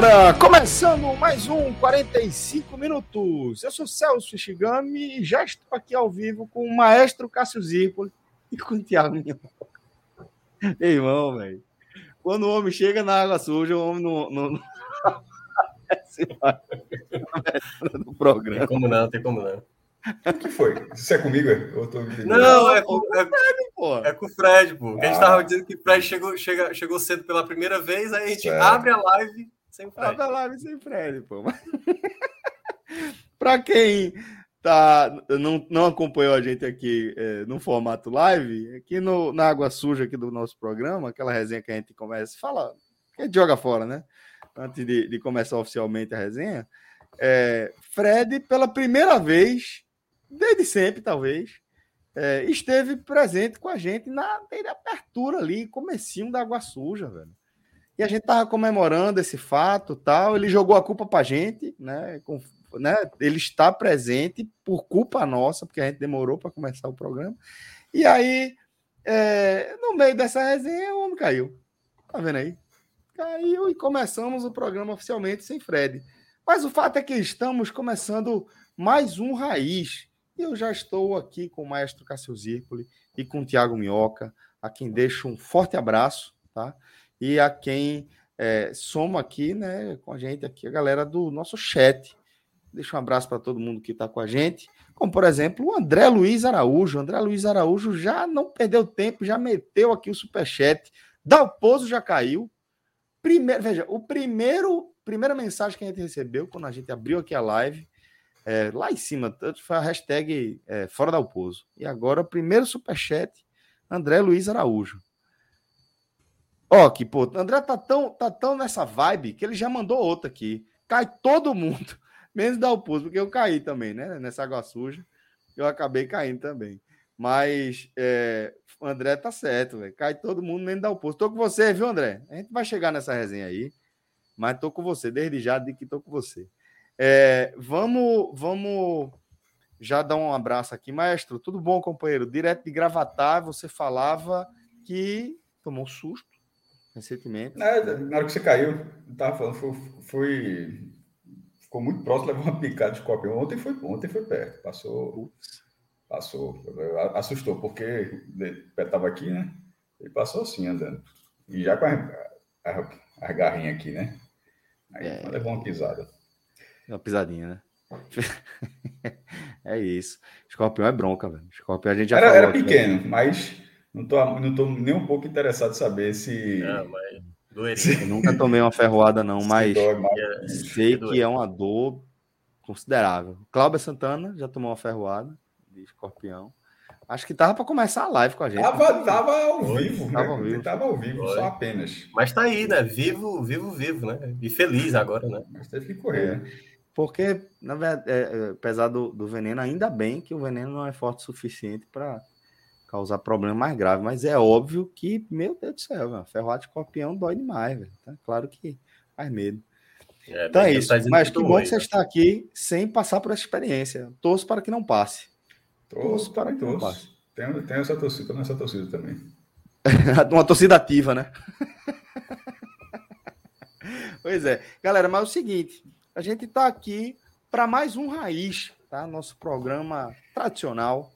Galera, começando mais um 45 minutos. Eu sou Celso Shigami e já estou aqui ao vivo com o maestro Cássio Zirpoli e com o Thiago Ei, irmão, velho. Quando o homem chega na água suja, o homem não. não, não... no programa. Tem como não, tem como não. O que foi? Isso é comigo? Eu tô não, é com, é, pô. é com o Fred, pô. Ah. A gente ah. tava dizendo que o Fred chegou, chega, chegou cedo pela primeira vez, aí a gente certo. abre a live sem Fred. Abre a live sem Fred, pô. Para quem tá, não, não acompanhou a gente aqui é, no formato live, aqui no, na água suja aqui do nosso programa, aquela resenha que a gente começa, fala, que a gente joga fora, né? Antes de, de começar oficialmente a resenha, é, Fred, pela primeira vez, desde sempre, talvez, é, esteve presente com a gente na abertura ali, comecinho da água suja, velho. E a gente tava comemorando esse fato, tal. Ele jogou a culpa para a gente, né? Com, né? Ele está presente por culpa nossa, porque a gente demorou para começar o programa. E aí, é, no meio dessa resenha, o homem caiu. Tá vendo aí? Caiu e começamos o programa oficialmente sem Fred. Mas o fato é que estamos começando mais um Raiz. E eu já estou aqui com o maestro Cássio Zirpoli e com o Tiago Minhoca, a quem deixo um forte abraço, tá? E a quem é, soma aqui, né, com a gente aqui, a galera do nosso chat. Deixa um abraço para todo mundo que está com a gente. Como, por exemplo, o André Luiz Araújo. O André Luiz Araújo já não perdeu tempo, já meteu aqui o superchat. Dalpozo já caiu. Primeiro, veja, o primeiro, primeira mensagem que a gente recebeu quando a gente abriu aqui a live, é, lá em cima, foi a hashtag é, Fora Dalpozo. E agora, o primeiro superchat, André Luiz Araújo. Ó, que pô, André tá tão, tá tão nessa vibe que ele já mandou outra aqui. Cai todo mundo, menos da Dalpozo, porque eu caí também, né? Nessa água suja. Eu acabei caindo também. Mas é, André tá certo, velho. Cai todo mundo, menos da Dalpozo. Tô com você, viu, André? A gente vai chegar nessa resenha aí. Mas tô com você, desde já de que tô com você. É, vamos, vamos já dar um abraço aqui, maestro. Tudo bom, companheiro? Direto de Gravatar, você falava que tomou susto recentemente. Na, na hora que você caiu, eu tava falando, foi, foi, ficou muito próximo, levou uma picada de escorpião. Ontem foi, ontem foi perto, passou, passou, assustou, porque estava aqui, né? Ele passou assim, andando. E já com a, a, a garrinha aqui, né? Aí é, levou uma pisada. Uma pisadinha, né? é isso. Escorpião é bronca, velho. Escorpião a gente já era, era né? pequeno, aqui, mas não tô, não tô nem um pouco interessado em saber se. Não, mas... Eu nunca tomei uma ferroada, não, mas sei que é uma dor considerável. Cláudia Santana já tomou uma ferroada de escorpião. Acho que tava para começar a live com a gente. Tava, tava ao vivo, né? tava ao vivo, tava ao vivo só apenas. Mas tá aí, né? Vivo, vivo, vivo, né? E feliz agora, né? Mas teve que correr, né? Porque, na verdade, é, é, apesar do, do veneno, ainda bem que o veneno não é forte o suficiente para causar problema mais grave. Mas é óbvio que, meu Deus do céu, meu, ferroada de escorpião dói demais, velho. Tá? Claro que faz medo. É, então é isso. Mas que bom que você né? está aqui sem passar por essa experiência. Torço para que não passe. Torço para que torço. não passe. Tenho, tenho essa torcida, nessa torcida também. Uma torcida ativa, né? pois é. Galera, mas é o seguinte, a gente está aqui para mais um Raiz, tá? Nosso programa tradicional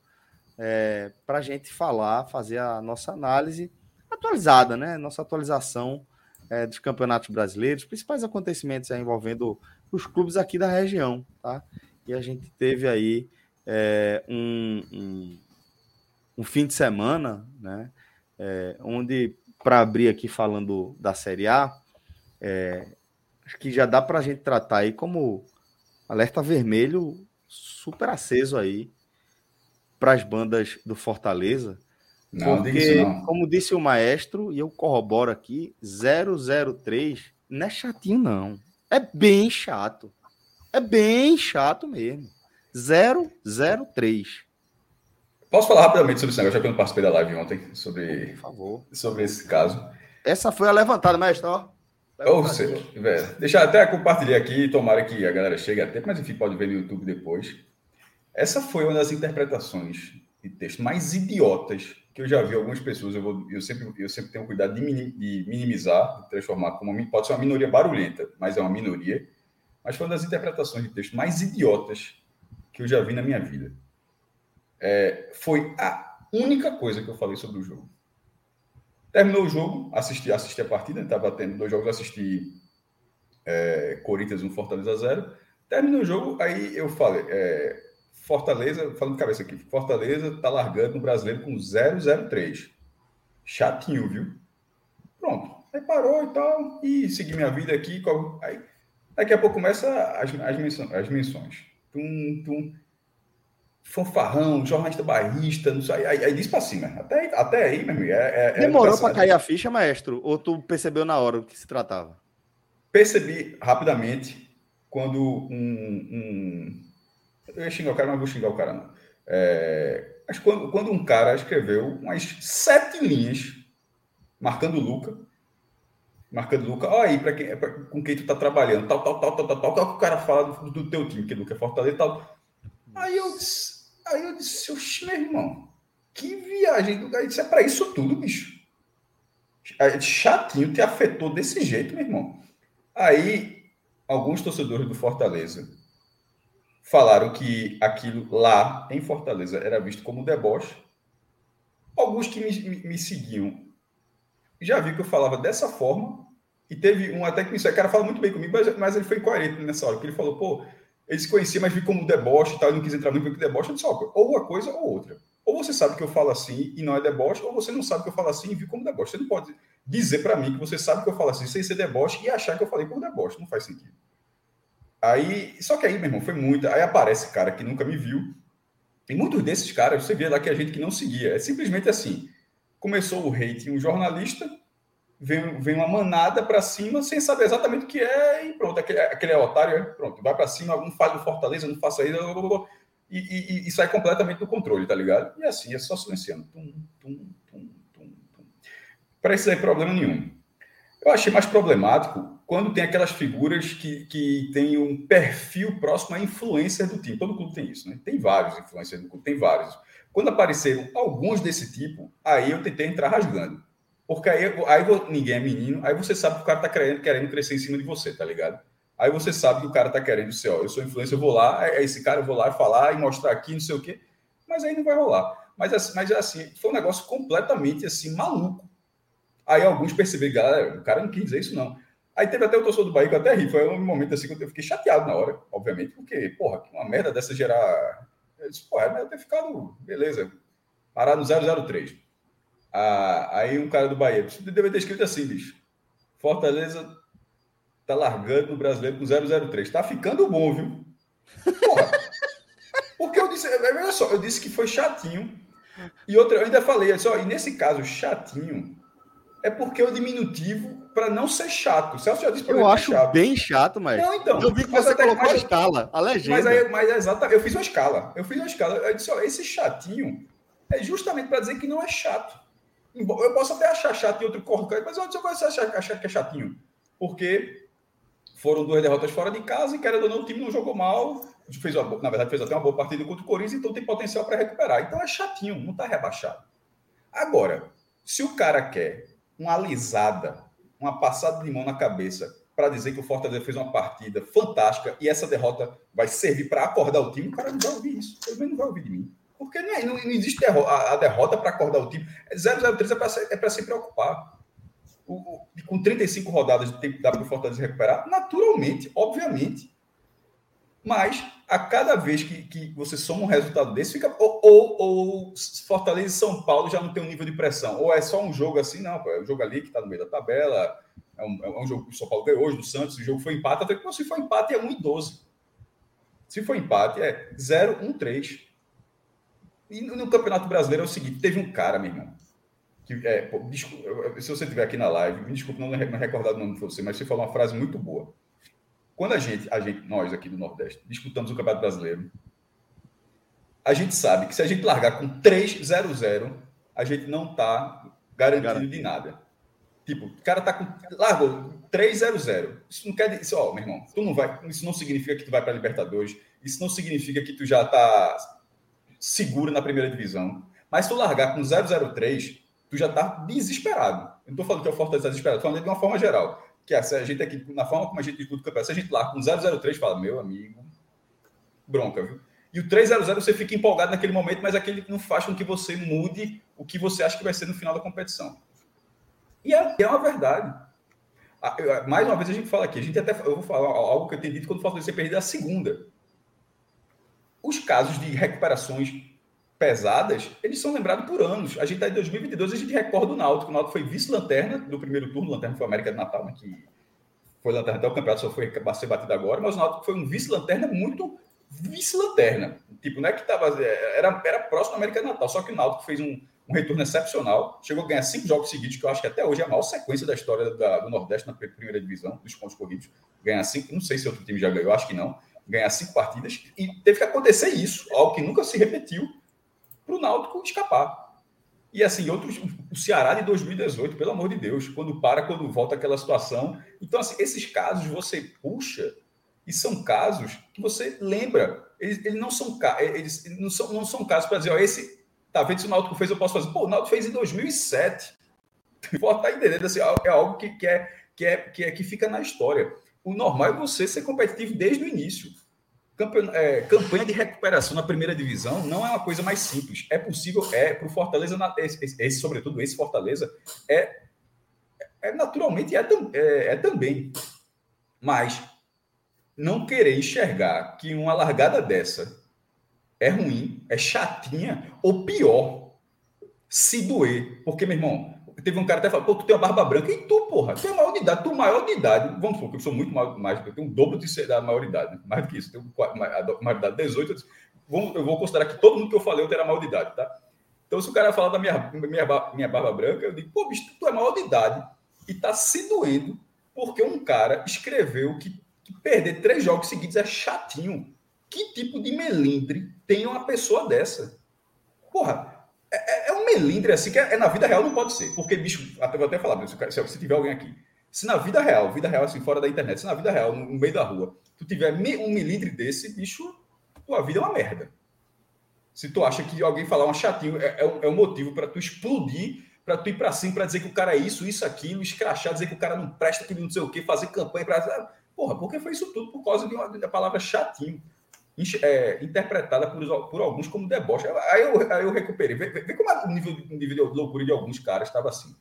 é, para a gente falar, fazer a nossa análise atualizada, né? Nossa atualização é, dos campeonatos brasileiros, principais acontecimentos envolvendo os clubes aqui da região, tá? E a gente teve aí é, um, um, um fim de semana, né? É, onde, para abrir aqui falando da Série A, é, acho que já dá para a gente tratar aí como alerta vermelho super aceso aí para as bandas do Fortaleza. Não, porque, não. como disse o maestro, e eu corroboro aqui, 003 não é chatinho, não. É bem chato. É bem chato mesmo. 003. Posso falar rapidamente sobre isso já que eu não participei da live ontem, sobre, Por favor. sobre esse caso. Essa foi a levantada, mestre, ó. Ou seja, deixa até compartilhar aqui, tomara que a galera chegue a tempo, mas enfim, pode ver no YouTube depois. Essa foi uma das interpretações de texto mais idiotas que eu já vi algumas pessoas. Eu, vou, eu, sempre, eu sempre tenho cuidado de, de minimizar, de transformar como. Pode ser uma minoria barulhenta, mas é uma minoria. Mas foi uma das interpretações de texto mais idiotas que eu já vi na minha vida. É, foi a única coisa que eu falei sobre o jogo. Terminou o jogo, assisti, assisti a partida, estava tendo dois jogos, assisti é, Corinthians 1, Fortaleza 0. Terminou o jogo, aí eu falei, é, Fortaleza, falando de cabeça aqui, Fortaleza tá largando no brasileiro com 003. Chatinho, viu? Pronto. Aí parou e tal, e segui minha vida aqui. Aí, daqui a pouco começa as, as, menções, as menções. Tum, tum fanfarrão, jornalista barrista, não sei, aí, aí diz pra cima. Até, até aí, meu amigo. É, é, é Demorou é para cair a ficha, maestro? Ou tu percebeu na hora o que se tratava? Percebi rapidamente quando um. um... Eu ia xingar o cara, mas não vou xingar o cara, não. É... Mas quando, quando um cara escreveu umas sete linhas marcando o Luca, marcando o Luca, olha aí, pra quem, pra, com quem tu tá trabalhando, tal, tal, tal, tal, tal, tal, tal, que o cara fala do, do teu time, que Luca é Fortaleza e tal. Aí eu disse, Aí eu disse, oxe, meu irmão, que viagem do cara. Isso é para isso tudo, bicho. Chatinho te afetou desse jeito, meu irmão. Aí, alguns torcedores do Fortaleza falaram que aquilo lá em Fortaleza era visto como deboche. Alguns que me, me, seguiam já viu que eu falava dessa forma. E teve um até que me disse, o cara fala muito bem comigo, mas, mas ele foi incoerente nessa hora, porque ele falou, pô, ele se conhecia, mas vi como deboche e tal, e não quis entrar muito porque deboche. Eu disse, ó, ou uma coisa ou outra. Ou você sabe que eu falo assim e não é deboche, ou você não sabe que eu falo assim e viu como deboche. Você não pode dizer para mim que você sabe que eu falo assim sem ser deboche e achar que eu falei por deboche. Não faz sentido. Aí, só que aí, meu irmão, foi muito. Aí aparece cara que nunca me viu. E muitos desses caras, você vê lá que a gente que não seguia. É simplesmente assim. Começou o hate um jornalista, vem, vem uma manada para cima sem saber exatamente o que é e pronto, aquele, aquele é otário, é, pronto, vai para cima, algum faz do Fortaleza, não faça isso, e, e, e, sai completamente do controle, tá ligado? E assim, é só silenciando. Tum, tum, tum, tum, tum. Para isso é problema nenhum. Eu achei mais problemático quando tem aquelas figuras que, que têm um perfil próximo à influência do time. Todo clube tem isso, né? Tem vários influencers do clube, tem vários. Quando apareceram alguns desse tipo, aí eu tentei entrar rasgando. Porque aí, aí ninguém é menino, aí você sabe que o cara tá querendo, querendo crescer em cima de você, tá ligado? Aí você sabe que o cara tá querendo ser, ó, eu sou influencer, eu vou lá, é, é esse cara, eu vou lá falar e mostrar aqui, não sei o quê, mas aí não vai rolar. Mas, assim, mas assim, foi um negócio completamente assim, maluco. Aí alguns perceberam, galera, o cara não quis dizer isso, não. Aí teve até o torcedor do Bahia que eu até ri, foi um momento assim que eu fiquei chateado na hora, obviamente, porque, porra, uma merda dessa gerar. Eu disse, porra, é ter ficado, beleza, parar no 003. Ah, aí um cara do Bahia, deve ter escrito assim, bicho. Fortaleza tá largando no brasileiro com 003. Tá ficando bom, viu? Porra. Porque eu disse, olha só, eu disse que foi chatinho. E outra, eu ainda falei, só, e nesse caso, chatinho, é porque é o diminutivo para não ser chato. O Celso já disse para Eu acho chato. bem chato, mas. Não, então. Eu vi que você até, colocou a escala, a legenda. Mas, aí, mas é exata, eu fiz uma escala. Eu fiz uma escala. Eu disse, ó, esse chatinho é justamente para dizer que não é chato. Eu posso até achar chato em outro corpo, mas eu gosto achar, achar que é chatinho. Porque foram duas derrotas fora de casa e, querendo ou não, o time não jogou mal. Fez uma, na verdade, fez até uma boa partida contra o Corinthians, então tem potencial para recuperar. Então é chatinho, não está rebaixado. Agora, se o cara quer uma alisada, uma passada de mão na cabeça para dizer que o Fortaleza fez uma partida fantástica e essa derrota vai servir para acordar o time, o cara não vai ouvir isso. Ele não vai ouvir de mim. Porque não, é, não, não existe a, derrota para acordar o time. 0-0-3 é para se, é se preocupar. O, o, com 35 rodadas de tempo dá para o Fortaleza recuperar? Naturalmente, obviamente. Mas a cada vez que, que você soma um resultado desse, fica. Ou, ou, ou, Fortaleza e São Paulo já não tem um nível de pressão. Ou é só um jogo assim, não, é um jogo ali que está no meio da tabela. É um, é um jogo que o São Paulo ganhou hoje do Santos, o jogo foi empate. Até que se for empate é 1 e 12. Se for empate é 0, 1, 3. E no Campeonato Brasileiro é o seguinte: teve um cara, meu irmão. Que, é, pô, desculpa, se você estiver aqui na live, me desculpe não me recordar o nome de você, mas você falou uma frase muito boa quando a gente, a gente, nós aqui do Nordeste, disputamos o Campeonato Brasileiro, a gente sabe que se a gente largar com 3-0-0, a gente não está garantido Garantido. de nada. Tipo, o cara tá com. Largou 3-0-0. Isso não quer dizer. Ó, meu irmão, tu não vai. Isso não significa que tu vai para Libertadores. Isso não significa que tu já tá seguro na primeira divisão. Mas se tu largar com 0-0-3, tu já tá desesperado. Eu não tô falando que é o Fortaleza tá desesperado, tô falando de uma forma geral que a gente aqui, na forma como a gente disputa o campeonato, se a gente lá com 003 fala, meu amigo, bronca, viu? E o 300 você fica empolgado naquele momento, mas aquele não faz com que você mude o que você acha que vai ser no final da competição. E é, é uma verdade. Mais uma vez a gente fala aqui, a gente até eu vou falar algo que eu tenho dito quando de ser perdido a segunda. Os casos de recuperações pesadas, eles são lembrados por anos. A gente está em 2022, a gente recorda o Náutico. O Náutico foi vice-lanterna do primeiro turno, lanterna foi América de Natal, né, que foi lanterna até o campeonato, só foi ser batido agora, mas o Náutico foi um vice-lanterna muito vice-lanterna. Tipo, não é que estava. Era, era próximo da América de Natal, só que o Náutico fez um, um retorno excepcional, chegou a ganhar cinco jogos seguidos, que eu acho que até hoje é a maior sequência da história da, do Nordeste na primeira divisão, dos pontos corridos. Ganhar cinco, não sei se outro time já ganhou, acho que não. Ganhar cinco partidas, e teve que acontecer isso, algo que nunca se repetiu para o Náutico escapar. E assim, outros, o Ceará de 2018, pelo amor de Deus, quando para, quando volta aquela situação. Então, assim, esses casos você puxa e são casos que você lembra. Eles, eles não são eles não são, não são casos para dizer, ó, esse tá vendo se o Náutico fez, eu posso fazer. Pô, o Náutico fez em 2007. Pode estar tá entendendo assim, é algo que, que, é, que, é, que é que fica na história. O normal é você ser competitivo desde o início. É, campanha de recuperação na primeira divisão não é uma coisa mais simples. É possível, é para o Fortaleza, esse, esse, sobretudo esse Fortaleza, é, é naturalmente é, é, é, também. Mas não querer enxergar que uma largada dessa é ruim, é chatinha, ou pior, se doer. Porque, meu irmão, Teve um cara até falou, pô, tu tem uma barba branca. E tu, porra, tu é maior de idade, tu maior de idade. Vamos supor que eu sou muito mais, mais eu tenho um dobro de ser da maioridade, mais do que isso. Tenho a maioridade 18. Eu, disse, vou, eu vou considerar que todo mundo que eu falei eu terá maior de idade, tá? Então, se o cara falar da minha, minha, minha barba branca, eu digo, pô, bicho, tu é maior de idade e tá se doendo porque um cara escreveu que, que perder três jogos seguidos é chatinho. Que tipo de melindre tem uma pessoa dessa? Porra, é, é, um melindre assim, que é, é, na vida real não pode ser. Porque, bicho, até vou até falar, se, se tiver alguém aqui. Se na vida real, vida real assim, fora da internet, se na vida real, no, no meio da rua, tu tiver um melindre desse, bicho, tua vida é uma merda. Se tu acha que alguém falar um chatinho é, é, é um motivo para tu explodir, para tu ir para cima, para dizer que o cara é isso, isso, aquilo, escrachar, dizer que o cara não presta, que não sei o quê, fazer campanha para. Porra, porque foi isso tudo por causa de uma, da palavra chatinho é, interpretada por, por, alguns como deboche. Aí eu, aí eu recuperei. Vê, vê como o nível, o nível de loucura de alguns caras estava assim.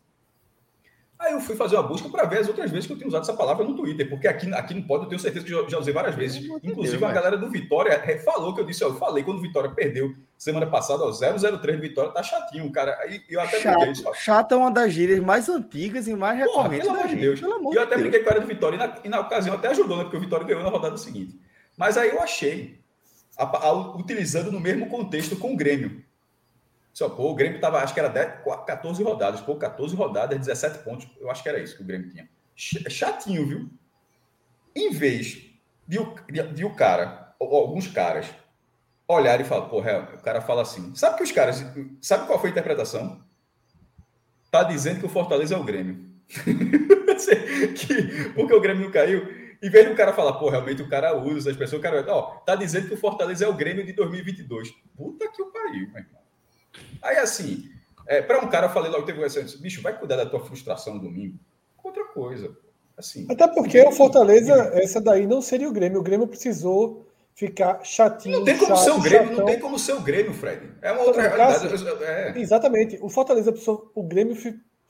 Aí eu fui fazer uma busca para ver as outras vezes que eu tinha usado essa palavra no Twitter, porque aqui, aqui não pode, eu tenho certeza que já, já usei várias vezes. Inclusive, Deus, a galera do Vitória falou que eu disse, ó, eu falei quando o Vitória perdeu semana passada, ó, 003 de Vitória, tá chatinho, cara. Aí eu até chato, brinquei. Chato é uma das gírias mais antigas e mais recorrentes. Pelo amor de Deus. Pelo amor e eu até Deus. brinquei com a do Vitória, e na, e na ocasião até ajudou, né? Porque o Vitória ganhou na rodada seguinte. Mas aí eu achei a, a, utilizando no mesmo contexto com o Grêmio. Só, pô, o Grêmio estava, acho que era 10, 14 rodadas, pô, 14 rodadas, 17 pontos. Eu acho que era isso que o Grêmio tinha. Chatinho, viu? Em vez de o, de, de o cara, alguns caras, olhar e falar, porra, o cara fala assim. Sabe que os caras, sabe qual foi a interpretação? Tá dizendo que o Fortaleza é o Grêmio. que, porque o Grêmio não caiu. Em vez do cara falar, pô, realmente o cara usa as pessoas, o cara, ó, tá dizendo que o Fortaleza é o Grêmio de 2022. Puta que o pariu, meu irmão. Aí assim, é, para um cara, eu falei logo, teve essa, bicho, vai cuidar da tua frustração no domingo. Outra coisa. Assim. Até porque o Fortaleza, essa daí não seria o Grêmio. O Grêmio precisou ficar chatinho. Não tem como chato, ser o Grêmio, chatão. não tem como ser o Grêmio, Fred. É uma outra realidade. É. Exatamente. O Fortaleza precisou, o Grêmio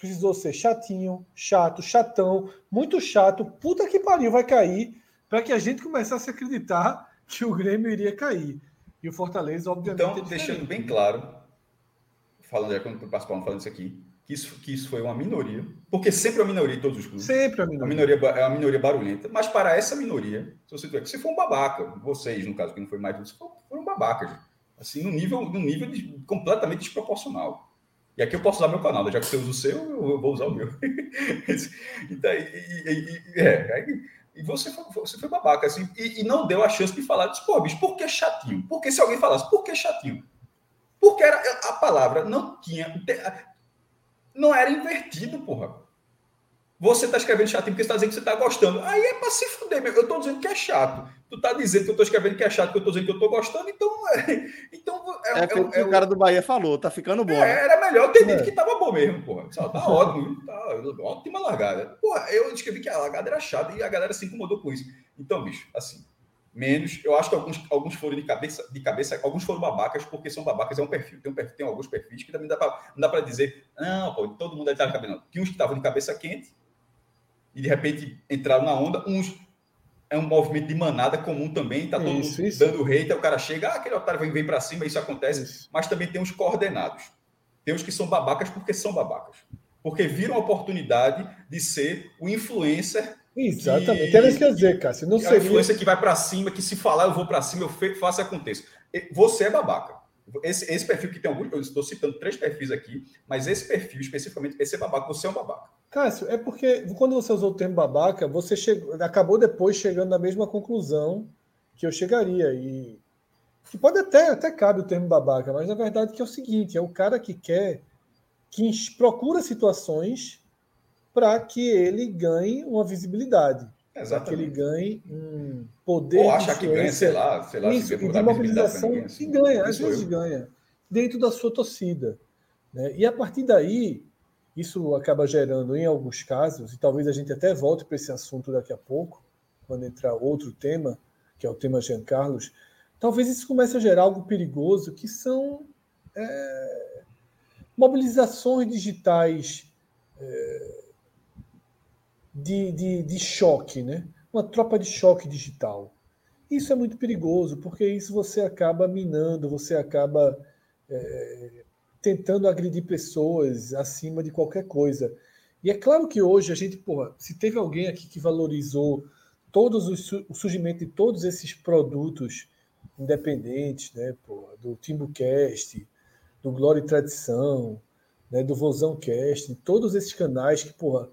precisou ser chatinho, chato, chatão, muito chato, puta que pariu, vai cair, para que a gente começasse a acreditar que o Grêmio iria cair. E o Fortaleza, obviamente. Então, é deixando bem claro, falando já quando participamos falando isso aqui, que isso, que isso foi uma minoria, porque sempre é uma minoria em todos os clubes. Sempre é uma minoria. A minoria é uma minoria barulhenta. Mas para essa minoria, se você tiver que se for um babaca, vocês, no E aqui eu posso usar meu canal, né? já que você usa o seu, eu vou usar o meu. e, e, e, é, e você foi, você foi babaca, assim, e, e, não deu a chance de falar, disse, pô, bicho, por que chatinho? Porque se alguém falasse, por que chatinho? Porque era, a palavra não tinha, não era invertido, porra. Você está escrevendo chatinho porque você está dizendo que você está gostando. Aí é para se fuder, meu. Eu estou dizendo que é chato. Tu está dizendo que eu estou escrevendo que é chato, que eu estou dizendo que eu estou gostando, então. É, então é, é, é, o que é, o cara do Bahia falou, tá ficando bom. É, né? Era melhor ter dito que estava bom mesmo, porra. Só tá ótimo, tá, ótima largada. Porra, eu escrevi que a largada era chata e a galera se incomodou com isso. Então, bicho, assim, menos. Eu acho que alguns, alguns foram de cabeça, de cabeça, alguns foram babacas, porque são babacas, é um perfil. Tem, um perfil, tem alguns perfis que também dá pra, não dá para dizer, não, pô, todo mundo estava de cabeça. Não. Tinha uns que estavam de cabeça quente e de repente entraram na onda, uns. É um movimento de manada comum também, tá todo isso, mundo isso. dando aí o cara chega, ah, aquele otário vem, vem para cima, isso acontece. Isso. Mas também tem uns coordenados. Tem uns que são babacas porque são babacas. Porque viram a oportunidade de ser o influencer Exatamente. Que, Era isso que eu ia dizer, Cássio. Não seria... A influência que vai para cima, que se falar eu vou para cima, eu faço aconteça. Você é babaca. Esse, esse perfil que tem alguns, eu estou citando três perfis aqui, mas esse perfil especificamente, esse é babaca, você é um babaca. Cássio, é porque quando você usou o termo babaca, você chegou, acabou depois chegando na mesma conclusão que eu chegaria. E que pode até, até cabe o termo babaca, mas na verdade que é o seguinte: é o cara que quer, que procura situações para que ele ganhe uma visibilidade. Para que ele ganhe um poder. Ou acha que ganha, sei lá, sei lá, isso, de mobilização assim. e ganha, às vezes eu. ganha, dentro da sua torcida. Né? E a partir daí, isso acaba gerando, em alguns casos, e talvez a gente até volte para esse assunto daqui a pouco, quando entrar outro tema, que é o tema Jean Carlos, talvez isso comece a gerar algo perigoso, que são é, mobilizações digitais é, de, de, de choque, né? uma tropa de choque digital. Isso é muito perigoso, porque isso você acaba minando, você acaba é, tentando agredir pessoas acima de qualquer coisa. E é claro que hoje a gente, porra, se teve alguém aqui que valorizou todos os, o surgimento de todos esses produtos independentes, né, porra, do Timbucast, do Glória e Tradição, né, do Vozão Cast, todos esses canais que, porra,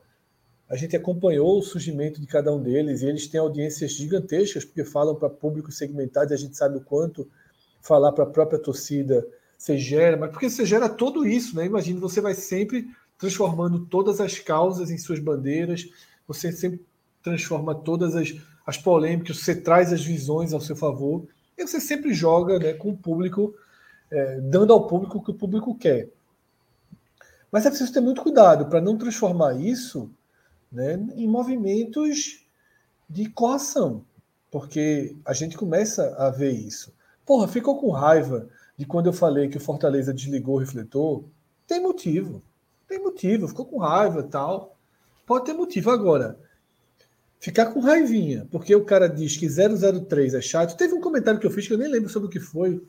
a gente acompanhou o surgimento de cada um deles e eles têm audiências gigantescas porque falam para público segmentado e a gente sabe o quanto falar para a própria torcida você gera, mas porque você gera tudo isso, né? Imagina, você vai sempre transformando todas as causas em suas bandeiras, você sempre transforma todas as, as polêmicas, você traz as visões ao seu favor, e você sempre joga né, com o público, é, dando ao público o que o público quer. Mas é preciso ter muito cuidado para não transformar isso né, em movimentos de coação, porque a gente começa a ver isso. Porra, ficou com raiva de quando eu falei que o Fortaleza desligou o refletor? Tem motivo. Tem motivo, ficou com raiva tal. Pode ter motivo. Agora, ficar com raivinha, porque o cara diz que 003 é chato. Teve um comentário que eu fiz que eu nem lembro sobre o que foi,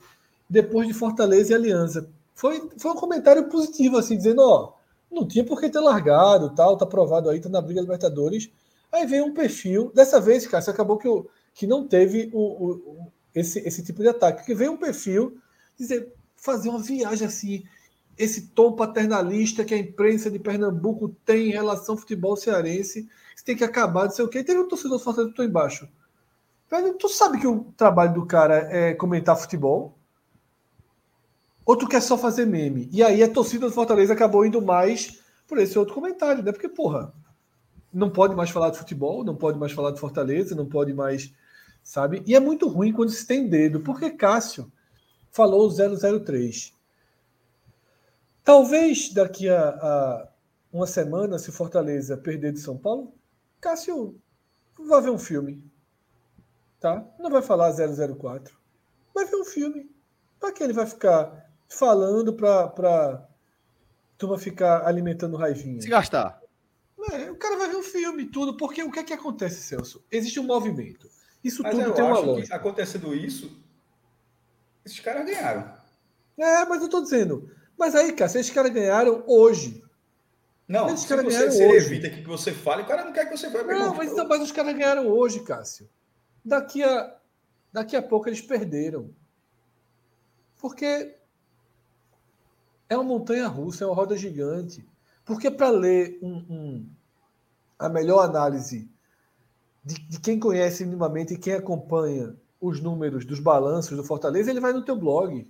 depois de Fortaleza e Aliança. Foi, foi um comentário positivo, assim, dizendo: ó, não tinha por que ter largado, tal, tá provado aí, tá na briga Libertadores. Aí veio um perfil, dessa vez, cara, acabou que, eu, que não teve o, o, esse, esse tipo de ataque, porque veio um perfil dizer, fazer uma viagem assim, esse tom paternalista que a imprensa de Pernambuco tem em relação ao futebol cearense, isso tem que acabar, não sei o quê. Teve um torcedor do Fortaleza que embaixo. Velho, tu sabe que o trabalho do cara é comentar futebol? Ou tu quer só fazer meme? E aí a torcida do Fortaleza acabou indo mais por esse outro comentário, né? Porque, porra, não pode mais falar de futebol, não pode mais falar de Fortaleza, não pode mais, sabe? E é muito ruim quando se tem dedo, porque Cássio falou 003. Talvez daqui a, a uma semana, se Fortaleza perder de São Paulo, Cássio vai ver um filme. Tá? Não vai falar 004. Vai ver um filme. Para que ele vai ficar falando para turma ficar alimentando raivinha. Se gastar. É, o cara vai ver um filme tudo, porque o que é que acontece, Celso? Existe um movimento. Isso mas tudo tem uma lógica. acontecendo isso, esses caras ganharam. É, mas eu tô dizendo. Mas aí, cara, esses caras ganharam hoje. Não, esses caras ganharam você hoje. evita que você fale, o cara não quer que você fale. Não, mas, não, mas os caras ganharam hoje, Cássio. Daqui a, daqui a pouco eles perderam. Porque é uma montanha russa, é uma roda gigante. Porque para ler um, um, a melhor análise de, de, quem conhece minimamente e quem acompanha os números dos balanços do Fortaleza, ele vai no teu blog.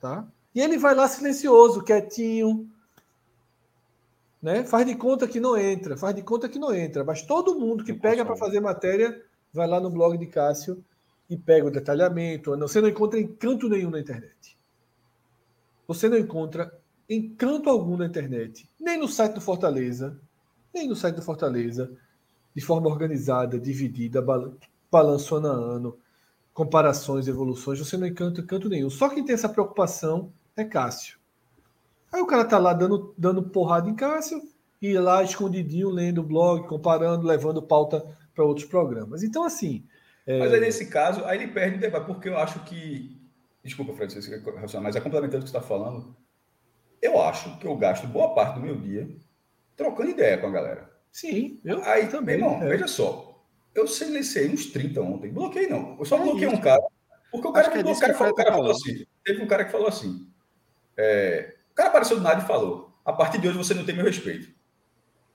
Tá? E ele vai lá silencioso, quietinho. Né? Faz de conta que não entra, faz de conta que não entra. Mas todo mundo que pega para fazer matéria vai lá no blog de Cássio e pega o detalhamento. Você não encontra encanto nenhum na internet. Você não encontra encanto algum na internet, nem no site do Fortaleza, nem no site do Fortaleza, de forma organizada, dividida, balanço ano a ano, comparações, evoluções, você não encanta canto nenhum. Só quem tem essa preocupação é Cássio. Aí o cara tá lá dando, dando porrada em Cássio e lá escondidinho lendo o blog, comparando, levando pauta para outros programas. Então, assim. É... Mas aí, nesse caso, aí ele perde o debate, porque eu acho que. Desculpa, Fred, mas é complementando o que você está falando. Eu acho que eu gasto boa parte do meu dia trocando ideia com a galera. Sim, eu aí também. Irmão, é. veja só. Eu silenciei uns 30 ontem. Bloqueei não. Eu só é bloqueei um cara. Porque o cara, que é o cara, falou, o cara falou assim. Teve um cara que falou assim. É, o cara apareceu do nada e falou: a partir de hoje você não tem meu respeito.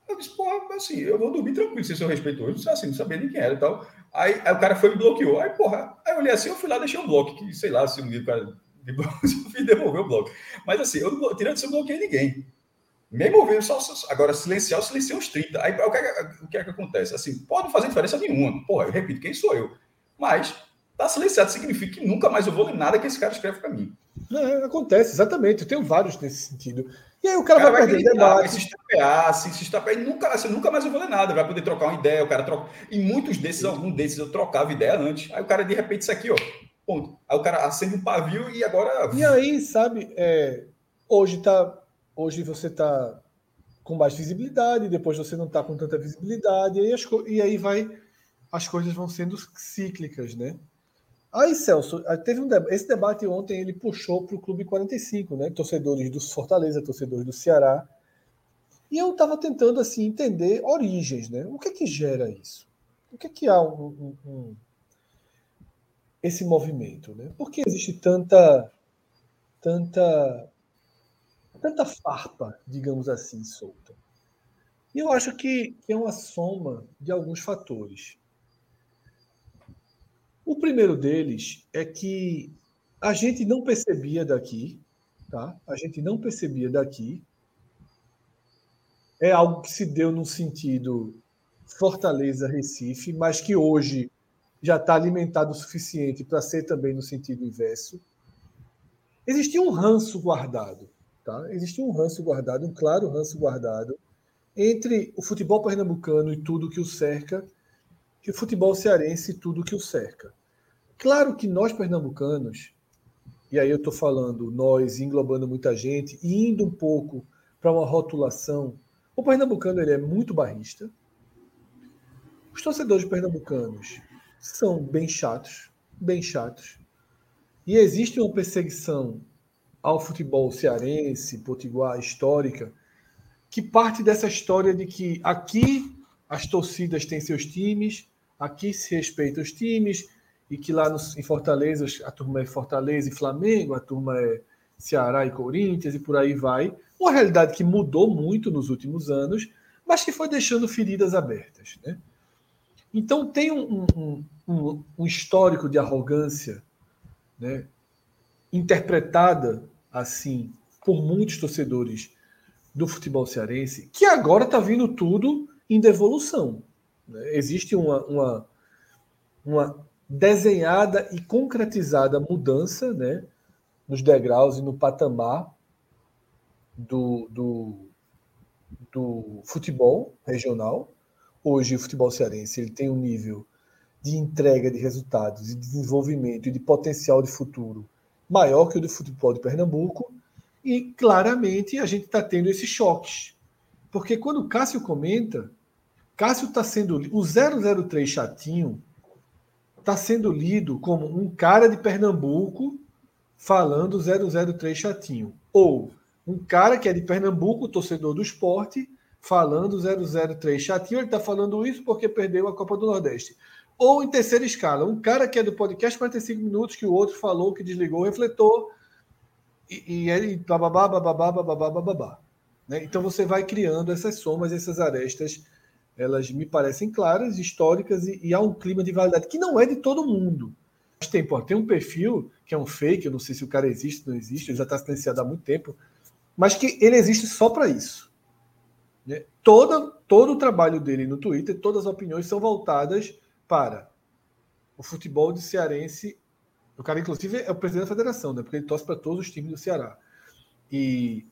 Eu disse, porra, assim, eu vou dormir tranquilo sem seu respeito hoje, assim, não sabia nem quem era e tal. Aí, aí, o cara foi e me bloqueou. Aí, porra, aí eu olhei assim, eu fui lá, deixei um bloco, que sei lá, se um dia o cara me devolveu o bloco. Mas assim, eu não, tirando isso, eu bloqueei ninguém. Mesmo ouvindo, só, só, agora silenciar, eu silenciei uns 30. Aí o que, é, o que é que acontece? Assim, pode não fazer diferença nenhuma. Porra, eu repito, quem sou eu? Mas tá silenciado significa que nunca mais eu vou ler nada que esse cara escreve para mim. É, acontece, exatamente. Eu tenho vários nesse sentido. E aí o cara, o cara vai, vai perder debate. Vai se estapear, se, se estapear, nunca, assim, nunca mais eu vou ler nada. Vai poder trocar uma ideia, o cara troca. E muitos desses, algum desses eu trocava ideia antes. Aí o cara, de repente, isso aqui, ó. Ponto. Aí o cara acende um pavio e agora. E aí, sabe, é, hoje tá. Hoje você tá com mais visibilidade, depois você não tá com tanta visibilidade, e aí, as, e aí vai. As coisas vão sendo cíclicas, né? Aí, Celso, teve um esse debate ontem ele puxou para o Clube 45, né? Torcedores do Fortaleza, torcedores do Ceará. E eu estava tentando assim entender origens, né? O que é que gera isso? O que é que há um, um, um, esse movimento, né? Por que existe tanta tanta tanta farpa, digamos assim, solta? E eu acho que é uma soma de alguns fatores. O primeiro deles é que a gente não percebia daqui, tá? A gente não percebia daqui. É algo que se deu no sentido Fortaleza Recife, mas que hoje já está alimentado o suficiente para ser também no sentido inverso. Existia um ranço guardado, tá? Existia um ranço guardado, um claro ranço guardado entre o futebol pernambucano e tudo que o cerca, e o futebol cearense e tudo que o cerca. Claro que nós pernambucanos, e aí eu estou falando nós, englobando muita gente, e indo um pouco para uma rotulação, o pernambucano ele é muito barrista. Os torcedores pernambucanos são bem chatos, bem chatos. E existe uma perseguição ao futebol cearense, potiguar, histórica, que parte dessa história de que aqui as torcidas têm seus times, aqui se respeitam os times, e que lá nos, em Fortaleza a turma é Fortaleza e Flamengo, a turma é Ceará e Corinthians e por aí vai. Uma realidade que mudou muito nos últimos anos, mas que foi deixando feridas abertas. Né? Então tem um, um, um, um histórico de arrogância né, interpretada assim por muitos torcedores do futebol cearense, que agora está vindo tudo em devolução. Né? Existe uma, uma, uma desenhada e concretizada mudança né, nos degraus e no patamar do, do, do futebol regional. Hoje, o futebol cearense ele tem um nível de entrega de resultados, de desenvolvimento e de potencial de futuro maior que o do futebol de Pernambuco. E claramente a gente está tendo esses choques. Porque quando o Cássio comenta, Cássio está sendo. O 003 chatinho está sendo lido como um cara de Pernambuco falando 003 chatinho. Ou um cara que é de Pernambuco, torcedor do esporte, falando 003 chatinho. Ele está falando isso porque perdeu a Copa do Nordeste. Ou em terceira escala, um cara que é do podcast 45 minutos, que o outro falou, que desligou o refletor, e, e ele bababá, bababá, bababá, bababá. Né? Então você vai criando essas somas, essas arestas, elas me parecem claras, históricas, e, e há um clima de validade que não é de todo mundo. Mas tem, pô, tem um perfil que é um fake, eu não sei se o cara existe não existe, ele já está silenciado há muito tempo, mas que ele existe só para isso. Né? Todo, todo o trabalho dele no Twitter, todas as opiniões são voltadas para o futebol de cearense. O cara, inclusive, é o presidente da federação, né? porque ele torce para todos os times do Ceará. E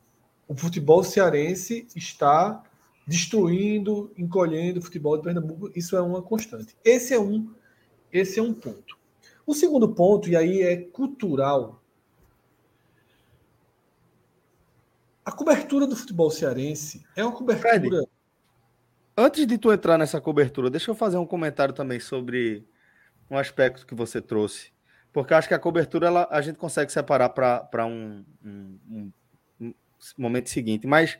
o futebol cearense está destruindo, encolhendo o futebol de Pernambuco. Isso é uma constante. Esse é um, esse é um ponto. O segundo ponto, e aí é cultural, a cobertura do futebol cearense é uma cobertura. Fred, Antes de tu entrar nessa cobertura, deixa eu fazer um comentário também sobre um aspecto que você trouxe. Porque acho que a cobertura ela, a gente consegue separar para um, um, um, um, momento seguinte. Mas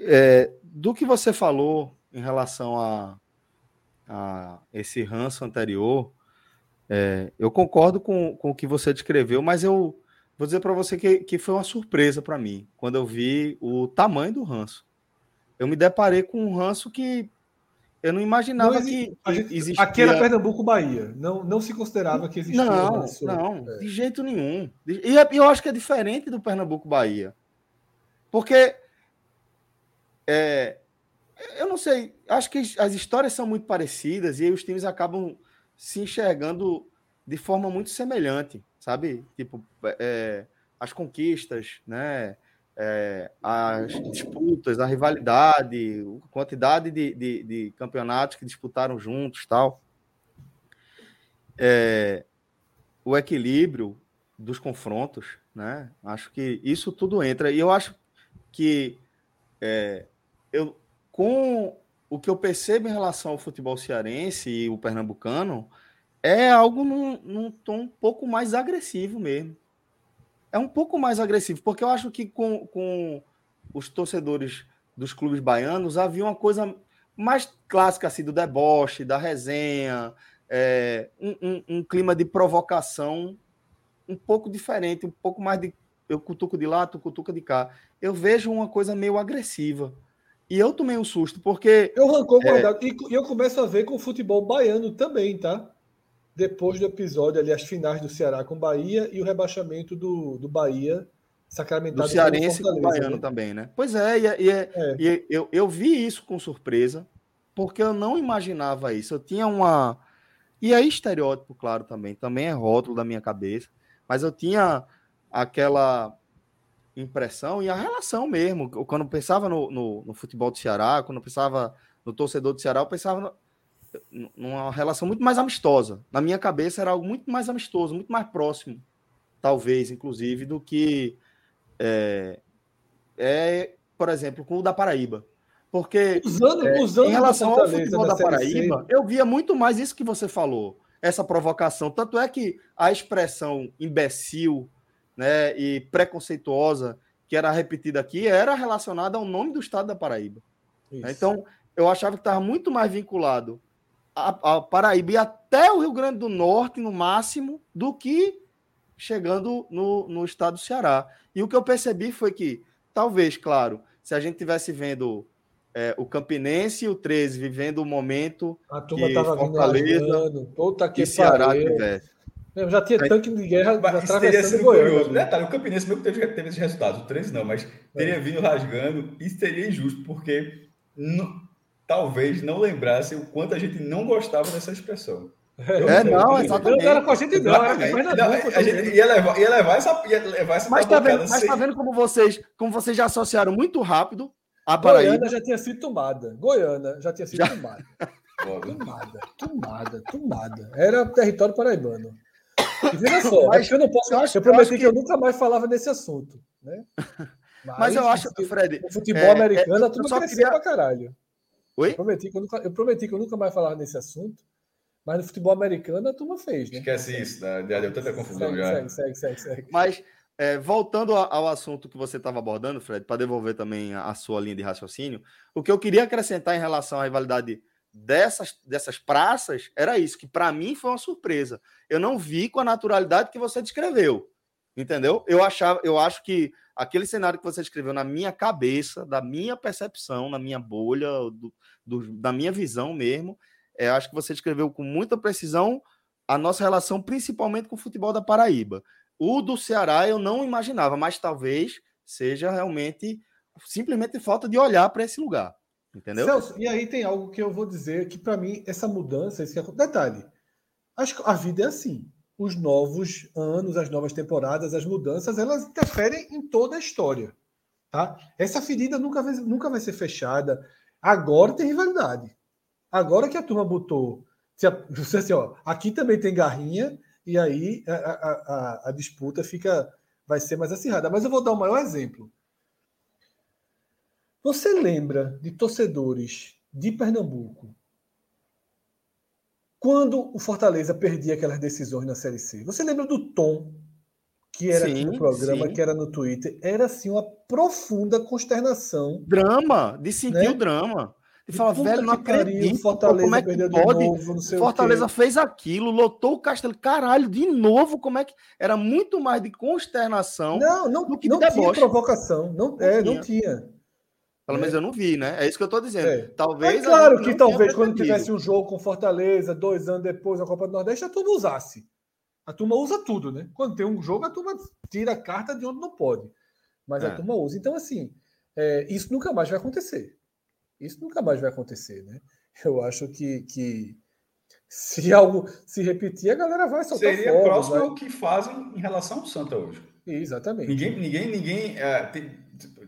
é, do que você falou em relação a, a esse ranço anterior, é, eu concordo com, com o que você descreveu, mas eu vou dizer para você que, que foi uma surpresa para mim quando eu vi o tamanho do ranço eu me deparei com um ranço que eu não imaginava não existe, que, gente, existia. Aqui era Pernambuco, Bahia. Não, não se considerava que existia. Não, não, é. de jeito nenhum. E eu acho que é diferente do Pernambuco, Bahia. Porque é, eu não sei, acho que as histórias são muito parecidas e aí os times acabam se enxergando de forma muito semelhante, sabe? Tipo, é, as conquistas, né? é, as disputas, a rivalidade, a quantidade de, de, de, campeonatos que disputaram juntos tal. É, o equilíbrio dos confrontos, né? Acho que isso tudo entra. E eu acho que é, eu, com o que eu percebo em relação ao futebol cearense e o pernambucano, é algo num, num tom um pouco mais agressivo mesmo é um pouco mais agressivo, porque eu acho que com, com os torcedores dos clubes baianos havia uma coisa mais clássica assim, do deboche, da resenha, é, um, um, um, clima de provocação um pouco diferente, um pouco mais de eu cutuco de lá, tu cutuca de cá. Eu vejo uma coisa meio agressiva. E eu tomei um susto, porque. Eu rancou é... E eu começo a ver com o futebol baiano também, tá? depois do episódio ali, as finais do Ceará com Bahia e o rebaixamento do, do Bahia sacramentado. Do Cearense com o Baiano né? também, né? Pois é, e, é, e, é, é. e eu, eu vi isso com surpresa, porque eu não imaginava isso. Eu tinha uma. E aí, estereótipo, claro, também. Também é rótulo da minha cabeça. Mas eu tinha aquela impressão e a relação mesmo. Quando eu pensava no, no, no futebol do Ceará, quando eu pensava no torcedor do Ceará, eu pensava no, numa relação muito mais amistosa. Na minha cabeça era algo muito mais amistoso, muito mais próximo, talvez, inclusive, do que é, é por exemplo, com o da Paraíba. Porque usando, é, usando em relação ao futebol da Paraíba, eu via muito mais isso que você falou, essa provocação. Tanto é que a expressão imbecil né, e preconceituosa que era repetida aqui era relacionada ao nome do estado da Paraíba. Isso. Então, eu achava que estava muito mais vinculado a Paraíba e até o Rio Grande do Norte, no máximo, do que chegando no, no estado do Ceará. E o que eu percebi foi que, talvez, claro, se a gente tivesse vendo é, o Campinense e o 13 vivendo o momento a turma que Fortaleza vindo, que Ceará tivesse. Eu já tinha tanque de guerra mas teria sido Goiânia, curioso. Né? Detalhe, o Campinense mesmo teve, teve esse resultado, o 13 não, mas teria é. vindo rasgando. Isso seria injusto, porque talvez não lembrasse o quanto a gente não gostava dessa expressão. é, não, exatamente. Não era com a gente, não. Era a gente ia levar, ia levar essa, ia levar essa mas tá, vendo, mas tá vendo como vocês, como vocês já associaram muito rápido a Paraíba. Goiânia já tinha sido tomada. Goiânia já tinha sido já. tomada. tomada, tomada, tomada. Era território paraibano. Veja só, mas, eu não posso. Eu, acho, eu prometi eu que... que... eu nunca mais falava nesse assunto. Né? Mas, mas eu acho, Fred. O futebol é, americano, é, a turma só queria... pra caralho. Oi? Eu prometi, que eu, nunca, eu prometi que eu nunca mais falar nesse assunto, mas no futebol americano a turma fez, né? Esquece isso, né? deu tanta confusão segue, já. Segue, segue, segue, segue. Mas, é, voltando ao assunto que você estava abordando, Fred, para devolver também a, a sua linha de raciocínio, o que eu queria acrescentar em relação à rivalidade dessas, dessas praças era isso, que para mim foi uma surpresa. Eu não vi com a naturalidade que você descreveu. Entendeu? Eu achava, eu acho que aquele cenário que você escreveu na minha cabeça, da minha percepção, na minha bolha, do, do, da minha visão mesmo, é, acho que você escreveu com muita precisão a nossa relação, principalmente com o futebol da Paraíba. O do Ceará eu não imaginava, mas talvez seja realmente simplesmente falta de olhar para esse lugar. Entendeu? Celso, e aí tem algo que eu vou dizer que para mim essa mudança, esse detalhe, a vida é assim os novos anos, as novas temporadas, as mudanças, elas interferem em toda a história. Tá? Essa ferida nunca vai, nunca vai ser fechada. Agora tem rivalidade. Agora que a turma botou. Se assim, ó, aqui também tem garrinha, e aí a, a, a, a disputa fica vai ser mais acirrada. Mas eu vou dar o maior exemplo. Você lembra de torcedores de Pernambuco quando o Fortaleza perdia aquelas decisões na Série C. Você lembra do tom que era sim, no programa, sim. que era no Twitter? Era assim uma profunda consternação. Drama, de sentir né? o drama. E fala, velho, não acredito. Fortaleza como é que pode? Novo, Fortaleza fez aquilo, lotou o Castelo. Caralho, de novo, como é que. Era muito mais de consternação. Não, não, do que não de tinha provocação. Não, não é, tinha. não tinha. Pelo é. menos eu não vi, né? É isso que eu tô dizendo. É. Talvez. É claro que talvez quando tivesse um jogo com Fortaleza, dois anos depois na Copa do Nordeste, a turma usasse. A turma usa tudo, né? Quando tem um jogo, a turma tira a carta de onde não pode. Mas é. a turma usa. Então, assim, é, isso nunca mais vai acontecer. Isso nunca mais vai acontecer, né? Eu acho que, que se algo se repetir, a galera vai soltar Seria fora, próximo vai... ao que fazem em relação ao Santa hoje. Exatamente. Ninguém, ninguém, ninguém é, tem,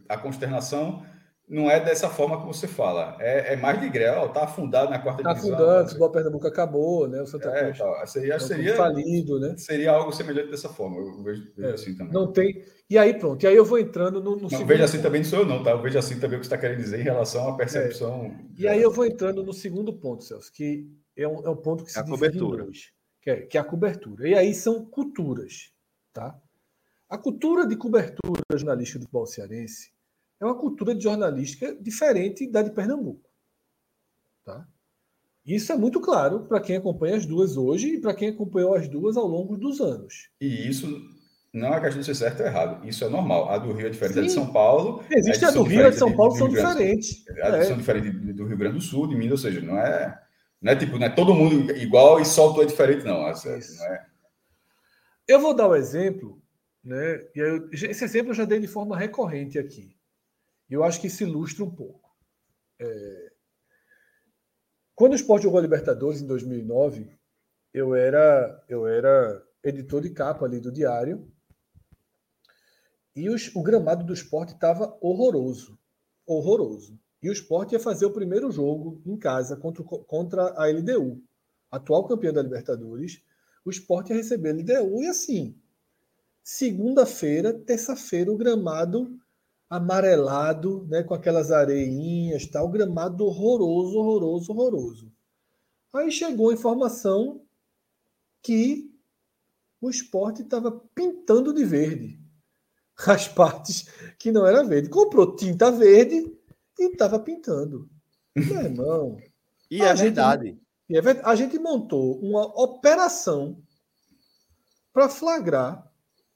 a consternação não é dessa forma que você fala. É, é mais de grau, tá afundado na quarta tá divisão. Tá afundando, o futebol Pernambuco acabou, né? O Santa é, Cruz tá, seria, é seria falido, né? Seria algo semelhante dessa forma. Eu vejo, vejo é, assim também. Não tem. E aí pronto. E aí eu vou entrando no, no não, vejo assim também não sou eu não, tá? Eu vejo assim também o que você está querendo dizer em relação à percepção. É. E aí eu vou entrando no segundo ponto, Celso, que é um, é um ponto que se é a cobertura. Hoje, que, é, que é a cobertura. E aí são culturas, tá? A cultura de cobertura jornalística do futebol cearense é uma cultura de jornalística diferente da de Pernambuco. Tá? Isso é muito claro para quem acompanha as duas hoje e para quem acompanhou as duas ao longo dos anos. E isso não é questão de ser certo ou errado. Isso é normal. A do Rio é diferente Sim. da de São Paulo. Existe a, a do Rio e a de São Paulo são diferentes. A é. são diferentes do Rio Grande do Sul, de Minas, ou seja, não é, não é tipo, não é todo mundo igual e só tu é diferente, não. não é... Eu vou dar um exemplo, né? E eu, esse exemplo eu já dei de forma recorrente aqui. Eu acho que isso ilustra um pouco. É... Quando o Sport jogou a Libertadores em 2009, eu era, eu era editor de capa ali do Diário. E os, o gramado do esporte estava horroroso. Horroroso. E o esporte ia fazer o primeiro jogo em casa contra, contra a LDU, atual campeã da Libertadores. O esporte ia receber a LDU e assim. Segunda-feira, terça-feira, o gramado amarelado, né, com aquelas areinhas, tal, gramado horroroso, horroroso, horroroso. Aí chegou a informação que o esporte estava pintando de verde as partes que não era verde. Comprou tinta verde e estava pintando. Meu irmão. e é verdade. E é verdade. A gente montou uma operação para flagrar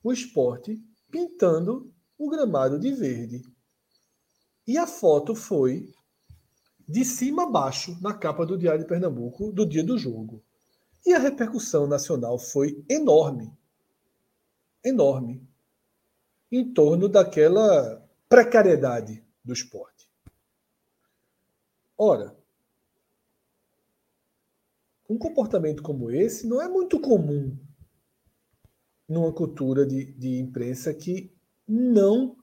o esporte pintando o gramado de verde. E a foto foi de cima a baixo na capa do Diário de Pernambuco do dia do jogo. E a repercussão nacional foi enorme. Enorme. Em torno daquela precariedade do esporte. Ora, um comportamento como esse não é muito comum numa cultura de, de imprensa que não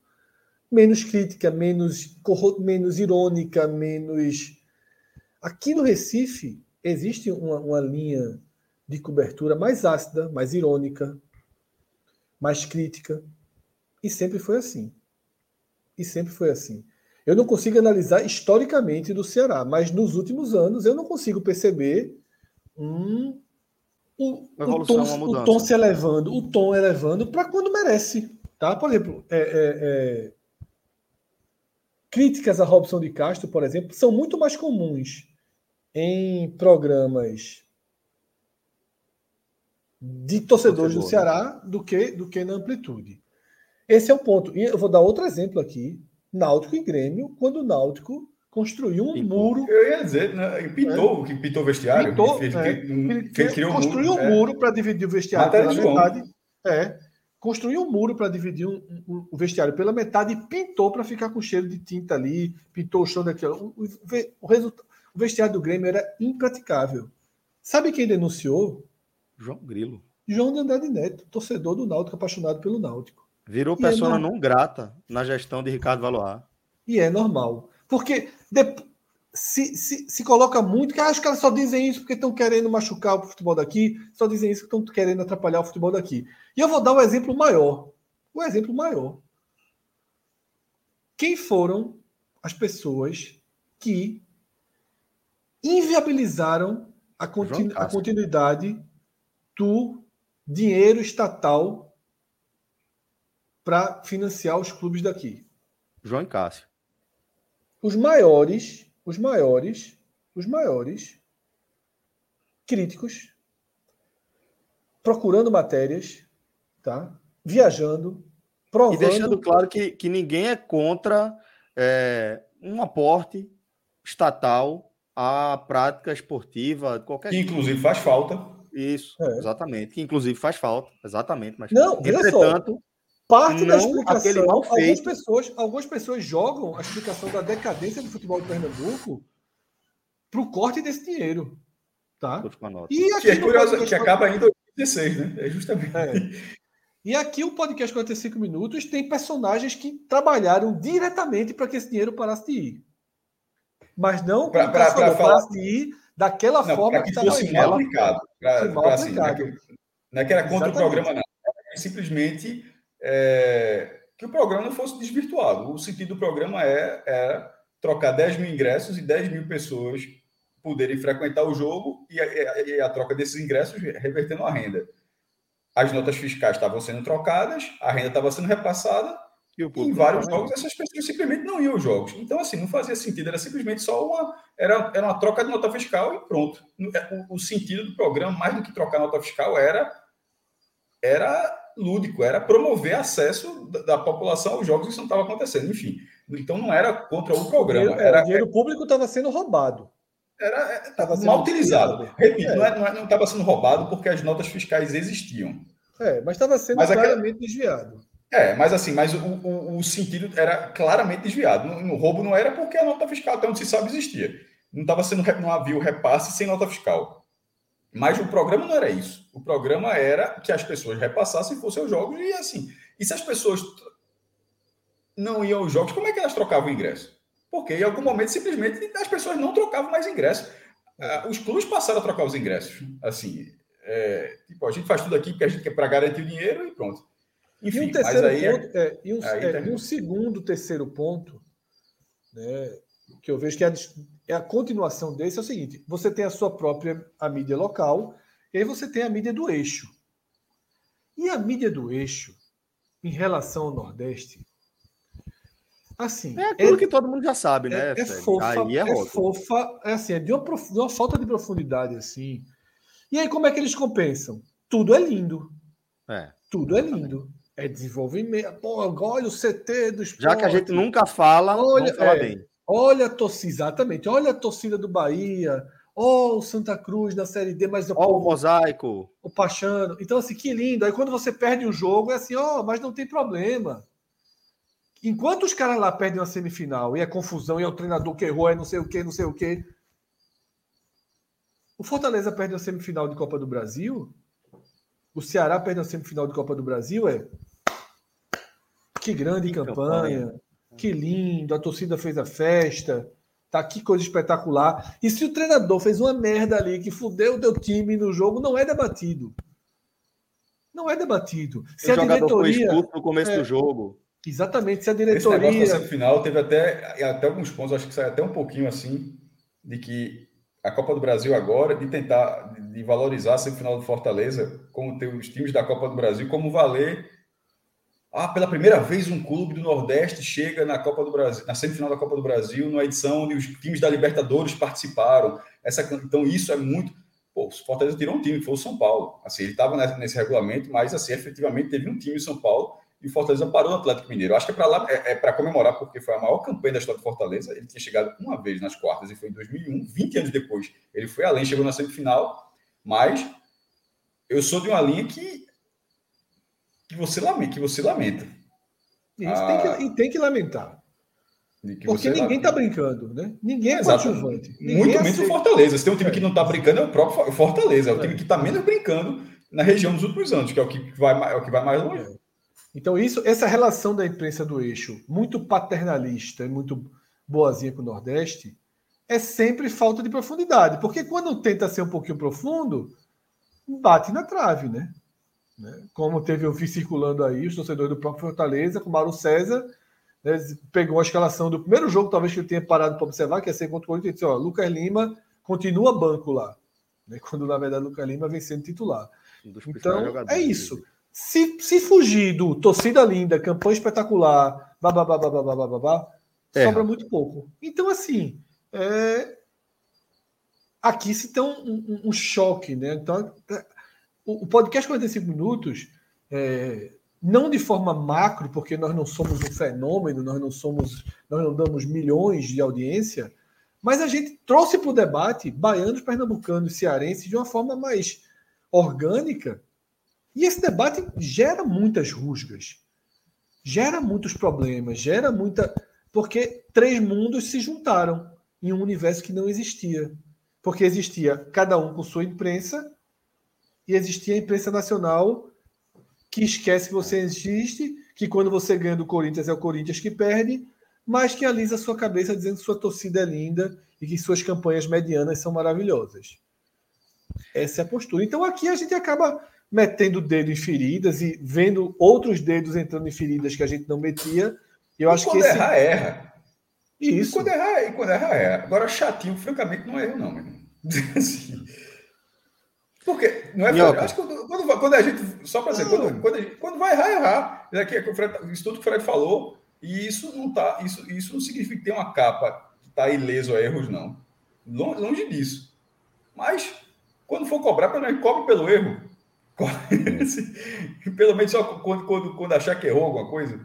menos crítica, menos, menos irônica, menos. Aqui no Recife existe uma, uma linha de cobertura mais ácida, mais irônica, mais crítica. E sempre foi assim. E sempre foi assim. Eu não consigo analisar historicamente do Ceará, mas nos últimos anos eu não consigo perceber um, um, um tom, o tom se elevando, o tom elevando para quando merece. Tá? Por exemplo, é, é, é... críticas a Robson de Castro, por exemplo, são muito mais comuns em programas de torcedores Torcedor, do Ceará do que, do que na amplitude. Esse é o ponto. E eu vou dar outro exemplo aqui. Náutico e Grêmio, quando o Náutico construiu um pintou. muro. Eu ia dizer, né? pintou, é. que pintou o vestiário. Pintou, fez, é. fez, fez, construiu um muro, um muro é. para dividir o vestiário Matéria metade. É. Construiu um muro para dividir um, um, o vestiário pela metade e pintou para ficar com cheiro de tinta ali, pintou o chão daquilo. O, o, o, vestiário do Grêmio era impraticável. Sabe quem denunciou? João Grilo. João de Andrade Neto, torcedor do Náutico, apaixonado pelo Náutico. Virou e é persona é não grata na gestão de Ricardo Valoar. E é normal. Porque se, se, se coloca muito que ah, os caras só dizem isso porque estão querendo machucar o futebol daqui, só dizem isso porque estão querendo atrapalhar o futebol daqui. E eu vou dar um exemplo maior. O um exemplo maior. Quem foram as pessoas que inviabilizaram a, continu a continuidade do dinheiro estatal para financiar os clubes daqui. João Cássio. Os maiores, os maiores, os maiores críticos procurando matérias, tá? Viajando, provando. E deixando claro que, que ninguém é contra é, um aporte estatal à prática esportiva, qualquer Que inclusive faz falta. Isso, é. exatamente. Que inclusive faz falta, exatamente. Mas, não, entretanto, parte da explicação, algumas pessoas, algumas pessoas jogam a explicação da decadência do futebol de Pernambuco para o corte desse dinheiro. Tá? E aqui que é curioso, que acaba em 2016, né? É justamente. É. E aqui o podcast 45 minutos tem personagens que trabalharam diretamente para que esse dinheiro parasse de ir. Mas não para parasse de ir daquela não, forma que, que fosse mal aplicado. Pra, mal pra, assim, aplicado. Não, é que, não é que era contra Exatamente. o programa, não. É simplesmente é, que o programa não fosse desvirtuado. O sentido do programa é, é trocar 10 mil ingressos e 10 mil pessoas poderem frequentar o jogo e a, e a troca desses ingressos revertendo a renda. As notas fiscais estavam sendo trocadas, a renda estava sendo repassada e em vários jogos essas pessoas simplesmente não iam aos jogos. Então, assim, não fazia sentido, era simplesmente só uma. Era, era uma troca de nota fiscal e pronto. O, o sentido do programa, mais do que trocar nota fiscal, era, era lúdico, era promover acesso da, da população aos jogos, isso não estava acontecendo. Enfim, então não era contra o programa. O era, dinheiro público estava sendo roubado. Era, estava mal utilizado. Repito, é. não estava sendo roubado porque as notas fiscais existiam. É, mas estava sendo mas claramente aquela... desviado. É, mas assim, mas o, o, o, sentido era claramente desviado. No, no, roubo não era porque a nota fiscal, até onde se sabe, existia. Não estava sendo, não havia o repasse sem nota fiscal. Mas o programa não era isso. O programa era que as pessoas repassassem e fossem aos jogos e assim. E se as pessoas não iam aos jogos, como é que elas trocavam o ingresso? Porque em algum momento simplesmente as pessoas não trocavam mais ingresso. Ah, os clubes passaram a trocar os ingressos. Assim, é, tipo, a gente faz tudo aqui porque a gente quer para garantir o dinheiro e pronto. Enfim, e um terceiro é ponto, é, é, e, um, e um segundo, terceiro ponto, né, que eu vejo que é a, é a continuação desse, é o seguinte: você tem a sua própria a mídia local, e aí você tem a mídia do eixo. E a mídia do eixo, em relação ao Nordeste, assim. É aquilo é, que todo mundo já sabe, né? É, é fofa, aí é, é fofa, é assim, é de uma, de uma falta de profundidade, assim. E aí, como é que eles compensam? Tudo é lindo. É. Tudo é lindo. É desenvolvimento. Pô, olha o CT do esporte. Já que a gente nunca fala, olha, fala é, bem. Olha a torcida, exatamente. Olha a torcida do Bahia. Ó, o Santa Cruz na Série D, mas... Ó, o Mosaico. O Pachano. Então, assim, que lindo. Aí quando você perde um jogo, é assim, ó, mas não tem problema. Enquanto os caras lá perdem uma semifinal e é confusão, e é o treinador que errou, é não sei o que, não sei o que. O Fortaleza perde uma semifinal de Copa do Brasil. O Ceará perde uma semifinal de Copa do Brasil. É que grande que campanha, campanha, que lindo, a torcida fez a festa, tá que coisa espetacular. E se o treinador fez uma merda ali que fudeu o teu time no jogo, não é debatido. Não é debatido. Se o a jogador diretoria, foi expulso no começo é, do jogo. Exatamente, se a diretoria. Esse negócio da final teve até, até alguns pontos, acho que sai até um pouquinho assim, de que a Copa do Brasil agora, de tentar de valorizar a semifinal do Fortaleza, como ter os times da Copa do Brasil, como valer. Ah, pela primeira vez um clube do Nordeste chega na Copa do Brasil, na semifinal da Copa do Brasil, numa edição onde os times da Libertadores participaram. Essa, então isso é muito. Pô, o Fortaleza tirou um time, foi o São Paulo. Assim, ele estava nesse regulamento, mas assim, efetivamente teve um time em São Paulo e o Fortaleza parou no Atlético Mineiro. Acho que é para lá é, é para comemorar, porque foi a maior campanha da história do Fortaleza. Ele tinha chegado uma vez nas quartas e foi em 2001, 20 anos depois. Ele foi além, chegou na semifinal, mas eu sou de uma linha que, que você lamenta. Que você lamenta. Isso ah, tem, que, ah. e tem que lamentar. Porque ninguém está brincando, né? Ninguém é coadjuvante. Muito é menos o Fortaleza. Se tem um time que não está brincando, é o próprio Fortaleza. É o time que está menos brincando na região nos últimos anos, que é o que vai, é o que vai mais longe. Então, isso, essa relação da imprensa do eixo, muito paternalista e muito boazinha com o Nordeste, é sempre falta de profundidade. Porque quando tenta ser um pouquinho profundo, bate na trave, né? Né? Como teve eu vi circulando aí, os torcedores do próprio Fortaleza, com o Mauro César, né, pegou a escalação do primeiro jogo, talvez que ele tenha parado para observar, que é ser contra o Corinthians, e disse: ó, Lucas Lima continua banco lá. Né? Quando, na verdade, Lucas Lima vem sendo titular. então, é isso. Se, se fugir do torcida linda, campanha espetacular, babá, babá, babá, babá, é. sobra muito pouco. Então, assim, é... aqui se tem um, um, um, choque, né? Então, é, o, podcast 45 minutos, é... não de forma macro, porque nós não somos um fenômeno, nós não somos, nós não damos milhões de audiência, mas a gente trouxe para o debate baianos, pernambucanos, cearenses de uma forma mais orgânica e esse debate gera muitas rusgas, gera muitos problemas, gera muita. Porque três mundos se juntaram em um universo que não existia. Porque existia cada um com sua imprensa e existia a imprensa nacional que esquece que você existe, que quando você ganha do Corinthians é o Corinthians que perde, mas que alisa a sua cabeça dizendo que sua torcida é linda e que suas campanhas medianas são maravilhosas. Essa é a postura. Então aqui a gente acaba metendo o dedo em feridas e vendo outros dedos entrando em feridas que a gente não metia. Eu e acho quando que esse... errar, erra. Isso. E quando errar, e quando errar, erra. Agora, chatinho, francamente, não é erro, não, meu assim. Porque, não é verdade. Acho que quando, quando, quando, a gente. Só para dizer, quando, quando, gente, quando, vai errar, errar. Aqui, é o Fred, isso tudo que o Fred falou, e isso não tá. Isso, isso não significa que tem uma capa que está ileso a erros, não. Longe, longe disso. Mas, quando for cobrar, pelo menos cobre pelo erro. Pelo menos só quando, quando, quando achar que errou alguma coisa.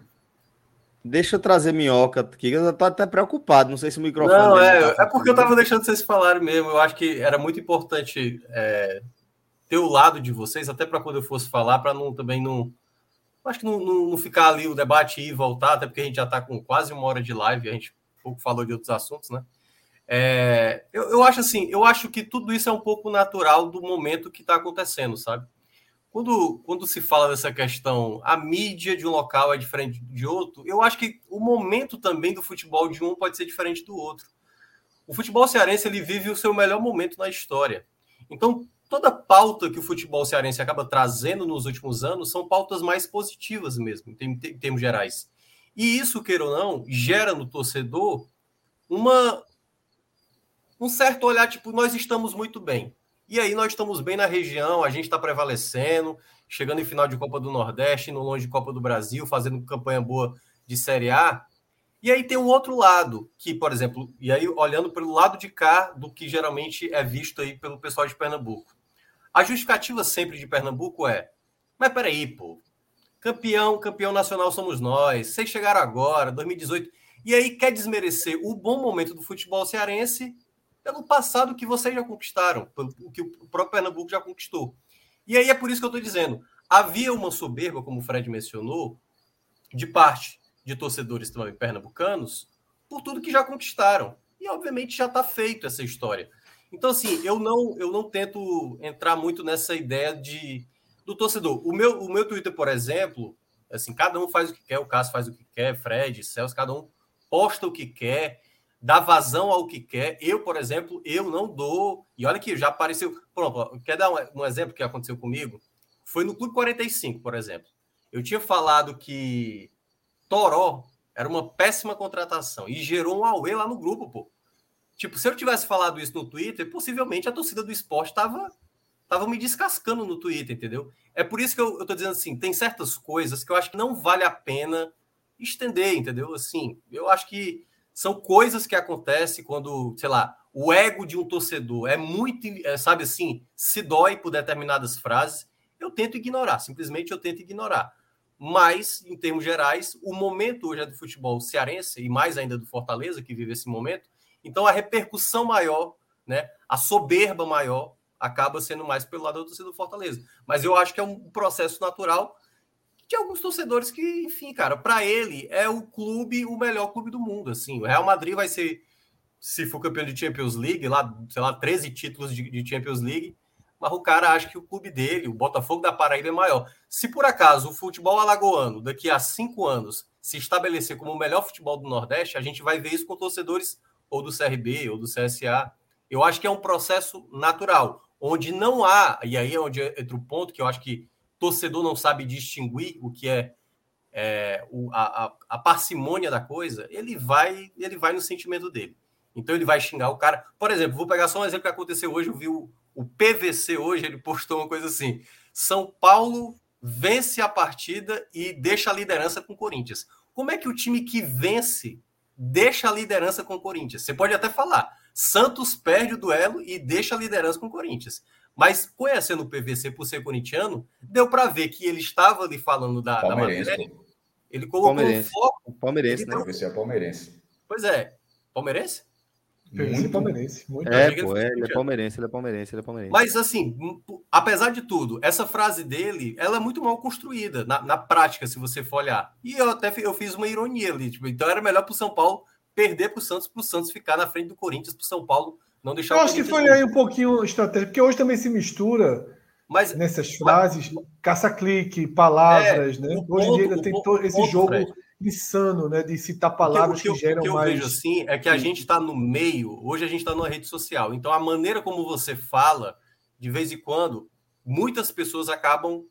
Deixa eu trazer minhoca aqui, eu tô até preocupado. Não sei se o microfone. Não, é, tá é porque eu tava deixando vocês falarem mesmo. Eu acho que era muito importante é, ter o lado de vocês, até para quando eu fosse falar, para não também não. Acho que não, não, não, ficar ali o debate e voltar, até porque a gente já está com quase uma hora de live, a gente pouco falou de outros assuntos, né? É, eu, eu acho assim, eu acho que tudo isso é um pouco natural do momento que está acontecendo, sabe? Quando, quando se fala dessa questão, a mídia de um local é diferente de outro, eu acho que o momento também do futebol de um pode ser diferente do outro. O futebol cearense ele vive o seu melhor momento na história. Então, toda pauta que o futebol cearense acaba trazendo nos últimos anos são pautas mais positivas mesmo, em, termos gerais. E isso, queira ou não, gera no torcedor uma um certo olhar, tipo, nós estamos muito bem. E aí nós estamos bem na região, a gente está prevalecendo, chegando em final de Copa do Nordeste, no longe de Copa do Brasil, fazendo campanha boa de Série A. E aí tem um outro lado, que, por exemplo, e aí olhando pelo lado de cá do que geralmente é visto aí pelo pessoal de Pernambuco. A justificativa sempre de Pernambuco é: mas peraí, pô, campeão, campeão nacional somos nós, vocês chegaram agora, 2018. E aí quer desmerecer o bom momento do futebol cearense pelo passado que vocês já conquistaram, pelo que o próprio Pernambuco já conquistou. E aí é por isso que eu estou dizendo: havia uma soberba, como o Fred mencionou, de parte de torcedores também pernambucanos, por tudo que já conquistaram. E obviamente já está feito essa história. Então, assim, eu não, eu não tento entrar muito nessa ideia de do torcedor. O meu, o meu Twitter, por exemplo, assim, cada um faz o que quer, o Cássio faz o que quer, Fred, Celso, cada um posta o que quer dá vazão ao que quer. Eu, por exemplo, eu não dou. E olha que já apareceu. Pronto, quer dar um, um, exemplo que aconteceu comigo? Foi no Clube 45, por exemplo. Eu tinha falado que Toró era uma péssima contratação e gerou um auê lá no grupo, pô. Tipo, se eu tivesse falado isso no Twitter, possivelmente a torcida do esporte estava tava me descascando no Twitter, entendeu? É por isso que eu, eu tô dizendo assim, tem certas coisas que eu acho que não vale a pena estender, entendeu? Assim, eu acho que são coisas que acontecem quando, sei lá, o ego de um torcedor é muito, é, sabe assim, se dói por determinadas frases, eu tento ignorar, simplesmente eu tento ignorar. Mas, em termos gerais, o momento hoje é do futebol cearense, e mais ainda do Fortaleza, que vive esse momento, então a repercussão maior, né, a soberba maior, acaba sendo mais pelo lado do torcedor do Fortaleza. Mas eu acho que é um processo natural de alguns torcedores que, enfim, cara, para ele é o clube, o melhor clube do mundo, assim. O Real Madrid vai ser, se for campeão de Champions League, lá, sei lá, 13 títulos de, de Champions League, mas o cara acha que o clube dele, o Botafogo da Paraíba, é maior. Se por acaso o futebol alagoano, daqui a cinco anos, se estabelecer como o melhor futebol do Nordeste, a gente vai ver isso com torcedores ou do CRB ou do CSA. Eu acho que é um processo natural onde não há, e aí é onde entra o ponto que eu acho que torcedor não sabe distinguir o que é, é o, a, a, parcimônia da coisa, ele vai ele vai no sentimento dele. Então ele vai xingar o cara. Por exemplo, vou pegar só um exemplo que aconteceu hoje. Eu vi o, o PVC hoje, ele postou uma coisa assim: São Paulo vence a partida e deixa a liderança com o Corinthians. Como é que o time que vence deixa a liderança com o Corinthians? Você pode até falar. Santos perde o duelo e deixa a liderança com o Corinthians. Mas conhecendo o PVC por ser corintiano, deu para ver que ele estava ali falando da, da matéria. Ele colocou palmeirense. foco. Palmeirense, né? PVC é palmeirense. Pois é. Palmeirense? Muito palmeirense. Muito é, pô, é, ele é palmeirense, ele é palmeirense, ele é palmeirense. Mas assim, apesar de tudo, essa frase dele, ela é muito mal construída na, na prática, se você for olhar. E eu até eu fiz uma ironia ali, tipo, então era melhor para o São Paulo perder para o Santos, para o Santos ficar na frente do Corinthians, para o São Paulo não deixar. Eu acho que foi aí um pouquinho estratégico, porque hoje também se mistura mas, nessas frases, caça-clique, palavras, é, né? Hoje em dia tem todo esse ponto, jogo Fred. Insano, né? De citar palavras que, que, geram mais. O que eu mais... vejo assim é que a gente está no meio, hoje a gente está numa rede social, então a maneira como você fala, de vez em quando, muitas pessoas acabam,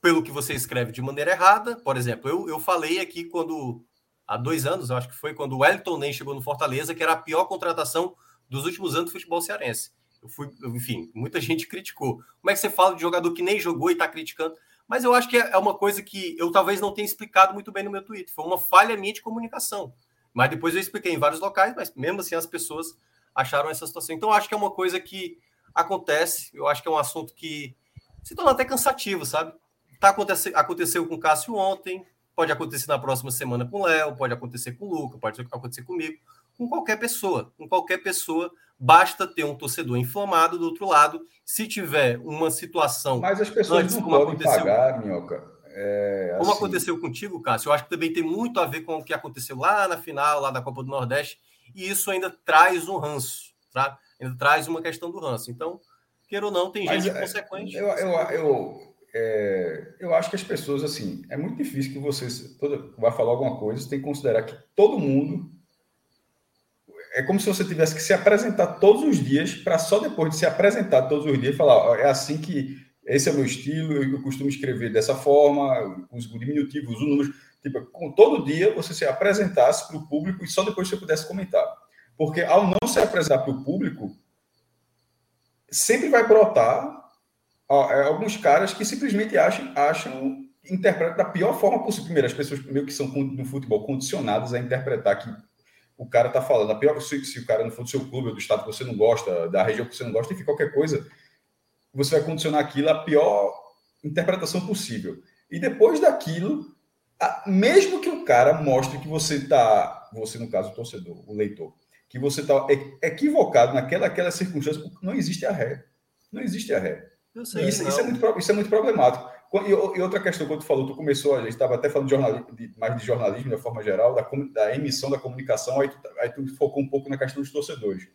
pelo que você escreve de maneira errada. Por exemplo, eu, eu falei aqui quando há dois anos, eu acho que foi quando o Wellington Nem chegou no Fortaleza, que era a pior contratação dos últimos anos do futebol cearense. Eu fui, enfim, muita gente criticou. Como é que você fala de jogador que nem jogou e está criticando? Mas eu acho que é uma coisa que eu talvez não tenha explicado muito bem no meu Twitter. Foi uma falha minha de comunicação. Mas depois eu expliquei em vários locais, mas mesmo assim as pessoas acharam essa situação. Então acho que é uma coisa que acontece. Eu acho que é um assunto que se torna até cansativo, sabe? Tá acontecendo, aconteceu com o Cássio ontem, Pode acontecer na próxima semana com o Léo, pode acontecer com o Luca, pode acontecer comigo, com qualquer pessoa. Com qualquer pessoa, basta ter um torcedor inflamado do outro lado. Se tiver uma situação. Mas as pessoas antes, não como podem aconteceu, pagar, Minhoca. É, como assim... aconteceu contigo, Cássio, eu acho que também tem muito a ver com o que aconteceu lá na final, lá da Copa do Nordeste, e isso ainda traz um ranço, tá? ainda traz uma questão do ranço. Então, queira ou não, tem Mas, gente é, consequente. Eu, eu, eu, é, eu acho que as pessoas, assim, é muito difícil que você toda, vai falar alguma coisa, você tem que considerar que todo mundo. É como se você tivesse que se apresentar todos os dias, para só depois de se apresentar todos os dias falar: ó, é assim que. Esse é o meu estilo, eu costumo escrever dessa forma, uso diminutivo, uso números. Tipo, com todo dia você se apresentasse para o público e só depois você pudesse comentar. Porque ao não se apresentar para o público, sempre vai brotar é, alguns caras que simplesmente acham, acham interpretam da pior forma possível. Primeiro, as pessoas meio que são no futebol condicionadas a interpretar que o cara está falando, a pior se, se o cara não for do seu clube, ou do estado que você não gosta, da região que você não gosta, enfim, qualquer coisa, você vai condicionar aquilo à pior interpretação possível. E depois daquilo, a, mesmo que o cara mostre que você está, você no caso o torcedor, o leitor, que você está equivocado naquela aquela circunstância, não existe a ré. Não existe a ré. Sei, isso, isso, é muito, isso é muito problemático. E, outra questão, quando tu falou, tu começou, a gente estava até falando de, jornalismo, de, mais de jornalismo, de forma geral, da, da emissão da comunicação, aí tu, aí tu, focou um pouco na questão dos torcedores.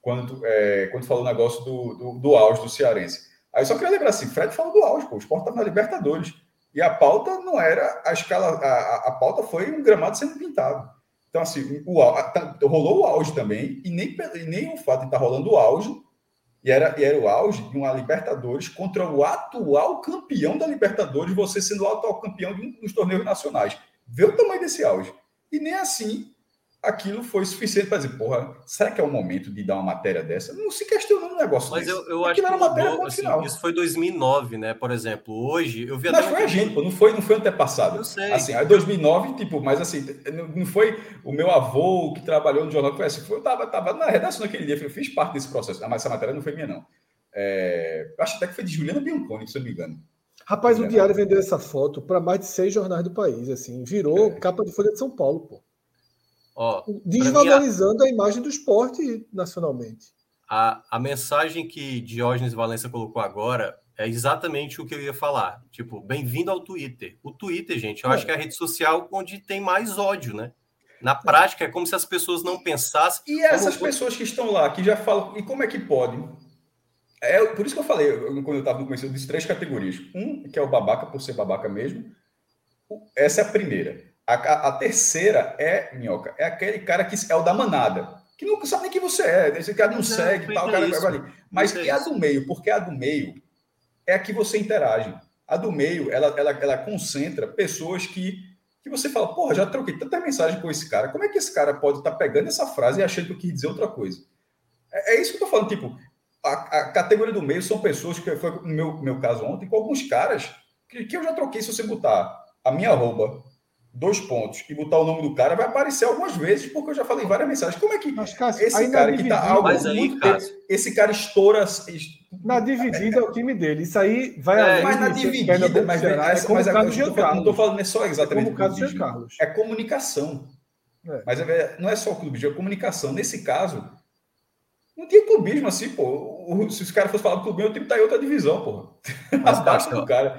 Quando tu, é, quando tu falou o negócio do, do, do auge do Cearense. Aí só queria lembrar assim, Fred falou do auge, pô, o esporte estava na Libertadores. E a pauta não era a escala, a, a pauta foi um gramado sendo pintado. Então, assim, o, a, tá, rolou o auge também, e nem, e nem o fato de estar tá rolando o auge e era, e era o auge de uma Libertadores contra o atual campeão da Libertadores, você sendo o atual campeão de um dos torneios nacionais. Vê o tamanho desse auge. E nem assim aquilo foi suficiente para dizer, porra, será que é o momento de dar uma matéria dessa? Não se questionou um negócio Mas desse. eu, eu acho que mudou, assim, isso foi 2009, né? Por exemplo, hoje eu vi Mas foi a gente, pô, não foi, não foi antepassado. Eu sei. Assim, aí 2009, tipo, mas assim, não foi o meu avô que trabalhou no jornal, foi assim, foi, eu tava, tava na redação naquele dia, eu fiz parte desse processo, mas essa matéria não foi minha, não. É, acho até que foi de Juliana Bianconi, se eu não me engano. Rapaz, o. Diário vendeu essa foto para mais de seis jornais do país, assim, virou é. capa de Folha de São Paulo, pô. Ó, Desvalorizando a... a imagem do esporte nacionalmente. A, a mensagem que Diógenes Valença colocou agora é exatamente o que eu ia falar. Tipo, bem-vindo ao Twitter. O Twitter, gente, eu é. acho que é a rede social onde tem mais ódio, né? Na prática, é como se as pessoas não pensassem. E essas como... pessoas que estão lá, que já falam, e como é que pode? É, por isso que eu falei, quando eu estava no começo, eu disse três categorias. Um, que é o babaca, por ser babaca mesmo. Essa é a primeira. A, a, a, terceira é, Minhoca, é aquele cara que é o da manada, que não sabe nem quem você é, esse cara não, não segue, tal, o cara vai ali. Mas que é a do meio, porque a do meio é a que você interage. A do meio, ela, ela, ela concentra pessoas que, que você fala, porra, já troquei tanta mensagem com esse cara, como é que esse cara pode estar tá pegando essa frase e achando que eu quis dizer outra coisa? É, é isso que eu tô falando, tipo, a, a, categoria do meio são pessoas que foi no meu, meu caso ontem, com alguns caras que, que eu já troquei se você botar a minha arroba dois pontos e botar o nome do cara, vai aparecer algumas vezes, porque eu já falei várias mensagens. Como é que Mas, Cássio, esse cara que está algo aí, muito tempo, esse cara estoura. Na dividida é o time dele. Isso aí vai é, Mas na dividida, mas, Ceará, essa, é mas a, eu não estou falando só exatamente é como o caso Carlos. É comunicação. É. Mas é, não é só o clubismo, é comunicação. Nesse caso, não tinha clubismo assim, pô. Se os caras fossem falar do clubismo, o time tá em outra divisão, porra. Mas basta do cara.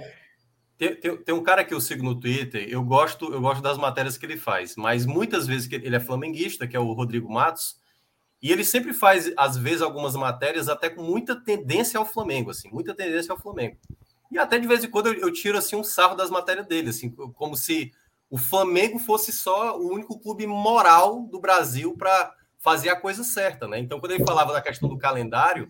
Tem, tem, tem, um cara que eu sigo no Twitter, eu gosto, eu gosto das matérias que ele faz, mas muitas vezes que ele é flamenguista, que é o Rodrigo Matos, e ele sempre faz, às vezes, algumas matérias até com muita tendência ao Flamengo, assim, muita tendência ao Flamengo. E até de vez em quando eu, eu tiro assim um sarro das matérias dele, assim, como se o Flamengo fosse só o único clube moral do Brasil para fazer a coisa certa, né? Então, quando ele falava da questão do calendário,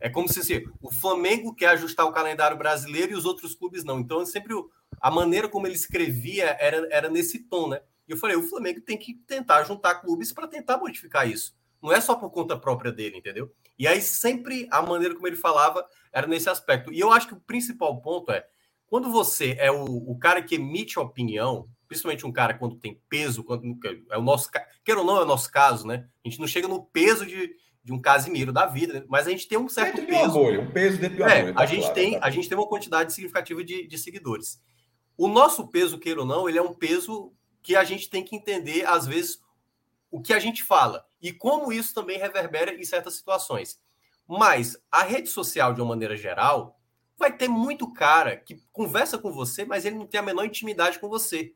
é como se assim, o Flamengo quer ajustar o calendário brasileiro e os outros clubes não. Então, sempre a maneira como ele escrevia era, era nesse tom, né? E eu falei, o Flamengo tem que tentar juntar clubes para tentar modificar isso. Não é só por conta própria dele, entendeu? E aí sempre a maneira como ele falava era nesse aspecto. E eu acho que o principal ponto é quando você é o, o cara que emite opinião, principalmente um cara quando tem peso, quando é o nosso, quer ou não é o nosso caso, né? A gente não chega no peso de, de um Casimiro da vida, mas a gente tem um certo dentro peso. De bolha, um peso dentro de uma é, tá a gente claro, tem, tá. a gente tem uma quantidade significativa de, de seguidores. O nosso peso, queira ou não, ele é um peso que a gente tem que entender às vezes o que a gente fala e como isso também reverbera em certas situações. Mas a rede social, de uma maneira geral, vai ter muito cara que conversa com você, mas ele não tem a menor intimidade com você.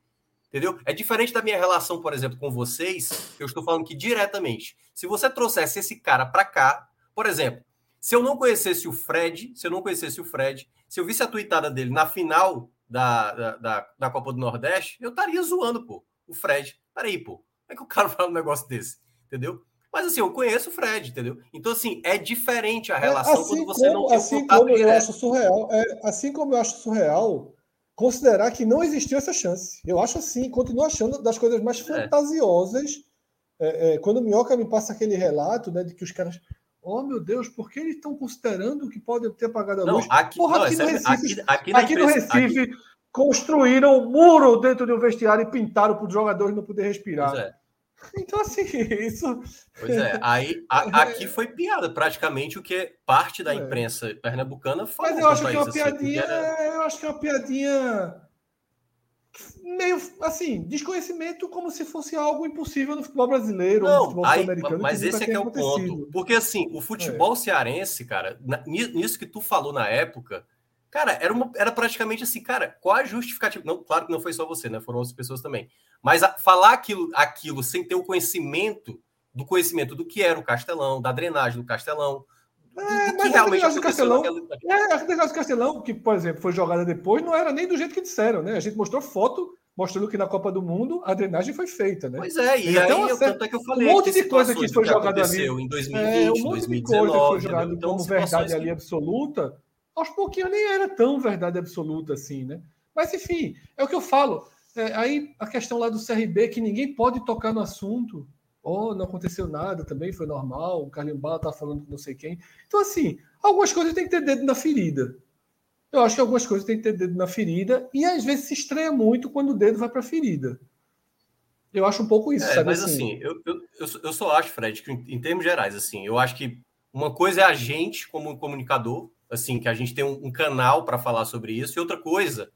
Entendeu? É diferente da minha relação, por exemplo, com vocês. Eu estou falando que diretamente. Se você trouxesse esse cara para cá, por exemplo, se eu não conhecesse o Fred, se eu não conhecesse o Fred, se eu visse a tweetada dele na final da, da, da, da Copa do Nordeste, eu estaria zoando, pô, o Fred. Peraí, pô, como é que o cara fala um negócio desse? Entendeu? Mas assim, eu conheço o Fred, entendeu? Então, assim, é diferente a é, relação é, assim quando você como, não tem assim como eu acho surreal, é, Assim como eu acho surreal considerar que não existiu essa chance. Eu acho assim, continuo achando das coisas mais é. fantasiosas. É, é, quando o Minhoca me passa aquele relato né, de que os caras. Oh, meu Deus, por que eles estão considerando que podem ter apagado a luz? Aqui, Porra, não, aqui, no Recife, aqui, aqui, aqui no Recife aqui... construíram um muro dentro de um vestiário e pintaram para os jogadores não poder respirar. É. Então, assim, isso. Pois é, aí a, aqui foi piada, praticamente o que parte da é. imprensa é. pernambucana falou. Mas eu acho que é uma assim, piadinha. Era... Eu acho que é uma piadinha. Meio assim, desconhecimento como se fosse algo impossível no futebol brasileiro Não, futebol aí, Mas esse é que é o ponto. Porque assim, o futebol é. cearense, cara, nisso que tu falou na época, Cara, era, uma, era praticamente assim, cara, qual a justificativa? Não, claro que não foi só você, né? Foram outras pessoas também. Mas a, falar aquilo, aquilo sem ter o conhecimento do conhecimento do que era o Castelão, da drenagem do Castelão. É, mas que realmente do Castelão, é, a drenagem do Castelão, que, por exemplo, foi jogada depois, não era nem do jeito que disseram, né? A gente mostrou foto mostrando que na Copa do Mundo a drenagem foi feita, né? Pois é, e então, aí eu, tanto é que eu falei um monte de coisa que foi jogada ali em 2020, é, um monte 2019, de coisa que foi jogada então, como verdade ali absoluta aos pouquinhos nem era tão verdade absoluta assim, né? Mas enfim, é o que eu falo. É, aí a questão lá do CRB, que ninguém pode tocar no assunto. Oh, não aconteceu nada, também foi normal. O Carlinhos Bala tá falando com não sei quem. Então, assim, algumas coisas tem que ter dedo na ferida. Eu acho que algumas coisas tem que ter dedo na ferida e às vezes se estranha muito quando o dedo vai para a ferida. Eu acho um pouco isso, é, sabe? Mas assim, assim eu, eu, eu só acho, Fred, que em termos gerais, assim, eu acho que uma coisa é a gente, como comunicador, assim, que a gente tem um, um canal para falar sobre isso, e outra coisa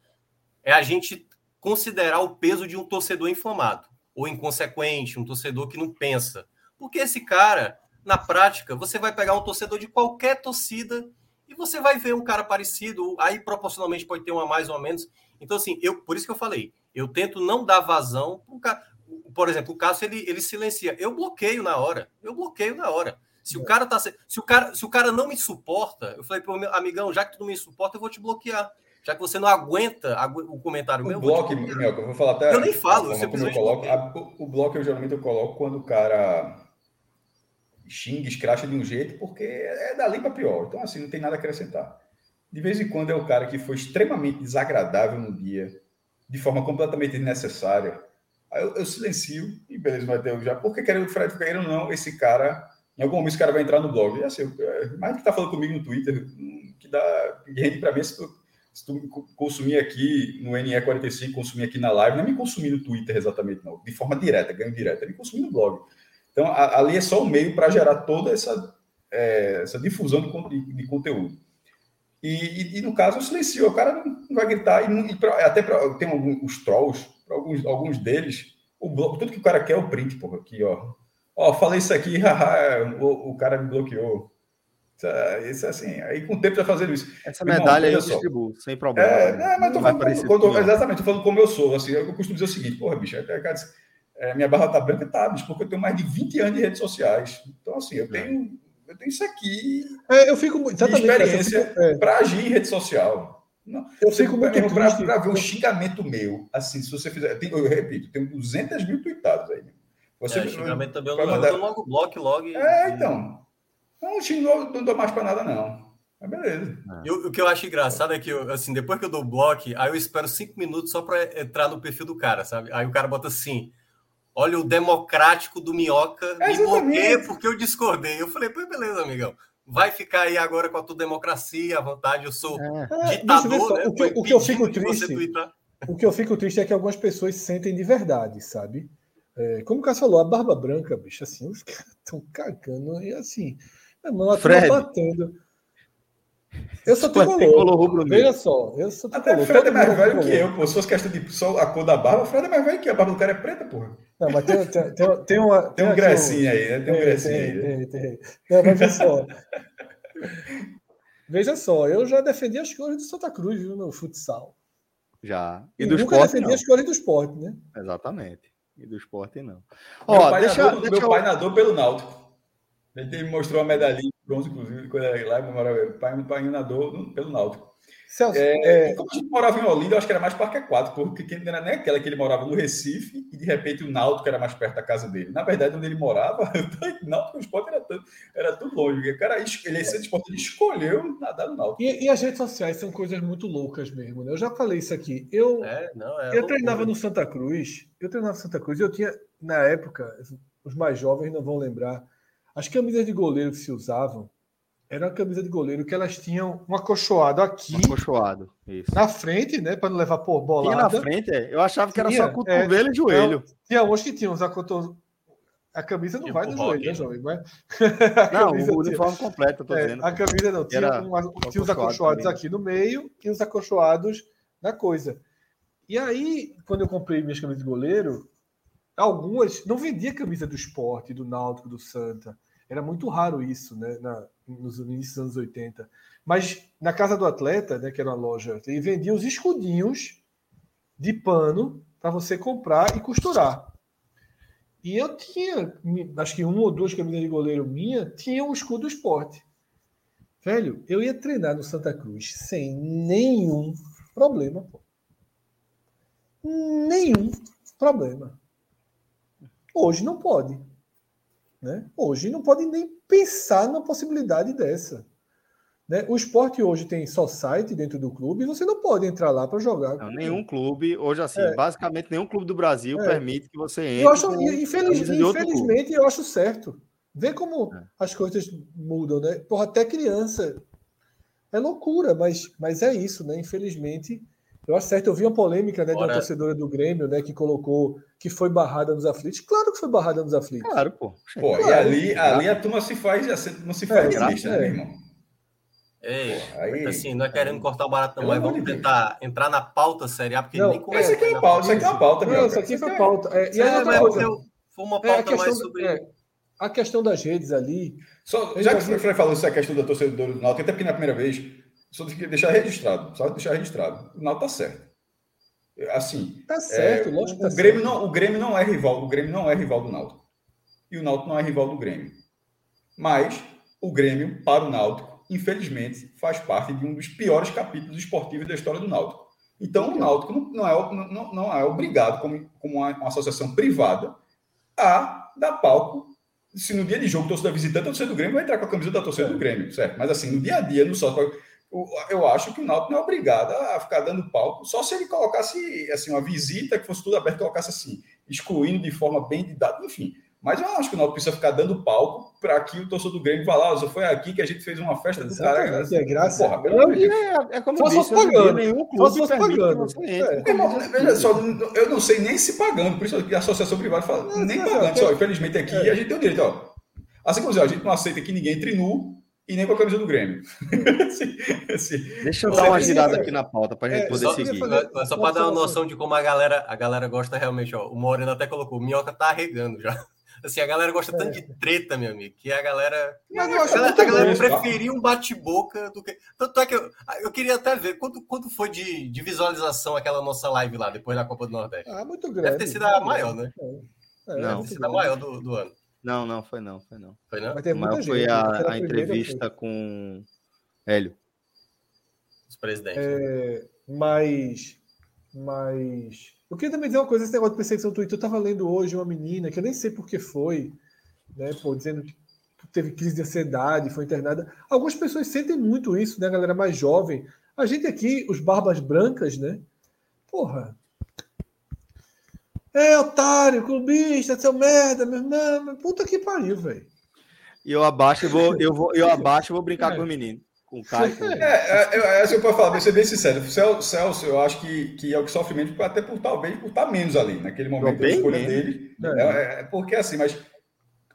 é a gente considerar o peso de um torcedor inflamado ou inconsequente, um torcedor que não pensa. Porque esse cara, na prática, você vai pegar um torcedor de qualquer torcida e você vai ver um cara parecido, aí proporcionalmente pode ter uma mais ou menos. Então, assim, eu, por isso que eu falei, eu tento não dar vazão. Por exemplo, o Cássio ele, ele silencia. Eu bloqueio na hora. Eu bloqueio na hora. Se o é. cara tá. Se o cara, se o cara não me suporta, eu falei pro meu amigão, já que tu não me suporta, eu vou te bloquear. Já que você não aguenta o comentário o meu. Bloco, eu, meu, eu vou falar até. Eu nem falo, eu coloco, a, o, o bloco eu geralmente eu coloco quando o cara xinga, escracha de um jeito, porque é dali para pior. Então, assim, não tem nada a acrescentar. De vez em quando é o cara que foi extremamente desagradável no dia, de forma completamente desnecessária. Aí eu, eu silencio e beleza, vai ter já. Porque querendo Fred querendo ou não, esse cara, em algum momento, esse cara vai entrar no blog. E assim, mais que tá falando comigo no Twitter, que dá rende para mim se tu, se tu consumir aqui no NE45, consumir aqui na live, não é me consumir no Twitter exatamente, não, de forma direta, ganho direta, é me consumir no blog. Então, a, ali é só o meio para gerar toda essa, é, essa difusão de, de conteúdo. E, e, e, no caso, eu silencio, o cara não vai gritar, e, e pra, até pra, tem alguns os trolls, alguns, alguns deles, o tudo que o cara quer é o print, porra, aqui, ó. Ó, falei isso aqui, haha, o, o cara me bloqueou. Isso, é, é assim, aí com o tempo vai fazendo isso. Essa medalha aí eu distribuo, sem problema. É, né? mas tô falando, quando, exatamente, tô falando como eu sou, assim, eu costumo dizer o seguinte, porra, bicho, até cara é, minha barra tá branca, tá, bicho, porque eu tenho mais de 20 anos de redes sociais. Então, assim, eu tenho, eu tenho isso aqui. É, eu fico exatamente experiência é. para agir em rede social. Não, eu fico muito para ver um xingamento meu. Assim, se você fizer. Tem, eu repito, tem 200 mil tweetados aí. Você, é, xingamento também eu, mandar... eu logo bloco, logo. É, então. Não xingou, não dou mais para nada, não. Mas beleza. É. o que eu acho engraçado é que, eu, assim, depois que eu dou bloco, aí eu espero cinco minutos só para entrar no perfil do cara, sabe? Aí o cara bota assim Olha, o democrático do Minhoca é me bloqueia porque eu discordei. Eu falei, pô, beleza, amigão. Vai ficar aí agora com a tua democracia à vontade. Eu sou é. ditador, né? O que, o que eu fico triste. O que eu fico triste é que algumas pessoas sentem de verdade, sabe? É, como o Cássio falou, a barba branca, bicho, assim, os caras estão cagando e assim, a mão Fred, batendo. Eu sou tricolor. Veja só, eu sou tricolor. Até o Fred é mais velho que eu, pô. Se fosse questão de só a cor da barba, o Fred é mais velho que eu. A barba do cara é preta, porra. Não, mas tem, tem, tem, tem uma. Tem, um grecinho aí, né? Tem um grecinho aí. Tem, tem. Não, mas veja só. veja só, eu já defendi as cores do Santa Cruz viu, no futsal. Já. E, e do nunca esporte, defendi não. as cores do esporte, né? Exatamente. E do esporte, não. Ó, meu pai, deixa, nadou, deixa meu eu... pai nadou pelo Náutico. Ele me mostrou a medalhinha de bronze, inclusive, quando era lá, meu pai, meu pai nadou pelo Náutico. Celso, é, é... Como a gente morava em Olinda, eu acho que era mais Parque Aquático, porque não era nem aquela que ele morava no Recife e de repente o Náutico era mais perto da casa dele. Na verdade, onde ele morava, o Náutico o esporte era, tudo, era tudo longe. O cara, ele, esse esporte, ele escolheu nadar no Náutico. E, e, as redes sociais são coisas muito loucas mesmo, né? Eu já falei isso aqui. Eu, é, não, é eu treinava no Santa Cruz, eu treinava no Santa Cruz e eu tinha, na época, os mais jovens não vão lembrar, as camisas de goleiro que se usavam era uma camisa de goleiro que elas tinham um acolchoado aqui. Um acolchoado, isso. Na frente, né? Para não levar por. Tinha na frente, é. Eu achava que era só cotovelo é, e joelho. Tinha uns que tinham os acotovelos. A camisa não vai no joelho, né, jovem? Mas... Não, o uniforme tinha... completo, eu tô é, dizendo. A camisa não, tinha, era uma, tinha os acolchoados aqui no meio e os acolchoados na coisa. E aí, quando eu comprei minhas camisas de goleiro, algumas não vendia camisa do esporte, do Náutico, do Santa. Era muito raro isso, né? Na, nos inícios dos anos 80. Mas na casa do atleta, né, que era uma loja, ele vendia os escudinhos de pano para você comprar e costurar. E eu tinha, acho que uma ou duas camisas de goleiro minha, tinha um escudo esporte. Velho, eu ia treinar no Santa Cruz sem nenhum problema. Pô. Nenhum problema. Hoje não pode. Né? Hoje não pode nem pensar na possibilidade dessa. Né? O esporte hoje tem só site dentro do clube e você não pode entrar lá para jogar. Não, nenhum clube, hoje assim, é. basicamente nenhum clube do Brasil é. permite que você entre. Eu acho, infeliz, infelizmente, eu acho certo. Vê como é. as coisas mudam, né? Porra, até criança. É loucura, mas, mas é isso, né? Infelizmente. Eu acho certo, eu vi uma polêmica né, de uma torcedora do Grêmio, né, que colocou que foi barrada nos aflitos. Claro que foi barrada nos aflitos. Claro, pô. Pô, claro. e ali, ali a turma se faz, não se faz é, lista, né, irmão? Ei, aí, assim, não é querendo cortar o barato, não, mas vamos tentar entrar na pauta séria, porque não, nem começa. Isso aqui é pauta, isso aqui é uma pauta, Não, isso aqui foi pauta. É, e é, mas coisa, foi uma pauta é, mais sobre. É, a questão das redes ali. Só, já que o Fred falou essa questão da torcedora do Náutico, até porque na primeira vez, só deixar registrado, só deixar registrado. O Náutico tá certo. Assim. Tá certo, é, lógico. O, tá Grêmio certo. Não, o Grêmio não é rival, o Grêmio não é rival do Náutico. E o Náutico não é rival do Grêmio. Mas o Grêmio, para o Náutico, infelizmente, faz parte de um dos piores capítulos esportivos da história do Náutico. Então, o Náutico não é, não, não é obrigado, como, como uma, uma, associação privada, a dar palco. Se no dia de jogo torcedor visitante, a torcida do Grêmio vai entrar com a camisa da torcida do Grêmio, certo? Mas assim, no dia a dia, no só eu acho que o Náutico não é obrigado a ficar dando palco, só se ele colocasse assim uma visita que fosse tudo aberto, colocasse assim, excluindo de forma bem didata, enfim. Mas eu acho que o Náutico precisa ficar dando palco para que o torcedor do Grêmio vá lá, só foi aqui que a gente fez uma festa do cara. É graça. Porra, pelo é, é como eu disse, pagando. nenhum clube pagando. É. Veja só, eu não sei nem se pagando, por isso que a associação privada fala, não, nem pagando. Só, infelizmente aqui é. a gente tem o direito, ó. Assim como a gente não aceita que ninguém entre nu e nem com a camisa do Grêmio. assim, assim. Deixa eu dar uma girada aqui na pauta para a gente é, poder só, seguir. Só, só para dar uma noção de como a galera, a galera gosta realmente, ó. O Moreno até colocou, o Minhoca tá arregando já. Assim, a galera gosta tanto de é. treta, meu amigo, que a galera. Mas eu acho a galera, a galera preferia um bate-boca do que. Tanto é que eu, eu queria até ver quanto, quanto foi de, de visualização aquela nossa live lá, depois da Copa do Nordeste. Ah, muito grande. Deve ter sido a maior, né? É, é não, deve ter sido a maior do, do ano. Não, não, foi não, foi não. Foi não? Mas, Mas foi a, a entrevista com Hélio. Os presidentes. É, mas. Mas eu queria também dizer uma coisa, esse negócio de perseguição no Twitter. Eu estava lendo hoje uma menina, que eu nem sei por que foi, né, pô, dizendo que teve crise de ansiedade, foi internada. Algumas pessoas sentem muito isso, né, a galera mais jovem. A gente aqui, os barbas brancas, né? Porra. É, otário, clubista, seu merda, meu irmão. Puta que pariu, velho. E eu abaixo, eu vou, eu vou, eu abaixo, eu vou brincar é. com o menino com o Caio. Com... É, é, é, eu posso falar, vou ser bem sincero. O Celso, eu acho que, que é o que sofre menos, até por talvez por estar menos ali, naquele momento da escolha menos. dele. É. é. é, porque assim, mas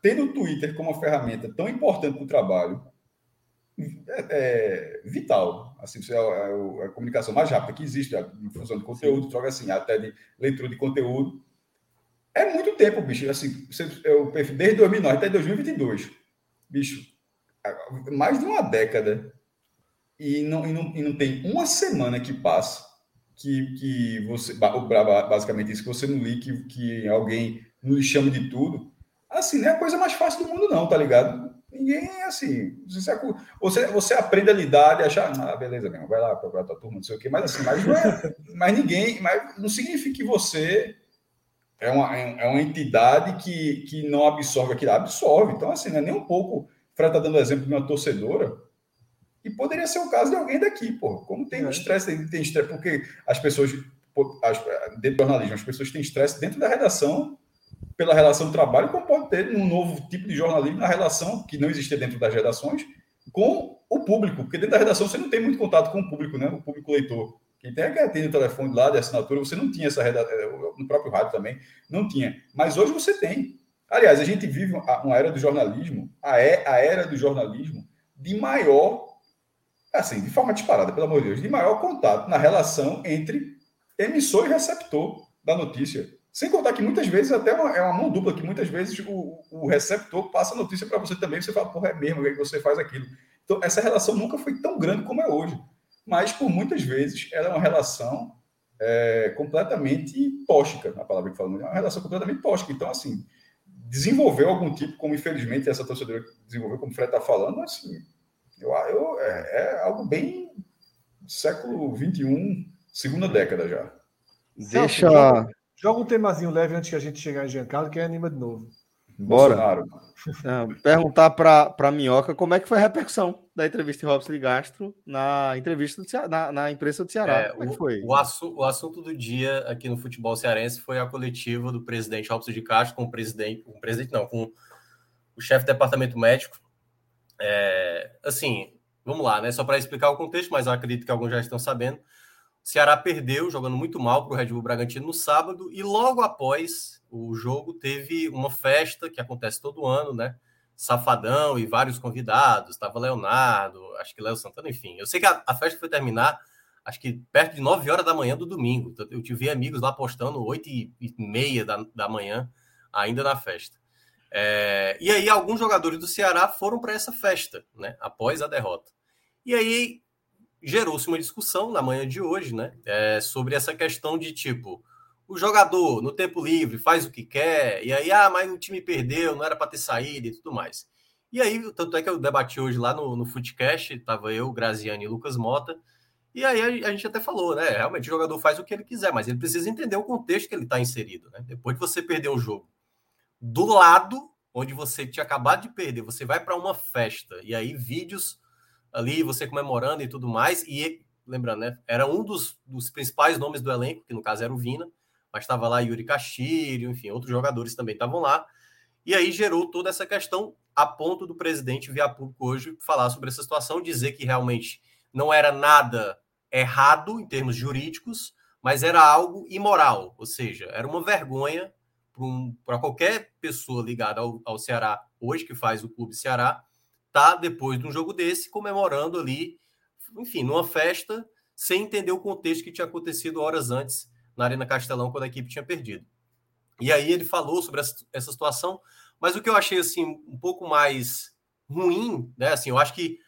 tendo o Twitter como uma ferramenta tão importante para o trabalho, é, é, vital. Assim, é a, a, comunicação mais rápida que existe, em função de conteúdo, troca assim, até de leitura de conteúdo. É muito tempo, bicho. Assim, eu, desde 2009 até 2022. Bicho, mais de uma década e não, e não, e não tem uma semana que passa que, que você, basicamente isso, que você não li, que, que alguém lhe chama de tudo, assim, não é a coisa mais fácil do mundo não, tá ligado? Ninguém, assim, você, você, aprende a lidar e achar, ah, beleza, mesmo, vai lá procurar tua turma, não sei o quê, mas assim, mas, é, mas ninguém, mas não significa que você é uma, é uma entidade que, que não absorve aquilo, absorve, então assim, não é nem um pouco, Fred tá dando exemplo de uma torcedora, e poderia ser o caso de alguém daqui, pô. Como tem é. estresse, tem estresse, porque as pessoas, as, dentro do jornalismo, as pessoas têm estresse dentro da redação, pela relação do trabalho, como pode ter um novo tipo de jornalismo na relação que não existia dentro das redações com o público, porque dentro da redação você não tem muito contato com o público, né? O público leitor. Quem tem é atende o telefone lá de assinatura, você não tinha essa redação, é, no próprio rádio também, não tinha. Mas hoje você tem. Aliás, a gente vive uma era do jornalismo, a era do jornalismo de maior assim, de forma disparada, pelo amor de Deus, de maior contato na relação entre emissor e receptor da notícia. Sem contar que muitas vezes até uma, é uma mão dupla, que muitas vezes o, o receptor passa a notícia para você também, você fala, porra, é mesmo, que você faz aquilo. Então, essa relação nunca foi tão grande como é hoje. Mas, por muitas vezes, ela é uma relação é, completamente tóxica, a palavra que fala, é uma relação completamente tóxica. Então, assim, desenvolveu algum tipo, como infelizmente essa torcedora desenvolveu, como o Fred está falando, assim, eu, eu, é, é algo bem século XXI, segunda década já. Deixa. Joga, um temazinho leve antes que a gente chegar em Giancarlo, que é anima de novo. Bora. É, perguntar para a Minhoca como é que foi a repercussão da entrevista de Robson de Gastro na entrevista Ceará, na, na, imprensa do Ceará. É, como é que foi? O, assu o, assunto do dia aqui no futebol cearense foi a coletiva do presidente Robson de Castro com o presidente, com o presidente não, com o chefe do departamento médico. É, assim, vamos lá, né? Só para explicar o contexto, mas eu acredito que alguns já estão sabendo. Ceará perdeu, jogando muito mal para o Red Bull Bragantino no sábado, e logo após o jogo teve uma festa que acontece todo ano, né? Safadão e vários convidados, estava Leonardo, acho que Léo Santana, enfim. Eu sei que a, a, festa foi terminar, acho que perto de 9 horas da manhã do domingo. Eu tive amigos lá postando 8 e, e meia da, da manhã, ainda na festa. É, e aí alguns jogadores do Ceará foram para essa festa, né? Após a derrota. E aí gerou-se uma discussão na manhã de hoje, né? É, sobre essa questão de tipo, o jogador no tempo livre faz o que quer, e aí, ah, mas o time perdeu, não era para ter saído e tudo mais. E aí, tanto é que eu debati hoje lá no, no Footcast, tava eu, Graziani e Lucas Mota, e aí a, a gente até falou, né? Realmente o jogador faz o que ele quiser, mas ele precisa entender o contexto que ele está inserido, né? Depois de você perder o jogo do lado onde você tinha acabado de perder, você vai para uma festa, e aí vídeos ali, você comemorando e tudo mais. E lembrando, né? Era um dos, dos principais nomes do elenco, que no caso era o Vina, mas estava lá Yuri Castilho, enfim, outros jogadores também estavam lá. E aí gerou toda essa questão a ponto do presidente via público hoje falar sobre essa situação, dizer que realmente não era nada errado em termos jurídicos, mas era algo imoral, ou seja, era uma vergonha para um, qualquer pessoa ligada ao, ao Ceará hoje, que faz o Clube Ceará, tá depois de um jogo desse comemorando ali, enfim, numa festa, sem entender o contexto que tinha acontecido horas antes na Arena Castelão quando a equipe tinha perdido. E aí ele falou sobre essa, situação, mas o que eu achei assim um pouco mais ruim, né? Assim, eu acho que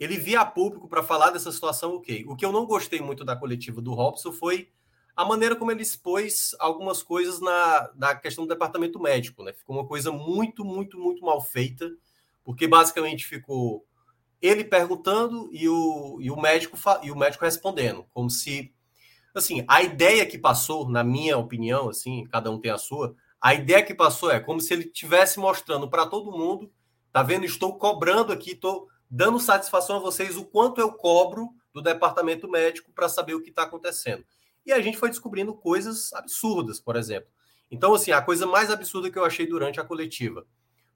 ele via a público para falar dessa situação, ok. O que eu não gostei muito da coletiva do Robson foi a maneira como ele expôs algumas coisas na, na questão do departamento médico, né? Ficou uma coisa muito, muito, muito mal feita porque basicamente ficou ele perguntando e o, e o médico e o médico respondendo, como se assim, a ideia que passou, na minha opinião, assim, cada um tem a sua, a ideia que passou é como se ele estivesse mostrando para todo mundo, tá vendo? Estou cobrando aqui, estou dando satisfação a vocês o quanto eu cobro do departamento médico para saber o que está acontecendo. E a gente foi descobrindo coisas absurdas, por exemplo. Então, assim, a coisa mais absurda que eu achei durante a coletiva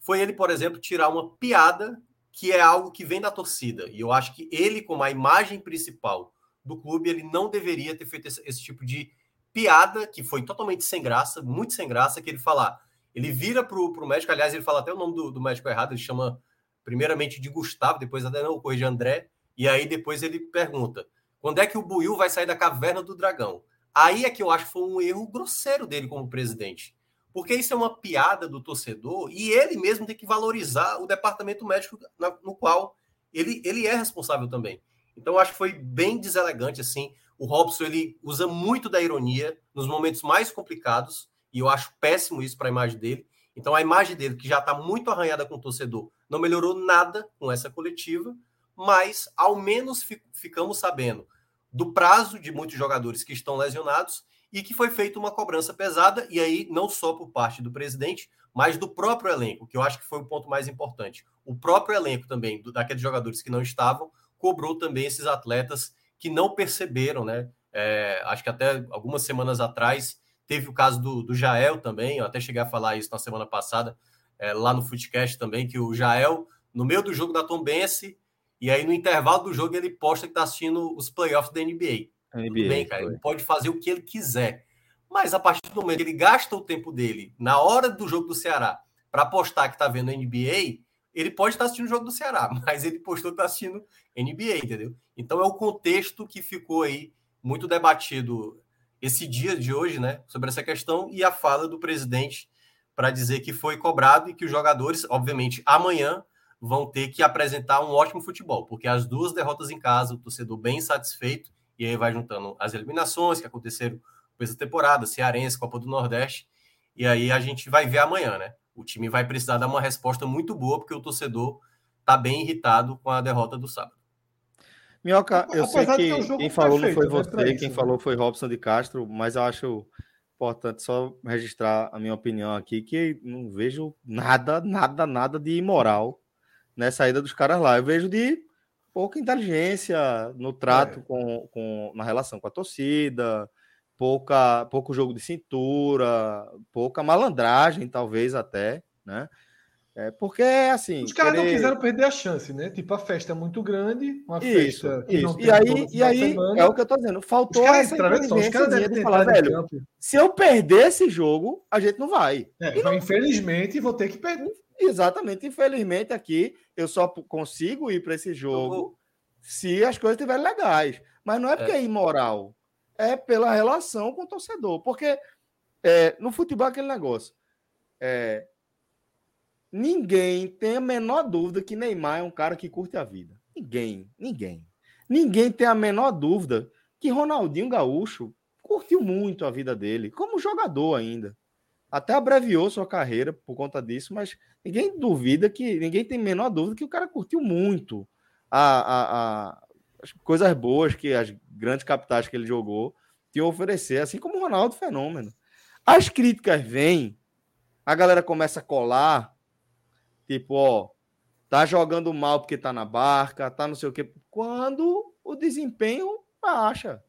foi ele, por exemplo, tirar uma piada que é algo que vem da torcida. E eu acho que ele, como a imagem principal do clube, ele não deveria ter feito esse, esse tipo de piada, que foi totalmente sem graça, muito sem graça, que ele falar. Ele vira para o médico, aliás, ele fala até o nome do, do, médico errado, ele chama primeiramente de Gustavo, depois até não, o de André, e aí depois ele pergunta: quando é que o Buiu vai sair da caverna do dragão? Aí é que eu acho que foi um erro grosseiro dele como presidente. Porque isso é uma piada do torcedor e ele mesmo tem que valorizar o departamento médico no qual ele, ele é responsável também. Então, acho que foi bem deselegante, assim. O Robson, ele usa muito da ironia nos momentos mais complicados e eu acho péssimo isso para a imagem dele. Então, a imagem dele, que já está muito arranhada com o torcedor, não melhorou nada com essa coletiva, mas ao menos ficamos sabendo do prazo de muitos jogadores que estão lesionados e que foi feita uma cobrança pesada, e aí não só por parte do presidente, mas do próprio elenco, que eu acho que foi o ponto mais importante. O próprio elenco também, do, daqueles jogadores que não estavam, cobrou também esses atletas que não perceberam, né? É, acho que até algumas semanas atrás teve o caso do, do Jael também, eu até cheguei a falar isso na semana passada, é, lá no Footcast também, que o Jael, no meio do jogo da Tom Bense, e aí no intervalo do jogo ele posta que está assistindo os playoffs da NBA. NBA, bem, cara, ele pode fazer o que ele quiser. Mas a partir do momento que ele gasta o tempo dele na hora do jogo do Ceará para postar que está vendo NBA, ele pode estar assistindo o jogo do Ceará, mas ele postou que está assistindo NBA, entendeu? Então é o contexto que ficou aí muito debatido esse dia de hoje, né, sobre essa questão e a fala do presidente para dizer que foi cobrado e que os jogadores, obviamente, amanhã vão ter que apresentar um ótimo futebol, porque as duas derrotas em casa, o torcedor bem satisfeito e aí vai juntando as eliminações que aconteceram essa temporada, Cearense, Copa do Nordeste, e aí a gente vai ver amanhã, né? O time vai precisar dar uma resposta muito boa, porque o torcedor tá bem irritado com a derrota do sábado. Minhoca, eu Apesar sei que quem falou não foi você, né, quem isso, falou foi Robson de Castro, mas eu acho importante só registrar a minha opinião aqui, que não vejo nada, nada, nada de imoral nessa saída dos caras lá. Eu vejo de pouca inteligência no trato é. com, com na relação com a torcida, pouca, pouco jogo de cintura, pouca malandragem, talvez até, né? É porque, assim. Os caras querer... não quiseram perder a chance, né? Tipo, a festa é muito grande, uma isso, festa. Isso. e aí, e aí é o que eu tô dizendo. Faltou essa inteligência de falar, velho. Se eu perder esse jogo, a gente não vai. É, não... Infelizmente, vou ter que perder. Exatamente. Infelizmente, aqui eu só consigo ir para esse jogo se as coisas estiverem legais. Mas não é porque é, é imoral, é pela relação com o torcedor. Porque é, no futebol é aquele negócio. É, Ninguém tem a menor dúvida que Neymar é um cara que curte a vida. Ninguém, ninguém. Ninguém tem a menor dúvida que Ronaldinho Gaúcho curtiu muito a vida dele, como jogador ainda. Até abreviou sua carreira por conta disso, mas ninguém duvida que, ninguém tem a menor dúvida que o cara curtiu muito a, a, a, as coisas boas que as grandes capitais que ele jogou tinham a oferecer, assim como o Ronaldo Fenômeno. As críticas vêm, a galera começa a colar, Tipo, ó, tá jogando mal porque tá na barca, tá não sei o quê. Quando o desempenho baixa.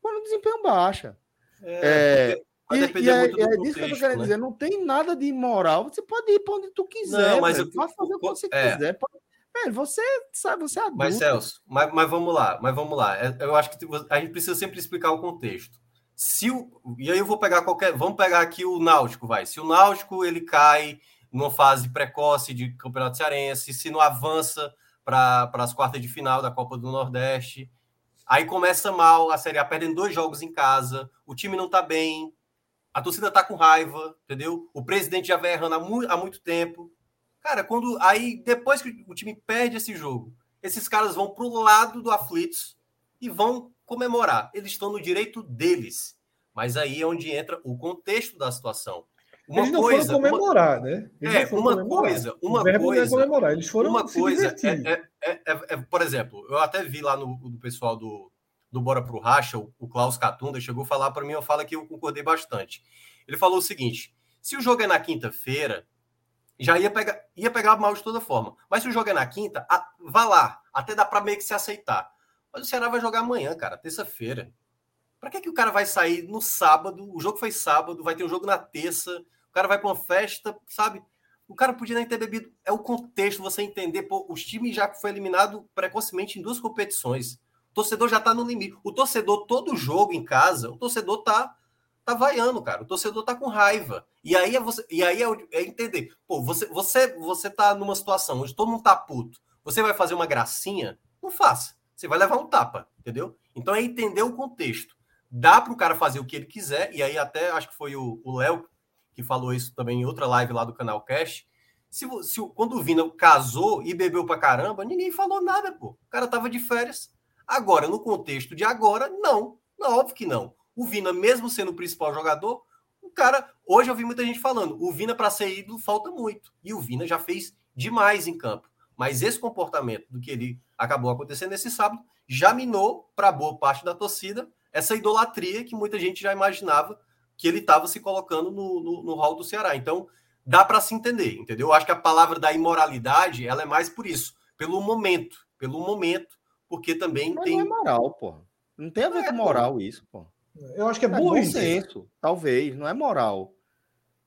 Quando o desempenho baixa. É, é e, e é, é disso que eu tô querendo né? dizer. Não tem nada de imoral. Você pode ir para onde tu quiser. Não, mas eu, pode fazer o que você é. quiser. Pode, velho, você sabe, você é adulto. Mas, Celso, mas, mas vamos lá, mas vamos lá. É, eu acho que a gente precisa sempre explicar o contexto. Se o, e aí eu vou pegar qualquer. Vamos pegar aqui o Náutico, vai. Se o Náutico ele cai numa fase precoce de Campeonato Cearense, se não avança para as quartas de final da Copa do Nordeste. Aí começa mal a Série A, perdendo dois jogos em casa, o time não está bem, a torcida está com raiva, entendeu? O presidente já vem errando há, mu há muito tempo. Cara, quando aí depois que o time perde esse jogo, esses caras vão para o lado do aflitos e vão comemorar. Eles estão no direito deles. Mas aí é onde entra o contexto da situação. Uma eles não coisa, foram comemorar, uma, né? Eles é, uma comemorar. coisa, uma coisa. É comemorar, eles foram uma coisa. É, é, é, é, por exemplo, eu até vi lá no do pessoal do, do Bora pro Racha, o, Klaus Catunda chegou a falar para mim, eu falo que eu concordei bastante. Ele falou o seguinte: se o jogo é na quinta-feira, já ia pegar, ia pegar mal de toda forma. Mas se o jogo é na quinta, a, vá lá, até dá para meio que se aceitar. Mas o Ceará vai jogar amanhã, cara, terça-feira. Para que, que o cara vai sair no sábado? O jogo foi sábado, vai ter um jogo na terça o cara vai para uma festa, sabe? O cara podia nem ter bebido. É o contexto, você entender. Pô, os times já foi eliminado precocemente em duas competições. Torcedor já tá no limite. O torcedor, todo jogo em casa, o torcedor tá tá vaiando, cara. O torcedor tá com raiva. E aí é você, e aí é, é, entender. Pô, você você você tá numa situação onde todo mundo tá puto. Você vai fazer uma gracinha? Não faça. Você vai levar um tapa, entendeu? Então é entender o contexto. Dá para o cara fazer o que ele quiser, e aí até acho que foi o Léo que falou isso também em outra live lá do canal Cash. Se, se quando o Vina casou e bebeu pra caramba, ninguém falou nada, pô. O cara tava de férias. Agora, no contexto de agora, não. Não, óbvio que não. O Vina, mesmo sendo o principal jogador, o cara. Hoje eu vi muita gente falando, o Vina para ser ídolo falta muito. E o Vina já fez demais em campo. Mas esse comportamento do que ele acabou acontecendo nesse sábado já minou para boa parte da torcida essa idolatria que muita gente já imaginava que ele estava se colocando no, no, no hall do Ceará. Então, dá para se entender, entendeu? Eu acho que a palavra da imoralidade, ela é mais por isso, pelo momento, pelo momento, porque também Mas tem... Não é moral, pô. Não tem a ver é, com moral pô. isso, pô. Eu acho que é, é burrice. senso, talvez, não é moral.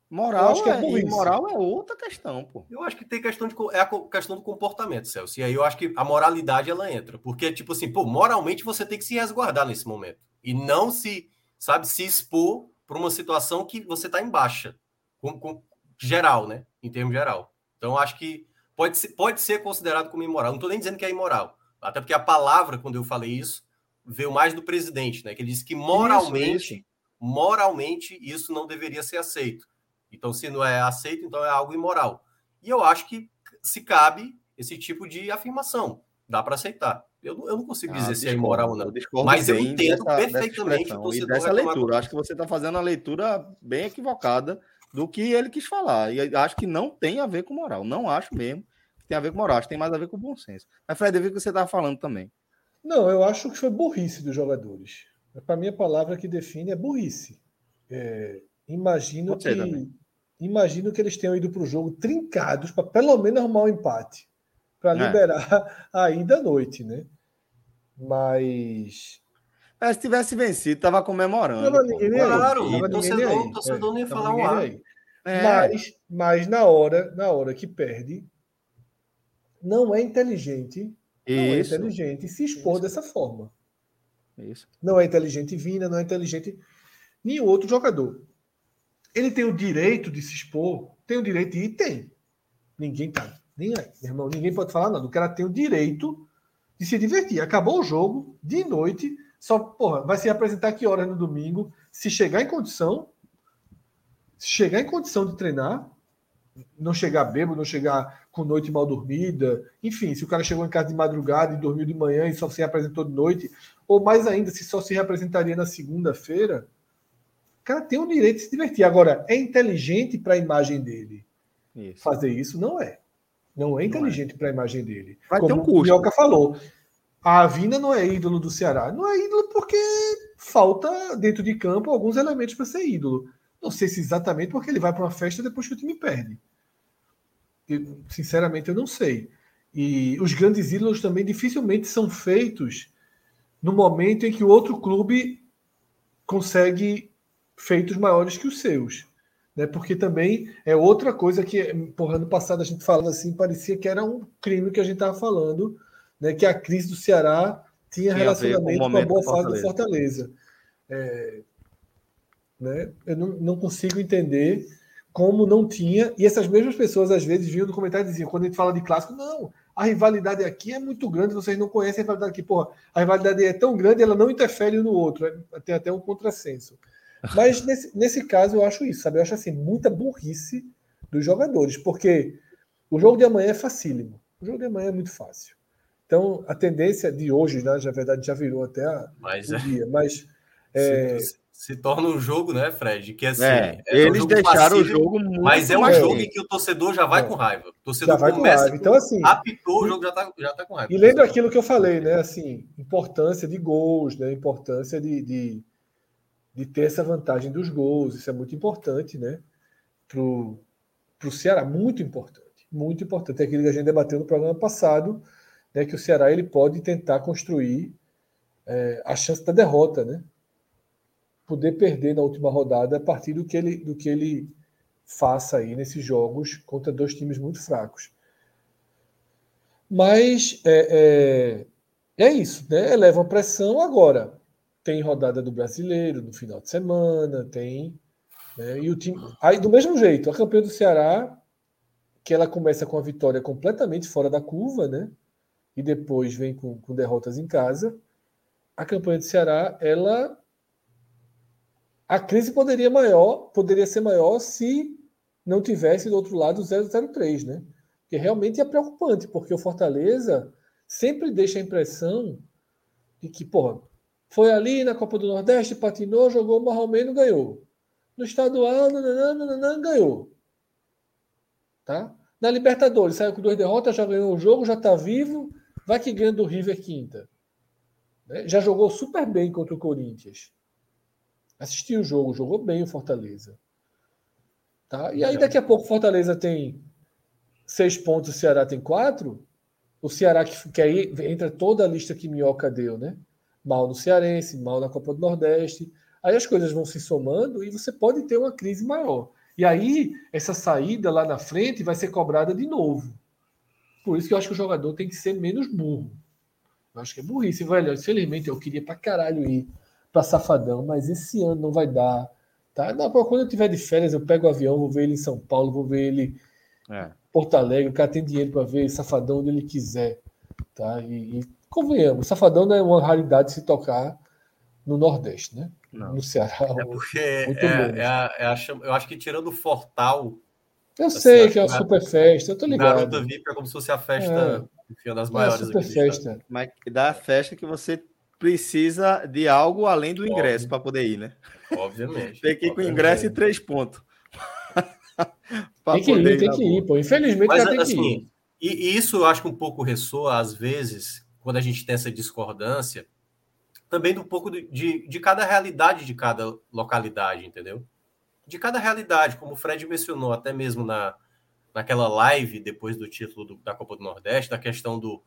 Moral acho que é, é moral é outra questão, pô. Eu acho que tem questão de é a questão do comportamento, Celso. E aí eu acho que a moralidade ela entra, porque tipo assim, pô, moralmente você tem que se resguardar nesse momento e não se, sabe, se expor para uma situação que você está em baixa, com, com, geral, né? Em termos geral. Então, acho que pode ser, pode ser considerado como imoral. Não estou nem dizendo que é imoral. Até porque a palavra, quando eu falei isso, veio mais do presidente, né? Que ele disse que moralmente, isso, isso. moralmente, isso não deveria ser aceito. Então, se não é aceito, então é algo imoral. E eu acho que se cabe esse tipo de afirmação. Dá para aceitar. Eu, eu não consigo ah, dizer se é imoral ou não. Mas eu entendo dessa, perfeitamente dessa o E dessa leitura. Acho que você está fazendo a leitura bem equivocada do que ele quis falar. E acho que não tem a ver com moral. Não acho mesmo que tem a ver com moral. Acho que tem mais a ver com bom senso. Mas, Fred, eu vi que você estava falando também. Não, eu acho que foi burrice dos jogadores. Para mim, a palavra que define é burrice. é, imagino que imagino que eles tenham ido para o jogo trincados para pelo menos arrumar um empate para é. liberar ainda à noite, né? Mas mas se tivesse vencido, tava comemorando. Tava ninguém claro, o torcedor, é, não ia falar um ar. É. Mas, mas na hora, na hora que perde, não é inteligente. Não é inteligente se expor Isso. dessa forma. Isso. Não é inteligente Vina, não é inteligente nenhum outro jogador. Ele tem o direito de se expor, tem o direito de ir, tem. Ninguém tá. Nem aí, irmão, ninguém pode falar nada. O cara tem o direito de se divertir. Acabou o jogo, de noite, só, porra, vai se apresentar que horas no domingo? Se chegar em condição, se chegar em condição de treinar, não chegar bêbado, não chegar com noite mal dormida, enfim, se o cara chegou em casa de madrugada e dormiu de manhã e só se apresentou de noite, ou mais ainda, se só se representaria na segunda-feira, o cara tem o direito de se divertir. Agora, é inteligente para a imagem dele isso. fazer isso? Não é. Não é inteligente é. para a imagem dele. Vai Como ter um custo. o Mioca falou. A Avina não é ídolo do Ceará. Não é ídolo porque falta dentro de campo alguns elementos para ser ídolo. Não sei se exatamente porque ele vai para uma festa depois que o time perde. Eu, sinceramente, eu não sei. E os grandes ídolos também dificilmente são feitos no momento em que o outro clube consegue feitos maiores que os seus. Né? Porque também é outra coisa que, por ano passado, a gente falando assim, parecia que era um crime que a gente estava falando, né? que a crise do Ceará tinha, tinha relacionamento com a boa fase do Fortaleza. É, né? Eu não, não consigo entender como não tinha. E essas mesmas pessoas, às vezes, vinham no comentário e diziam, quando a gente fala de clássico, não, a rivalidade aqui é muito grande, vocês não conhecem a rivalidade aqui. Porra, a rivalidade é tão grande, ela não interfere no outro. É, tem até um contrassenso. Mas nesse, nesse caso, eu acho isso, sabe? Eu acho assim, muita burrice dos jogadores, porque o jogo de amanhã é facílimo. O jogo de amanhã é muito fácil. Então, a tendência de hoje, né, na verdade, já virou até a, mas, o é. dia, mas é, se torna um jogo, né, Fred? Que assim, é, é eles um deixaram o jogo muito Mas é um jogo em que o torcedor já vai é. com raiva. O torcedor já vai com raiva. Então, assim. Apitou, o jogo já tá, já tá com raiva. E lembra aquilo que eu falei, né? Assim, importância de gols, né? Importância de, de, de ter essa vantagem dos gols. Isso é muito importante, né? Pro, pro Ceará, muito importante. Muito importante. É aquilo que a gente debateu no programa passado, né? Que o Ceará ele pode tentar construir é, a chance da derrota, né? Poder perder na última rodada a partir do que ele, do que ele faça aí nesses jogos contra dois times muito fracos. Mas é, é, é isso, né? Eleva a pressão agora. Tem rodada do brasileiro no final de semana, tem. Né? E o time. Aí, do mesmo jeito, a campeã do Ceará, que ela começa com a vitória completamente fora da curva, né? E depois vem com, com derrotas em casa. A campanha do Ceará, ela a crise poderia maior, poderia ser maior se não tivesse do outro lado o 003, né? Que realmente é preocupante, porque o Fortaleza sempre deixa a impressão de que, porra, foi ali na Copa do Nordeste, patinou, jogou ou menos, ganhou. No estadual, nananã, nananã, ganhou. Tá? Na Libertadores, saiu com duas derrotas, já ganhou o jogo, já está vivo, vai que ganha do River quinta. Né? Já jogou super bem contra o Corinthians. Assistiu o jogo, jogou bem o Fortaleza. Tá? E aí daqui a pouco o Fortaleza tem seis pontos, o Ceará tem quatro. O Ceará que, que aí entra toda a lista que Minhoca deu, né? Mal no Cearense, mal na Copa do Nordeste. Aí as coisas vão se somando e você pode ter uma crise maior. E aí, essa saída lá na frente vai ser cobrada de novo. Por isso que eu acho que o jogador tem que ser menos burro. Eu acho que é burrice, velho. Infelizmente, eu queria pra caralho ir para Safadão, mas esse ano não vai dar. Tá? Não, quando eu tiver de férias, eu pego o avião, vou ver ele em São Paulo, vou ver ele é. Porto Alegre. O cara tem dinheiro para ver Safadão onde ele quiser. Tá? E, e convenhamos, Safadão não é uma raridade se tocar no Nordeste, né? Não. No Ceará. É porque é, é, é, a, é a, eu acho que tirando o Fortal. Eu assim, sei que é uma super festa, eu tô ligado. Garota VIP é como se fosse a festa é. enfim, das maiores. É super festa. Mas da festa que você precisa de algo além do ingresso para poder ir, né? Obviamente. tem que ir com ingresso e três pontos. tem que ir, tem que ir, pô. Infelizmente, Mas, tem assim, que ir. E, isso eu acho que um pouco ressoa, às vezes, quando a gente tem essa discordância, também do pouco de, de, de cada realidade de cada localidade, entendeu? De cada realidade, como o Fred mencionou até mesmo na, naquela live depois do título do, da Copa do Nordeste, da questão do,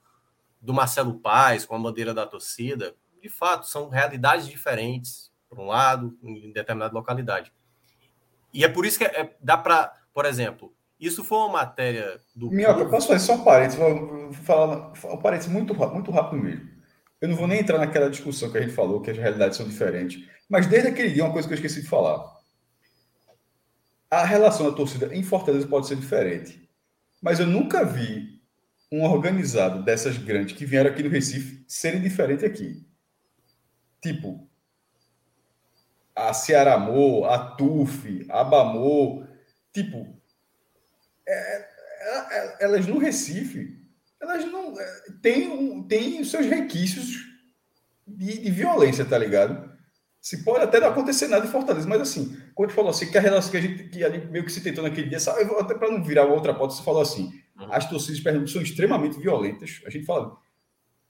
do Marcelo Paz com a bandeira da torcida. De fato, são realidades diferentes, por um lado, em determinada localidade. E é por isso que é, é dá para, por exemplo, isso foi uma matéria do. Minhoca, eu posso fazer só um parênteses? Vou falar um parênteses muito, muito rápido mesmo. Eu não vou nem entrar naquela discussão que a gente falou, que as realidades são diferentes. Mas desde aquele dia, uma coisa que eu esqueci de falar. A relação da torcida em Fortaleza pode ser diferente. Mas eu nunca vi um organizado dessas grandes que vieram aqui no Recife serem diferentes aqui. Tipo, a Ceará Amor, a TUF, a Bamor, tipo, é, é, é, elas no Recife, elas não é, têm, têm os seus requisitos de, de, violência, tá ligado? Se pode até não acontecer nada em Fortaleza, mas assim, quando falou assim, que a relação que a gente que ali meio que se tentou naquele dia, sabe, até para não virar outra pauta, você falou assim, uhum. as torcidas de são extremamente violentas. A gente fala,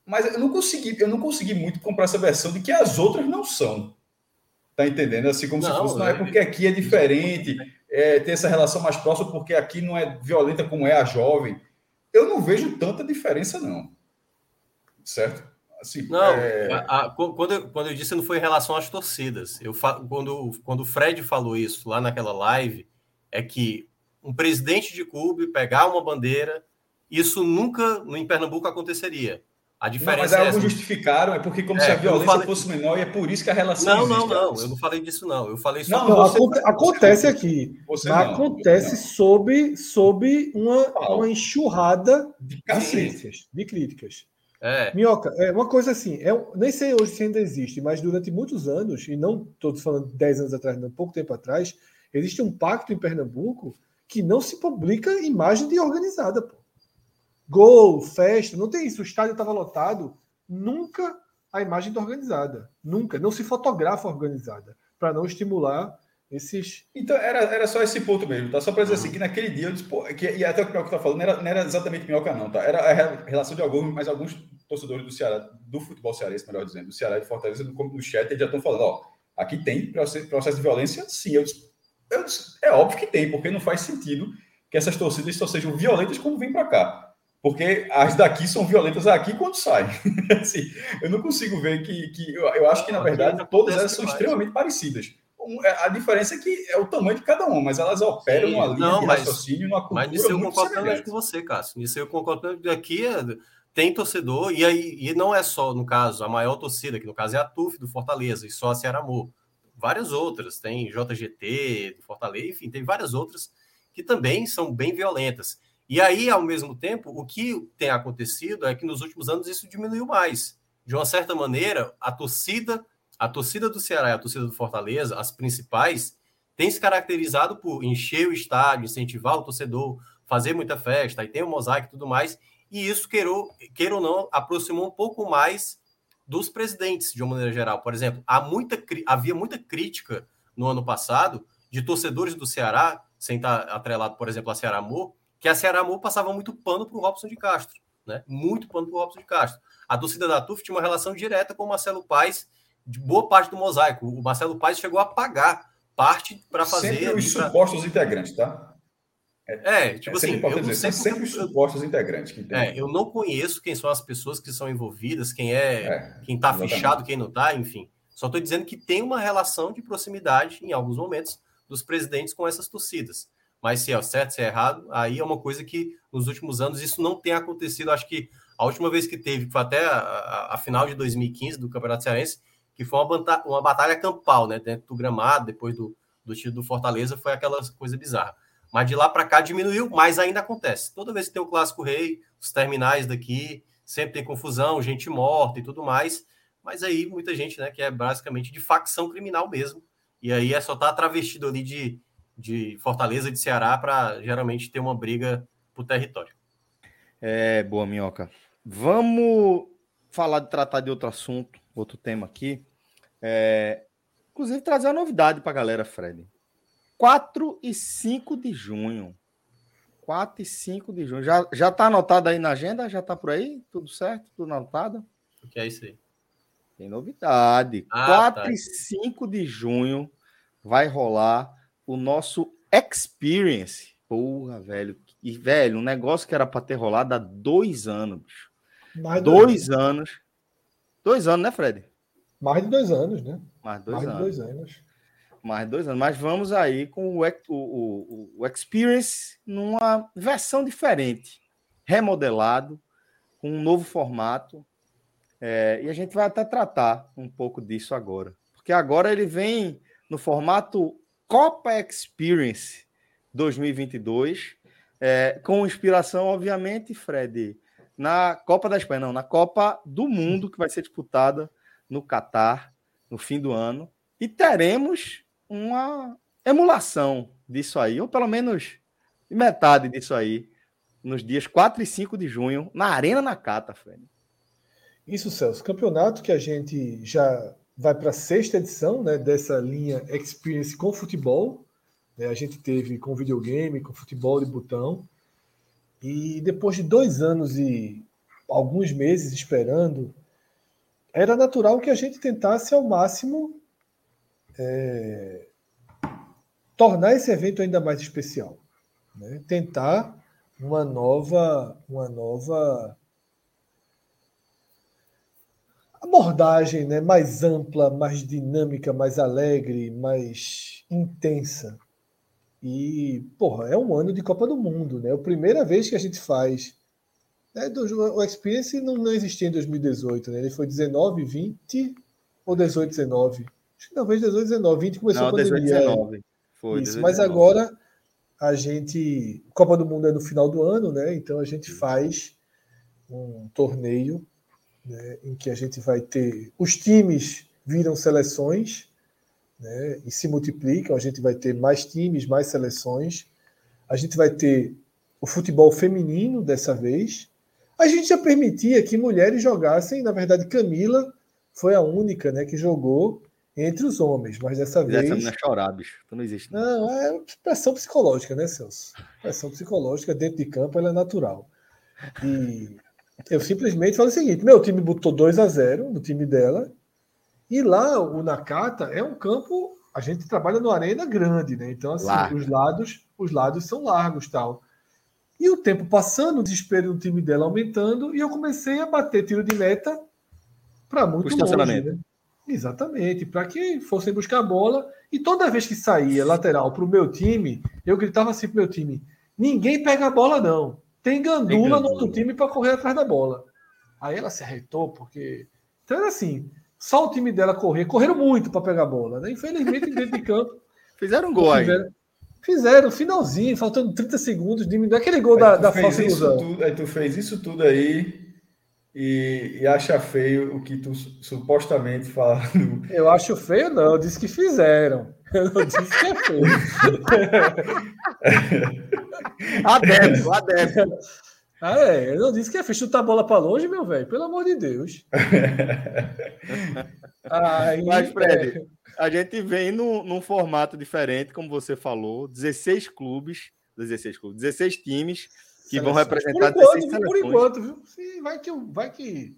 mas eu não consegui, eu não consegui muito comprar essa versão de que as outras não são. Tá entendendo? Assim como não, se fosse, não, é, é porque aqui é diferente, é, ter essa relação mais próxima, porque aqui não é violenta como é a jovem. Eu não vejo tanta diferença, não. Certo? Assim, não, é... a, a, quando, eu, quando eu disse não foi em relação às torcidas. Eu quando, quando o Fred falou isso lá naquela live, é que um presidente de clube pegar uma bandeira, isso nunca em Pernambuco aconteceria. A diferença não, mas é alguns justificaram, é porque como é, se a violência falei... fosse menor e é por isso que a relação Não, não, não, eu não falei disso não. Eu falei só Não, você, acontece você, aqui. Você não, acontece não. sob sob uma, uma enxurrada de, de críticas, de críticas. É. Minhoca, é uma coisa assim, é, nem sei hoje se ainda existe, mas durante muitos anos, e não todos falando 10 anos atrás, não, pouco tempo atrás, existe um pacto em Pernambuco que não se publica imagem de organizada, pô gol, festa, não tem isso. O estádio estava lotado, nunca a imagem da organizada. Nunca. Não se fotografa organizada, para não estimular esses. Então, era, era só esse ponto mesmo, tá? Só para dizer uhum. assim, que naquele dia eu disse, pô, que, e até o que o Minhoca tá falando, não era, não era exatamente Minhoca, não, tá? Era a relação de alguns, mas alguns torcedores do Ceará, do futebol cearense, melhor dizendo, do Ceará e de Fortaleza, no, no chat, eles já estão falando, ó, aqui tem processo, de violência? Sim. Eu disse, eu disse, é óbvio que tem, porque não faz sentido que essas torcidas só sejam violentas quando vêm para cá porque as daqui são violentas aqui quando saem. assim, eu não consigo ver que, que eu, eu acho que na verdade todas elas são extremamente parecidas. É, a diferença é que é o tamanho de cada uma, mas elas operam Sim, numa linha não, de mas, raciocínio, numa cultura Mas nisso eu concordo com você, Cássio. Nisso eu concordo. Aqui é, tem torcedor, e aí e não é só, no caso, a maior torcida, que no caso é a TUF do Fortaleza, e só a Ceará Amor. Várias outras, tem JGT do Fortaleza, enfim, tem várias outras que também são bem violentas. E aí, ao mesmo tempo, o que tem acontecido é que nos últimos anos isso diminuiu mais. De uma certa maneira, a torcida, a torcida do Ceará e a torcida do Fortaleza, as principais, têm se caracterizado por encher o estádio, incentivar o torcedor, fazer muita festa, aí tem o mosaico e tudo mais. E isso, queira ou não, aproximou um pouco mais dos presidentes, de uma maneira geral. Por exemplo, há muita, havia muita crítica no ano passado de torcedores do Ceará, sem estar atrelado, por exemplo, a Ceará Amor, que a Ceará Amor passava muito pano para o Robson de Castro, né? Muito pano para o Robson de Castro. A torcida da TUF tinha uma relação direta com o Marcelo Paes, de boa parte do mosaico. O Marcelo Paes chegou a pagar parte para fazer. Sempre os pra... supostos integrantes, tá? É, é tipo é assim, eu dizer, sempre, sempre os supostos integrantes que tem. É, eu não conheço quem são as pessoas que são envolvidas, quem é, é quem está fechado, quem não está, enfim. Só estou dizendo que tem uma relação de proximidade em alguns momentos dos presidentes com essas torcidas. Mas se é certo, se é errado, aí é uma coisa que nos últimos anos isso não tem acontecido. Acho que a última vez que teve, foi até a, a, final de 2015 do Campeonato Cearense, que foi uma, uma batalha campal, né? Dentro do gramado, depois do, do título do Fortaleza, foi aquela coisa bizarra. Mas de lá para cá diminuiu, mas ainda acontece. Toda vez que tem o Clássico Rei, os terminais daqui, sempre tem confusão, gente morta e tudo mais. Mas aí muita gente, né, que é basicamente de facção criminal mesmo. E aí é só tá travestido ali de, de Fortaleza de Ceará para geralmente ter uma briga por território. É, boa, Minhoca. Vamos falar de tratar de outro assunto, outro tema aqui. É, inclusive trazer uma novidade para a galera, Fred. 4 e 5 de junho. 4 e 5 de junho. Já, já tá anotado aí na agenda? Já tá por aí? Tudo certo? Tudo anotado? O que é isso aí? Tem novidade. Ah, 4 tá. e 5 de junho vai rolar o nosso Experience. Porra, velho. E, velho, um negócio que era para ter rolado há dois anos, bicho. Mais dois, dois anos. Dois anos, né, Fred? Mais de dois anos, né? Mais, dois Mais anos. de dois anos. Mais de dois anos. Mas vamos aí com o, o, o, o Experience numa versão diferente. Remodelado, com um novo formato. É, e a gente vai até tratar um pouco disso agora. Porque agora ele vem no formato Copa Experience 2022, é, com inspiração, obviamente, Fred, na Copa da Espanha, não, na Copa do Mundo, que vai ser disputada no Catar no fim do ano. E teremos uma emulação disso aí, ou pelo menos metade disso aí, nos dias 4 e 5 de junho, na Arena Nakata, Fred. Isso, Celso. Campeonato que a gente já vai para a sexta edição né, dessa linha Experience com futebol. Né, a gente teve com videogame, com futebol de botão. E depois de dois anos e alguns meses esperando, era natural que a gente tentasse ao máximo é, tornar esse evento ainda mais especial. Né? Tentar uma nova, uma nova abordagem né, mais ampla, mais dinâmica, mais alegre, mais intensa. E, porra, é um ano de Copa do Mundo, né? É a primeira vez que a gente faz. Né, o Experience não, não existia em 2018, né? Ele foi 19, 20 ou 18, 19? Acho que talvez 18, 19. 20 começou não, a pandemia. 18, 19. Foi, Isso, 18, mas 19. agora a gente. Copa do Mundo é no final do ano, né? Então a gente faz um torneio né, em que a gente vai ter os times viram seleções né, e se multiplicam, a gente vai ter mais times, mais seleções, a gente vai ter o futebol feminino dessa vez. A gente já permitia que mulheres jogassem, na verdade, Camila foi a única né, que jogou entre os homens, mas dessa vez. Essa não é chorar, bicho. Não existe. Não. não, é pressão psicológica, né, Celso? Pressão psicológica dentro de campo ela é natural. E eu simplesmente falo o seguinte: meu time botou 2 a 0 no time dela, e lá o Nakata é um campo. A gente trabalha no arena grande, né? Então, assim, os lados, os lados são largos tal. E o tempo passando, o desespero do time dela aumentando, e eu comecei a bater tiro de meta para muito longe. Né? Exatamente, para que fossem buscar a bola. E toda vez que saía lateral para o meu time, eu gritava assim para o meu time: ninguém pega a bola, não. Tem Gandula no outro time para correr atrás da bola. Aí ela se arretou, porque. Então era assim: só o time dela correr. Correram muito para pegar a bola. Né? Infelizmente, dentro de campo. Fizeram um gol aí. Fizeram, finalzinho, faltando 30 segundos, diminuiu aquele gol da, da falsa ilusão. Tudo, aí tu fez isso tudo aí e, e, acha feio o que tu supostamente fala. Eu acho feio, não, eu disse que fizeram. Eu não disse que é feio. Adepto, adepto. Ah, é, eu não disse que é feio chutar a bola para longe, meu velho, pelo amor de Deus. Aí, Mas, Fred, é... a gente vem no, num formato diferente, como você falou, 16 clubes, 16 clubes, 16 times que vão representar por enquanto, 16 Por enquanto, viu? Sim, vai que, vai que.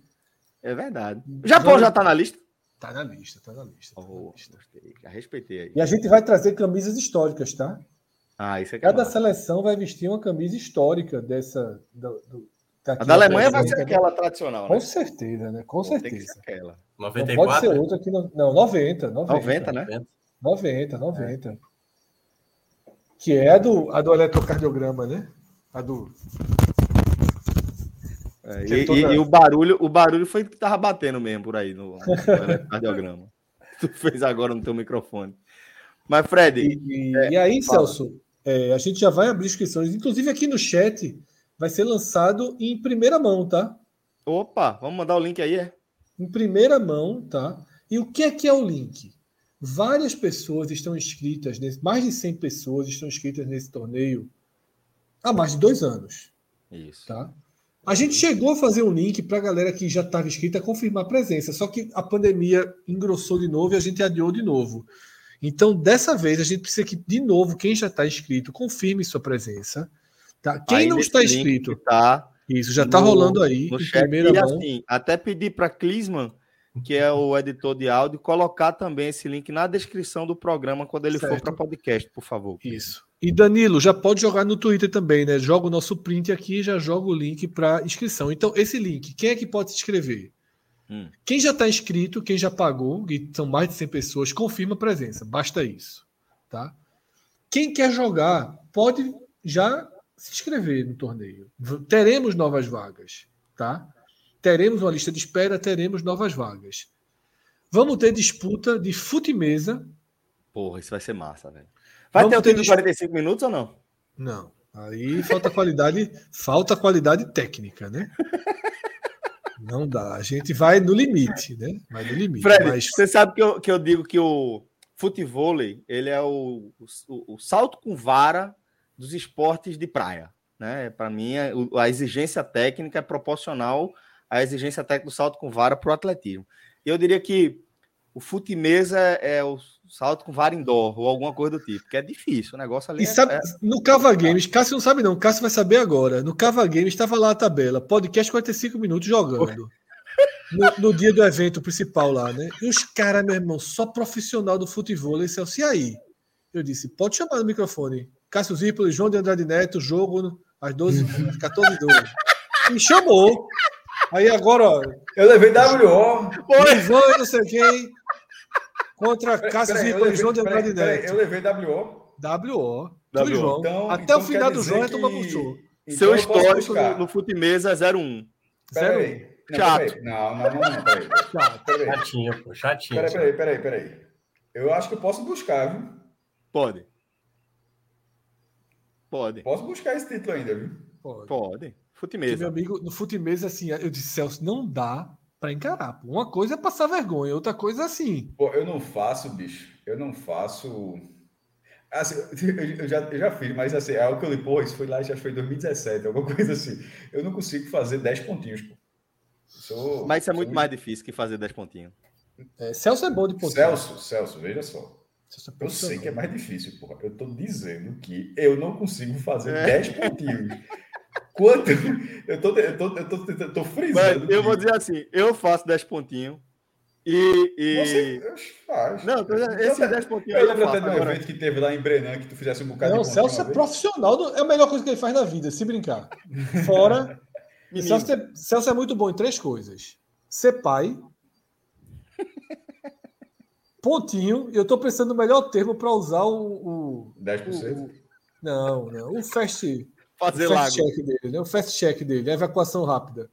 É verdade. O Japão já está na lista? Tá na lista, tá na lista. Tá na lista. Gostei, já respeitei aí. E a gente vai trazer camisas históricas, tá? Ah, isso é Cada seleção vai vestir uma camisa histórica dessa. Do, do, a da Alemanha vai ser aquela tradicional, né? Com certeza, né? Com certeza. aquela. 94? Não pode ser outra que não. Não, 90. 90, 90 né? 90, 90. É. Que é a do, a do eletrocardiograma, né? A do. É, e, toda... e, e, o barulho, o barulho foi que tava batendo mesmo por aí no, no cardiograma. tu fez agora no teu microfone. Mas, Fred. E, é, e aí, fala. Celso, é, a gente já vai abrir inscrições. Inclusive, aqui no chat vai ser lançado em primeira mão, tá? Opa, vamos mandar o link aí, é? Em primeira mão, tá? E o que é que é o link? Várias pessoas estão inscritas, nesse, mais de 100 pessoas estão inscritas nesse torneio há mais de dois anos. Isso. Tá? A gente chegou a fazer um link para a galera que já estava inscrita confirmar a presença, só que a pandemia engrossou de novo e a gente adiou de novo. Então, dessa vez, a gente precisa que, de novo, quem já está inscrito, confirme sua presença. Tá? Quem aí não está inscrito. Tá isso, já está rolando aí. No chat, e, assim, até pedir para Clisman que é o editor de áudio, colocar também esse link na descrição do programa quando ele certo. for para podcast, por favor. Isso. E Danilo, já pode jogar no Twitter também, né? Joga o nosso print aqui e já joga o link para inscrição. Então, esse link, quem é que pode se inscrever? Hum. Quem já está inscrito, quem já pagou, e são mais de 100 pessoas, confirma a presença. Basta isso. Tá? Quem quer jogar, pode já se inscrever no torneio. Teremos novas vagas. Tá? teremos uma lista de espera, teremos novas vagas. Vamos ter disputa de fute-mesa. Porra, isso vai ser massa, velho. Vai Vamos ter o tempo de 45 minutos ou não? Não. Aí falta qualidade, falta qualidade técnica, né? Não dá. A gente vai no limite, né? Vai no limite. Fred, mas... você sabe que eu, que eu digo que o futebol ele é o, o, o salto com vara dos esportes de praia. Né? Para mim, a exigência técnica é proporcional a exigência técnica do salto com vara para o atletismo. E eu diria que o fute mesa é o salto com vara indoor ou alguma coisa do tipo, que é difícil, o negócio ali. E é, sabe, é... no Cava Games, Cássio não sabe não, Cássio vai saber agora. No Cava Games estava lá a tabela, podcast 45 minutos jogando. No, no, dia do evento principal lá, né? E os caras, meu irmão, só profissional do futebol, esse é o aí. Eu disse, pode chamar no microfone. Cássio Zirpoli, João de Andrade Neto, jogo às 12, às 14 12 Me chamou. Aí agora, ó. Eu levei WO. Ivan, não sei quem. Contra Cássio e João de Andrade Neto. Eu levei WO. WO. WO. João. Então, Até então o final do jogo é tomar puxou. Então Seu histórico no, no Futimesa é 01. Peraí. Chato. Não, não, não, não, peraí. Chato. Chatinho, pô, chatinho. Peraí, peraí, peraí, peraí. Eu acho que eu posso buscar, viu? Pode. Pode. Posso buscar esse título ainda, viu? Pode. Pode. Futimesa. Meu amigo, no Futimesa, assim, eu disse, Celso, não dá para encarar. Pô. Uma coisa é passar vergonha, outra coisa é assim. Pô, eu não faço, bicho. Eu não faço. Assim, eu, já, eu já fiz, mas assim, é algo que eu li, pô, isso foi lá, já foi 2017, alguma coisa assim. Eu não consigo fazer 10 pontinhos, pô. Sou, mas isso é muito mais difícil que fazer 10 pontinhos. É, Celso é bom de pontinho. Celso, Celso, veja só. É eu sei que é mais difícil, porra. Eu tô dizendo que eu não consigo fazer é. 10 pontinhos. Quanto? Eu tô, eu tô, eu tô, eu tô frisando. Mas eu vou dizer assim: eu faço 10 pontinhos. E. e... Você faz. Não, esses 10 pontinhos. Eu lembro até de um evento que teve lá em Brenan que tu fizesse um bocado não, de. Não, o Celso é profissional. Do... É a melhor coisa que ele faz na vida, se brincar. Fora. Celso é, Celso é muito bom em três coisas: ser pai. Pontinho, eu estou pensando no melhor termo para usar o, o 10%? O, não, não. O fast fazer o fast lago. check dele, né? O fast check dele, a evacuação rápida.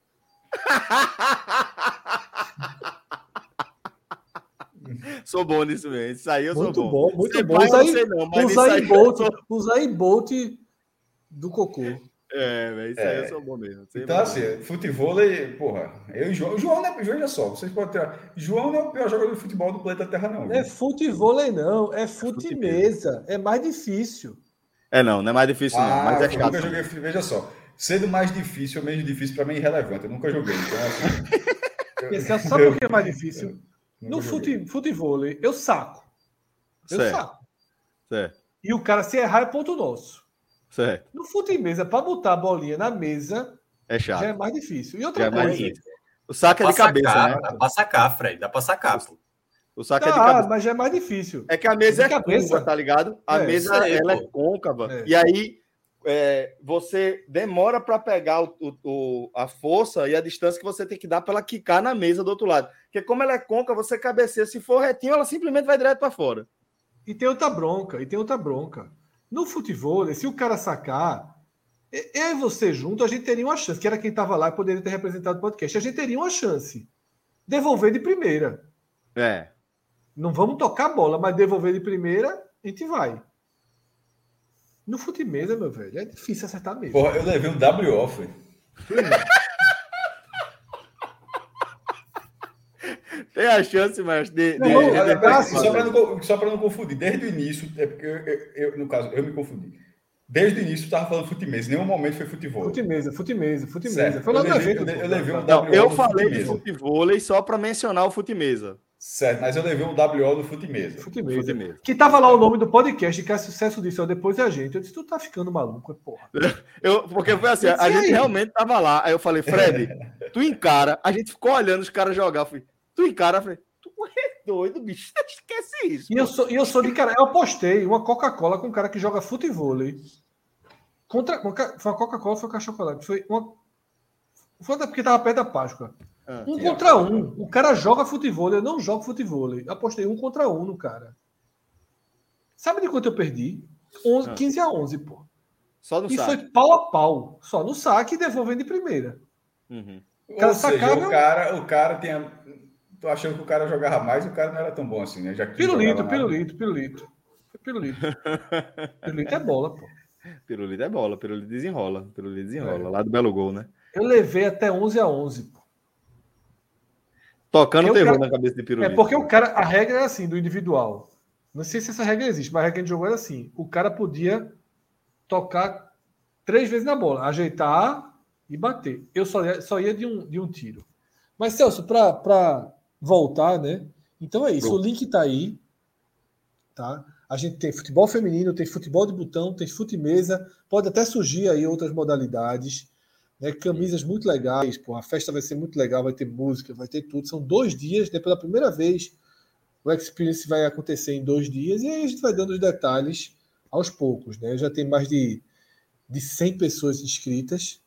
sou bom nisso mesmo. Isso aí eu muito sou bom. Muito bom, muito bom. Usar, não, mas usar em Bolt, usar em Bolt do cocô. É, velho, isso é. aí eu sou bom mesmo. Então, assim, futebol, porra, eu e João, João não é, veja só, vocês podem ter, João não é o pior jogador de futebol do planeta Terra, não. Não é futebol, não, é fute mesa, é mais difícil. É não, não é mais difícil ah, não, mas é chato. Nunca joguei, veja só, sendo mais difícil ou menos difícil para mim é irrelevante, eu nunca joguei. Então, assim, eu, sabe por que é mais difícil? no fute, futebol, eu saco. Eu certo. saco. Certo. E o cara, se errar, é ponto nosso. Certo. No fute mesa, para botar a bolinha na mesa, é chato. já é mais difícil. E outra é coisa. O saco é de cabeça, sacar, né? Dá pra sacar, Fred, dá pra sacar. Pô. O saco tá, é de cabeça. mas já é mais difícil. É que a mesa é cabeça. curva, tá ligado? A é, mesa aí, ela é côncava. É. E aí é, você demora para pegar o, o, a força e a distância que você tem que dar para ela quicar na mesa do outro lado. Porque como ela é côncava, você cabeceia. Se for retinho, ela simplesmente vai direto para fora. E tem outra bronca, e tem outra bronca. No futebol, se o cara sacar, eu e você junto, a gente teria uma chance, que era quem estava lá e poderia ter representado o podcast. A gente teria uma chance. Devolver de primeira. É. Não vamos tocar a bola, mas devolver de primeira, a gente vai. No futimesa, meu velho, é difícil acertar mesmo. Porra, eu levei um WO, foi. Tem a chance, mas de. Não, de, de, é, de, assim, só para não, não confundir, desde o início, é porque eu, eu, eu, no caso, eu me confundi. Desde o início, estava falando futimesa. Nenhum momento foi futebol. Futimesa, futimesa, futimesa. Foi eu, levei, eu, eu levei um não, Eu falei de futebol só para mencionar o futimesa. Certo, mas eu levei um WO do Futimesa. Futimesa. Futimesa. Que tava lá o nome do podcast, que é sucesso disso, ó, depois é a gente. Eu disse, tu tá ficando maluco, é porra. Eu, porque foi assim, a gente realmente tava lá. Aí eu falei, Fred, tu encara. A gente ficou olhando os caras jogar. Eu falei, Tu encara, falei, tu é doido, bicho, esquece isso. E eu sou, e eu sou de cara, eu apostei uma Coca-Cola com um cara que joga futebol. Contra, foi a Coca-Cola, foi o chocolate. Foi uma. Foi porque tava perto da Páscoa. Ah, um contra um. O cara joga futebol, eu não jogo futebol. Apostei um contra um no cara. Sabe de quanto eu perdi? 11, ah. 15 a 11, pô. Só no e saque. foi pau a pau. Só no saque e devolvendo de primeira. Uhum. O cara Ou sacava... seja, o cara, o cara tinha. Tô achando que o cara jogava mais e o cara não era tão bom assim, né? Já que pirulito, pirulito, pirulito. Pirulito. pirulito é bola, pô. Pirulito é bola, pirulito desenrola. Pirulito desenrola. É. Lá do Belo Gol, né? Eu levei até 11 a 11, pô. Tocando terror cara... na cabeça de pirulito. É porque o cara, a regra é assim, do individual. Não sei se essa regra existe, mas a regra que a gente jogou era assim: o cara podia tocar três vezes na bola, ajeitar e bater. Eu só ia, só ia de, um, de um tiro. Mas, Celso, para voltar, né? Então é isso. O link está aí. Tá? A gente tem futebol feminino, tem futebol de botão, tem fute mesa, pode até surgir aí outras modalidades. Né? Camisas muito legais, pô, a festa vai ser muito legal, vai ter música, vai ter tudo. São dois dias, né? pela primeira vez o Experience vai acontecer em dois dias e aí a gente vai dando os detalhes aos poucos. Né? Já tem mais de, de 100 pessoas inscritas,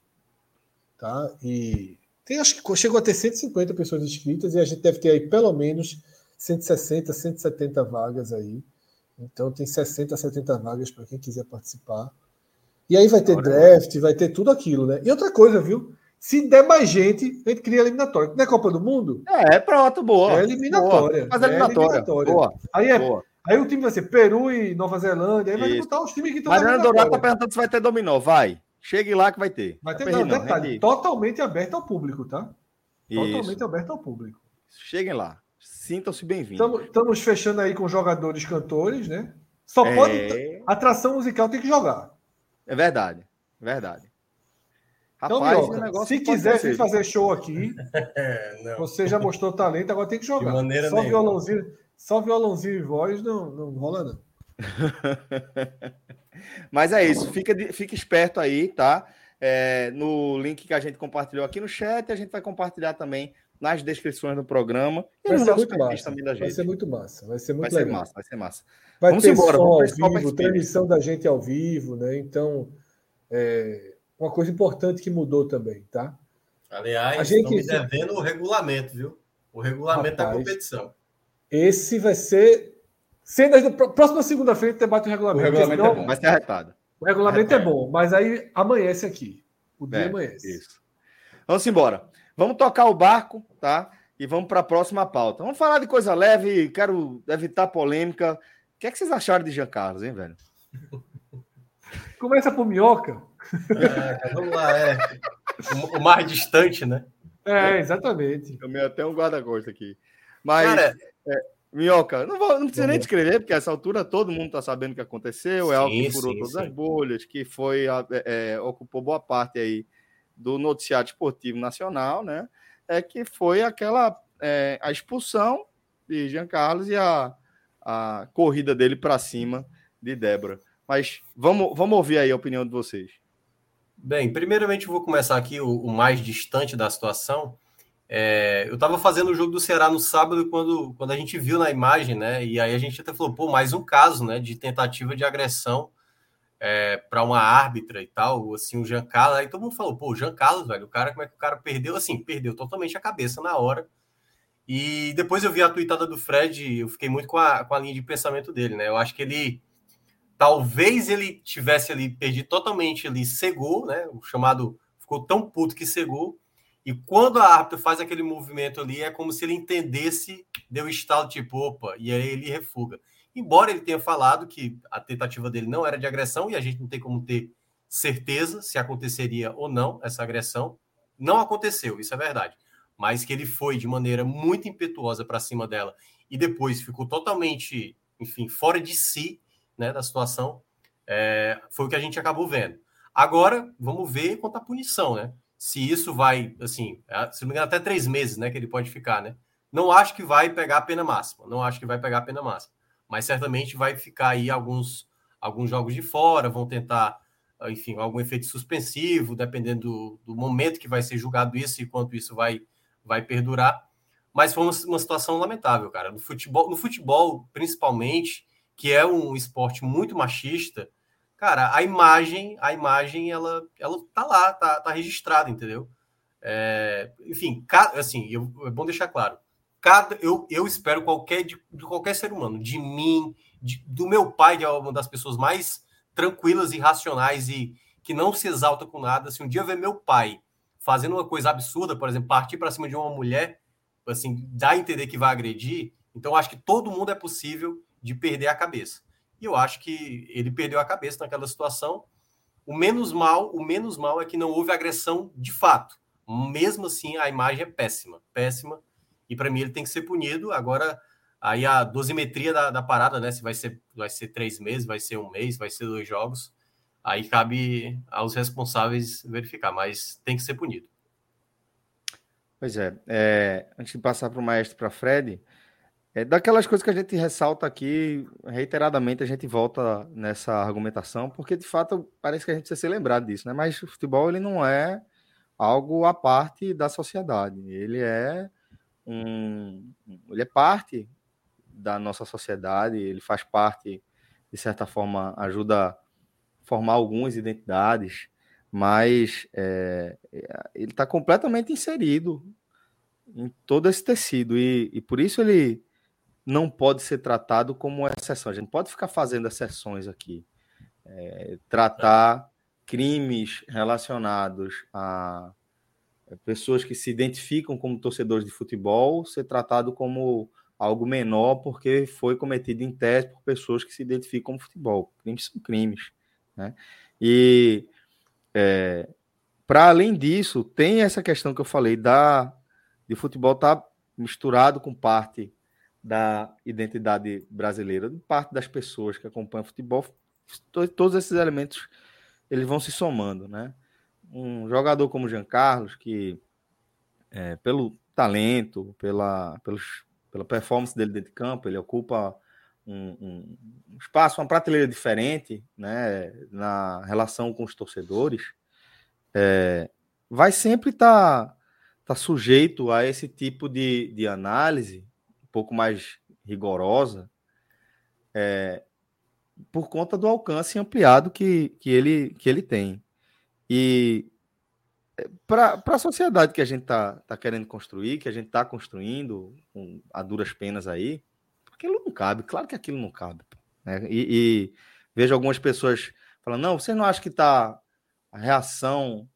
tá? E tem, acho que chegou a ter 150 pessoas inscritas e a gente deve ter aí pelo menos 160, 170 vagas aí. Então tem 60, 70 vagas para quem quiser participar. E aí vai ter draft, vai ter tudo aquilo, né? E outra coisa, viu? Se der mais gente, a gente cria eliminatória. Não é Copa do Mundo? É, pronto, boa. É eliminatória. Boa. É eliminatória. Boa. Aí, é, boa. aí o time vai ser Peru e Nova Zelândia. Aí vai botar os times que estão Mariana Dourado tá perguntando se vai ter dominó. Vai. Chegue lá que vai ter. Vai ter, não, não, detalhe, totalmente aberto ao público, tá? Totalmente Isso. aberto ao público. Cheguem lá. Sintam-se bem-vindos. Estamos fechando aí com jogadores cantores, né? Só é... pode. Atração musical tem que jogar. É verdade. Verdade. Então, Rapaz, Mioca, se quiser vir fazer show aqui, é, você já mostrou talento, agora tem que jogar. De maneira só violãozinho, só violãozinho e voz não, não rola, não. Mas é isso, fica, fica esperto aí, tá? É, no link que a gente compartilhou aqui no chat, a gente vai compartilhar também nas descrições do programa e vai também da gente. Vai ser muito massa, vai ser muito vai legal. Ser massa, vai ser massa. Vai vamos ter embora, som vamos ao vivo, transmissão da gente ao vivo, né? Então, é, uma coisa importante que mudou também, tá? Aliás, a gente me devendo o regulamento, viu? O regulamento Rapaz, da competição. Esse vai ser. Sendo próxima segunda-feira debate o regulamento. O regulamento senão, é bom. Vai ser arretado. O regulamento é bom, mas aí amanhece aqui. O dia é, amanhece. Isso. Vamos embora. Vamos tocar o barco, tá? E vamos para a próxima pauta. Vamos falar de coisa leve, quero evitar polêmica. O que, é que vocês acharam de Jean Carlos, hein, velho? Começa por minhoca. É, vamos lá, é. O, mais distante, né? É, exatamente. Tomei até um guarda-costas aqui. Mas, Cara, é, Minhoca, não, vou, não precisa nem descrever, porque essa altura todo mundo está sabendo o que aconteceu. Sim, é algo que furou sim, todas sim. as bolhas, que foi é, é, ocupou boa parte aí do noticiário esportivo nacional, né? É que foi aquela é, a expulsão de Jean Carlos e a, a corrida dele para cima de Débora. Mas vamos, vamos ouvir aí a opinião de vocês. Bem, primeiramente vou começar aqui o, o mais distante da situação. É, eu estava fazendo o jogo do Ceará no sábado quando, quando a gente viu na imagem, né? E aí a gente até falou, pô, mais um caso, né? De tentativa de agressão é, para uma árbitra e tal, assim, o Jean Carlos. Aí todo mundo falou, pô, o Jean Carlos, velho, o cara, como é que o cara perdeu? Assim, perdeu totalmente a cabeça na hora. E depois eu vi a tuitada do Fred, eu fiquei muito com a, com a linha de pensamento dele, né? Eu acho que ele Talvez ele tivesse ali perdido totalmente ali, cegou, né? O chamado ficou tão puto que cegou. E quando a árbitra faz aquele movimento ali, é como se ele entendesse, deu estalo tipo, opa, e aí ele refuga. Embora ele tenha falado que a tentativa dele não era de agressão, e a gente não tem como ter certeza se aconteceria ou não essa agressão, não aconteceu, isso é verdade. Mas que ele foi de maneira muito impetuosa para cima dela e depois ficou totalmente, enfim, fora de si né, da situação, é, foi o que a gente acabou vendo. Agora, vamos ver quanto à punição, né? Se isso vai, assim, se não me engano, até três meses, né, que ele pode ficar, né? Não acho que vai pegar a pena máxima, não acho que vai pegar a pena máxima, mas certamente vai ficar aí alguns, alguns jogos de fora, vão tentar, enfim, algum efeito suspensivo, dependendo do, do momento que vai ser julgado isso e quanto isso vai, vai perdurar. mas foi uma, uma situação lamentável, cara. No futebol, no futebol, principalmente, que é um esporte muito machista, cara, a imagem, a imagem, ela, ela tá lá, tá, tá registrada, entendeu? É, enfim, assim, eu, é bom deixar claro. Cada, eu, eu espero qualquer de, de qualquer ser humano, de mim, de, do meu pai, que é uma das pessoas mais tranquilas e racionais e que não se exalta com nada. Se um dia ver meu pai fazendo uma coisa absurda, por exemplo, partir para cima de uma mulher, assim, dá a entender que vai agredir, então acho que todo mundo é possível de perder a cabeça. E eu acho que ele perdeu a cabeça naquela situação. O menos mal, o menos mal é que não houve agressão de fato. Mesmo assim, a imagem é péssima, péssima. E para mim ele tem que ser punido. Agora, aí a dosimetria da, da, parada, né? Se vai ser, vai ser três meses, vai ser um mês, vai ser dois jogos. Aí cabe aos responsáveis verificar, mas tem que ser punido. Pois é. é antes de passar para o maestro para Fred, é daquelas coisas que a gente ressalta aqui, reiteradamente a gente volta nessa argumentação, porque de fato parece que a gente precisa ser lembrado disso, né? Mas o futebol ele não é algo à parte da sociedade, ele é um, ele é parte da nossa sociedade, ele faz parte, de certa forma, ajuda a formar algumas identidades, mas é, ele está completamente inserido em todo esse tecido e, e por isso ele não pode ser tratado como exceção. A gente pode ficar fazendo exceções aqui. É, tratar crimes relacionados a pessoas que se identificam como torcedores de futebol ser tratado como algo menor porque foi cometido em tese por pessoas que se identificam como futebol. Crimes são crimes. Né? E é, para além disso, tem essa questão que eu falei da de futebol estar tá misturado com parte da identidade brasileira, parte das pessoas que acompanham futebol, todos esses elementos eles vão se somando, né? Um jogador como Jean Carlos, que é, pelo talento, pela, pelos, pela performance dele dentro de campo, ele ocupa um, um, um espaço, uma prateleira diferente, né? Na relação com os torcedores, é, vai sempre estar tá, tá sujeito a esse tipo de, de análise pouco mais rigorosa, é, por conta do alcance ampliado que, que, ele, que ele tem. E é, para a sociedade que a gente está tá querendo construir, que a gente está construindo com, a duras penas aí, aquilo não cabe, claro que aquilo não cabe. Né? E, e, vejo algumas pessoas falando, não, você não acha que tá a reação,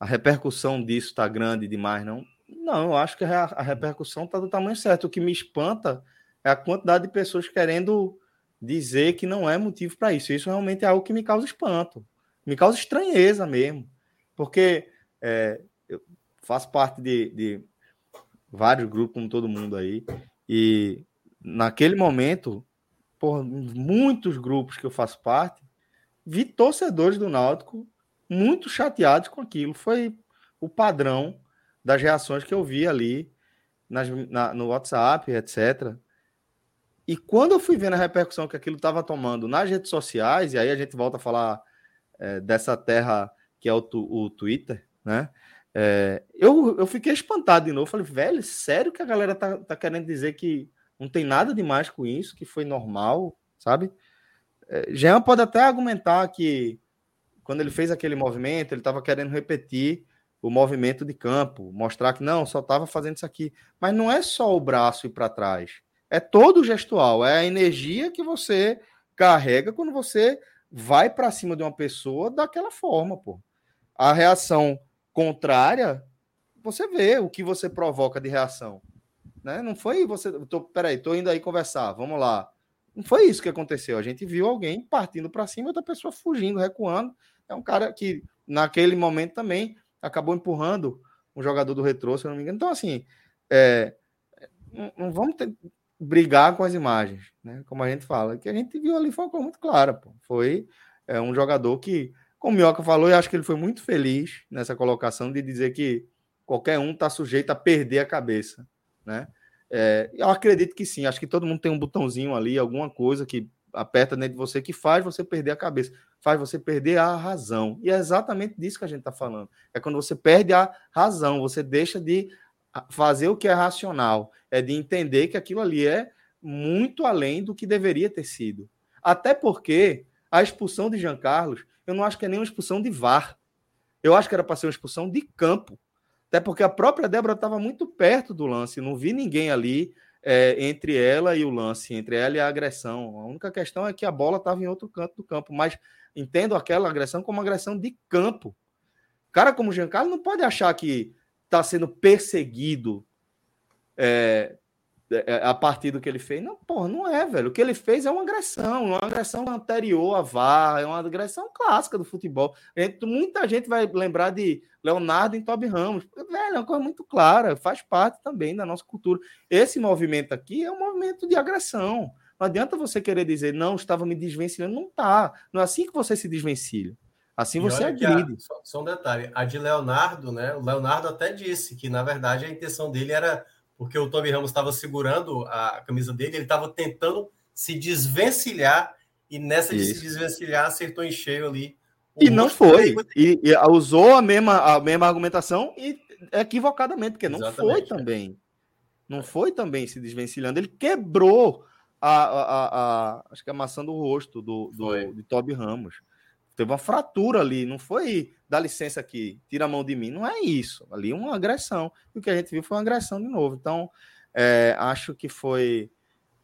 a repercussão disso está grande demais, não? Não, eu acho que a, a repercussão está do tamanho certo. O que me espanta é a quantidade de pessoas querendo dizer que não é motivo para isso. Isso realmente é algo que me causa espanto, me causa estranheza mesmo, porque é, eu faço parte de, de vários grupos, como todo mundo aí, e naquele momento, por muitos grupos que eu faço parte, vi torcedores do Náutico muito chateados com aquilo. Foi o padrão das reações que eu vi ali nas, na, no WhatsApp, etc. E quando eu fui vendo a repercussão que aquilo estava tomando nas redes sociais, e aí a gente volta a falar é, dessa terra que é o, tu, o Twitter, né? É, eu, eu fiquei espantado de novo. Falei, velho, sério que a galera tá, tá querendo dizer que não tem nada demais com isso, que foi normal, sabe? É, Jean pode até argumentar que quando ele fez aquele movimento, ele estava querendo repetir o movimento de campo, mostrar que não, só estava fazendo isso aqui. Mas não é só o braço ir para trás, é todo gestual, é a energia que você carrega quando você vai para cima de uma pessoa daquela forma, pô. A reação contrária, você vê o que você provoca de reação. Né? Não foi você. Tô, peraí, tô indo aí conversar, vamos lá. Não foi isso que aconteceu. A gente viu alguém partindo para cima, outra pessoa fugindo, recuando. É um cara que, naquele momento também, acabou empurrando um jogador do retrô, se eu não me engano. Então, assim, é, não, vamos ter, brigar com as imagens, né? Como a gente fala. Que a gente viu ali foi uma coisa muito clara, pô. Foi é, um jogador que, como o Minhoca falou, eu acho que ele foi muito feliz nessa colocação de dizer que qualquer um está sujeito a perder a cabeça, né? É, eu acredito que sim, acho que todo mundo tem um botãozinho ali, alguma coisa que aperta dentro de você que faz você perder a cabeça, faz você perder a razão. E é exatamente disso que a gente está falando. É quando você perde a razão, você deixa de fazer o que é racional, é de entender que aquilo ali é muito além do que deveria ter sido. Até porque a expulsão de Jean Carlos, eu não acho que é nem uma expulsão de VAR. Eu acho que era para ser uma expulsão de campo. Até porque a própria Débora estava muito perto do lance, não vi ninguém ali é, entre ela e o lance, entre ela e a agressão. A única questão é que a bola estava em outro canto do campo, mas entendo aquela agressão como agressão de campo. Cara como o Giancarlo não pode achar que está sendo perseguido é, é, a partir do que ele fez. Não, porra, não é, velho. O que ele fez é uma agressão, uma agressão anterior à VAR, é uma agressão clássica do futebol. Muita gente vai lembrar de Leonardo em Toby Ramos. Velho, é uma coisa muito clara, faz parte também da nossa cultura. Esse movimento aqui é um movimento de agressão. Não adianta você querer dizer, não, estava me desvencilhando. Não tá. Não é assim que você se desvencilha. Assim você agride. A, só, só um detalhe. A de Leonardo, né? O Leonardo até disse que, na verdade, a intenção dele era porque o Toby Ramos estava segurando a camisa dele, ele estava tentando se desvencilhar e nessa Isso. de se desvencilhar acertou em cheio ali. E não foi. E, e, usou a mesma, a mesma argumentação e equivocadamente, porque não Exatamente, foi é. também. Não foi também se desvencilhando. Ele quebrou a, a, a, a acho que a maçã do rosto do, do de Toby Ramos. Teve uma fratura ali, não foi dá licença aqui, tira a mão de mim. Não é isso. Ali uma agressão. E o que a gente viu foi uma agressão de novo. Então, é, acho que foi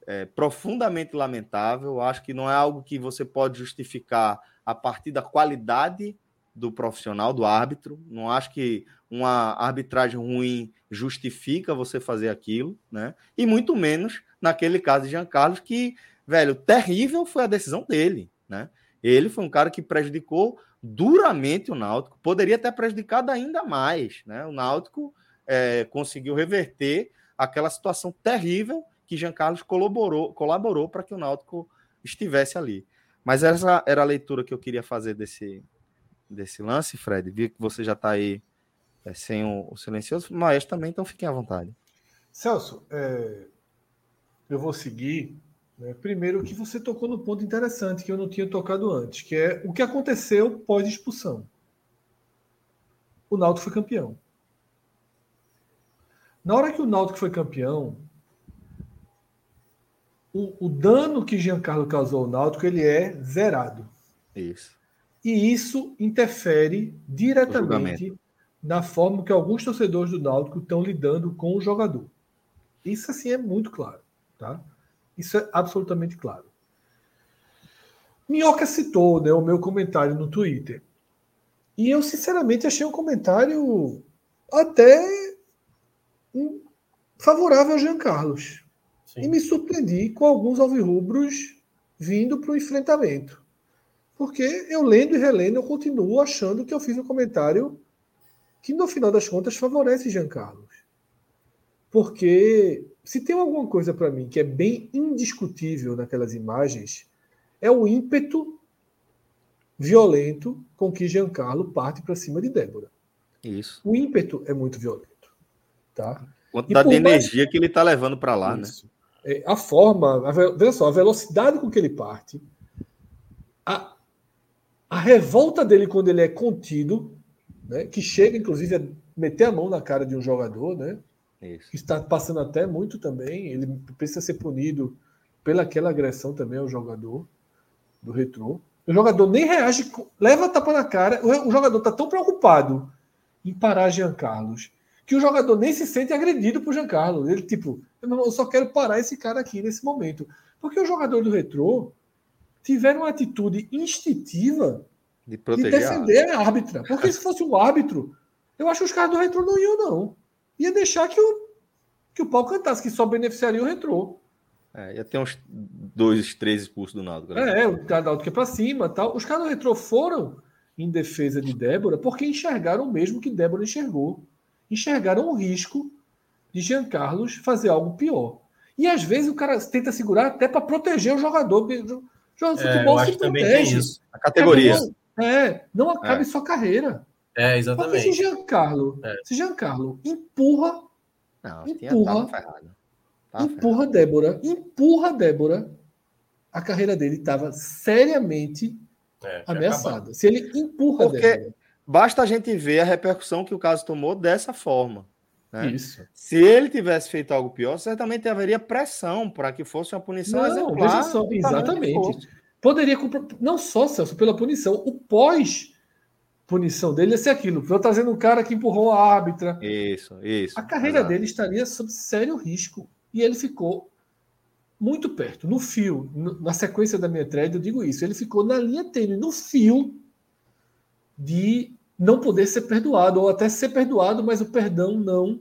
é, profundamente lamentável. Acho que não é algo que você pode justificar a partir da qualidade do profissional, do árbitro. Não acho que uma arbitragem ruim justifica você fazer aquilo, né? E muito menos naquele caso de Jean Carlos, que, velho, terrível foi a decisão dele, né? Ele foi um cara que prejudicou duramente o Náutico, poderia ter prejudicado ainda mais. Né? O Náutico é, conseguiu reverter aquela situação terrível que Jean Carlos colaborou, colaborou para que o Náutico estivesse ali. Mas essa era a leitura que eu queria fazer desse, desse lance, Fred. Vi que você já está aí é, sem o, o, silencioso, mas também, então fiquem à vontade. Celso, é, eu vou seguir? Primeiro, que você tocou no ponto interessante que eu não tinha tocado antes, que é o que aconteceu pós-expulsão. O Náutico foi campeão. Na hora que o Náutico foi campeão, o, o dano que Giancarlo causou ao Náutico ele é zerado. Isso. E isso interfere diretamente na forma que alguns torcedores do Náutico estão lidando com o jogador. Isso assim é muito claro, tá? Isso é absolutamente claro. Minhoca citou né, o meu comentário no Twitter. E eu, sinceramente, achei um comentário até favorável a Jean Carlos. Sim. E me surpreendi com alguns alvirrubros vindo para o enfrentamento. Porque eu lendo e relendo, eu continuo achando que eu fiz um comentário que, no final das contas, favorece Jean Carlos. Porque se tem alguma coisa para mim que é bem indiscutível naquelas imagens, é o ímpeto violento com que Giancarlo parte para cima de Débora. Isso. O ímpeto é muito violento. Tá? Quantidade de energia mais... que ele está levando para lá, né? Isso. né? É, a forma, a, veja só, a velocidade com que ele parte, a, a revolta dele quando ele é contido, né, que chega inclusive a meter a mão na cara de um jogador, né? Isso. está passando até muito também. Ele precisa ser punido pelaquela agressão também ao jogador do retrô. O jogador nem reage, leva a tapa na cara. O jogador está tão preocupado em parar Jean Carlos que o jogador nem se sente agredido por Jean Carlos. Ele, tipo, eu só quero parar esse cara aqui nesse momento. Porque o jogador do retrô tiveram uma atitude instintiva de, de defender a árbitra. Porque se fosse um árbitro, eu acho que os caras do retrô não iam, não ia deixar que o, que o pau cantasse, que só beneficiaria o retrô. É, ia ter uns dois, três expulsos do Náutico. Né? É, o cara Náutico é para cima tal. Os caras do retrô foram em defesa de Débora porque enxergaram o mesmo que Débora enxergou. Enxergaram o risco de Jean Carlos fazer algo pior. E às vezes o cara tenta segurar até para proteger o jogador. Jogador de é, futebol se protege. A categoria. É, não acabe é. sua carreira. É, exatamente. Porque se Giancarlo, é. se Giancarlo empurra, não, empurra, empurra Débora, empurra Débora, a carreira dele estava seriamente é, ameaçada. Se ele empurra Porque Débora. Basta a gente ver a repercussão que o caso tomou dessa forma. Né? Isso. Se ele tivesse feito algo pior, certamente haveria pressão para que fosse uma punição não, exemplar. Só, exatamente. Poderia, não só, Celso, pela punição, o pós punição dele ia ser aquilo. Estou trazendo um cara que empurrou a árbitra. Isso, isso. A carreira exato. dele estaria sob sério risco. E ele ficou muito perto, no fio. Na sequência da minha thread, eu digo isso. Ele ficou na linha tênue, no fio de não poder ser perdoado, ou até ser perdoado, mas o perdão não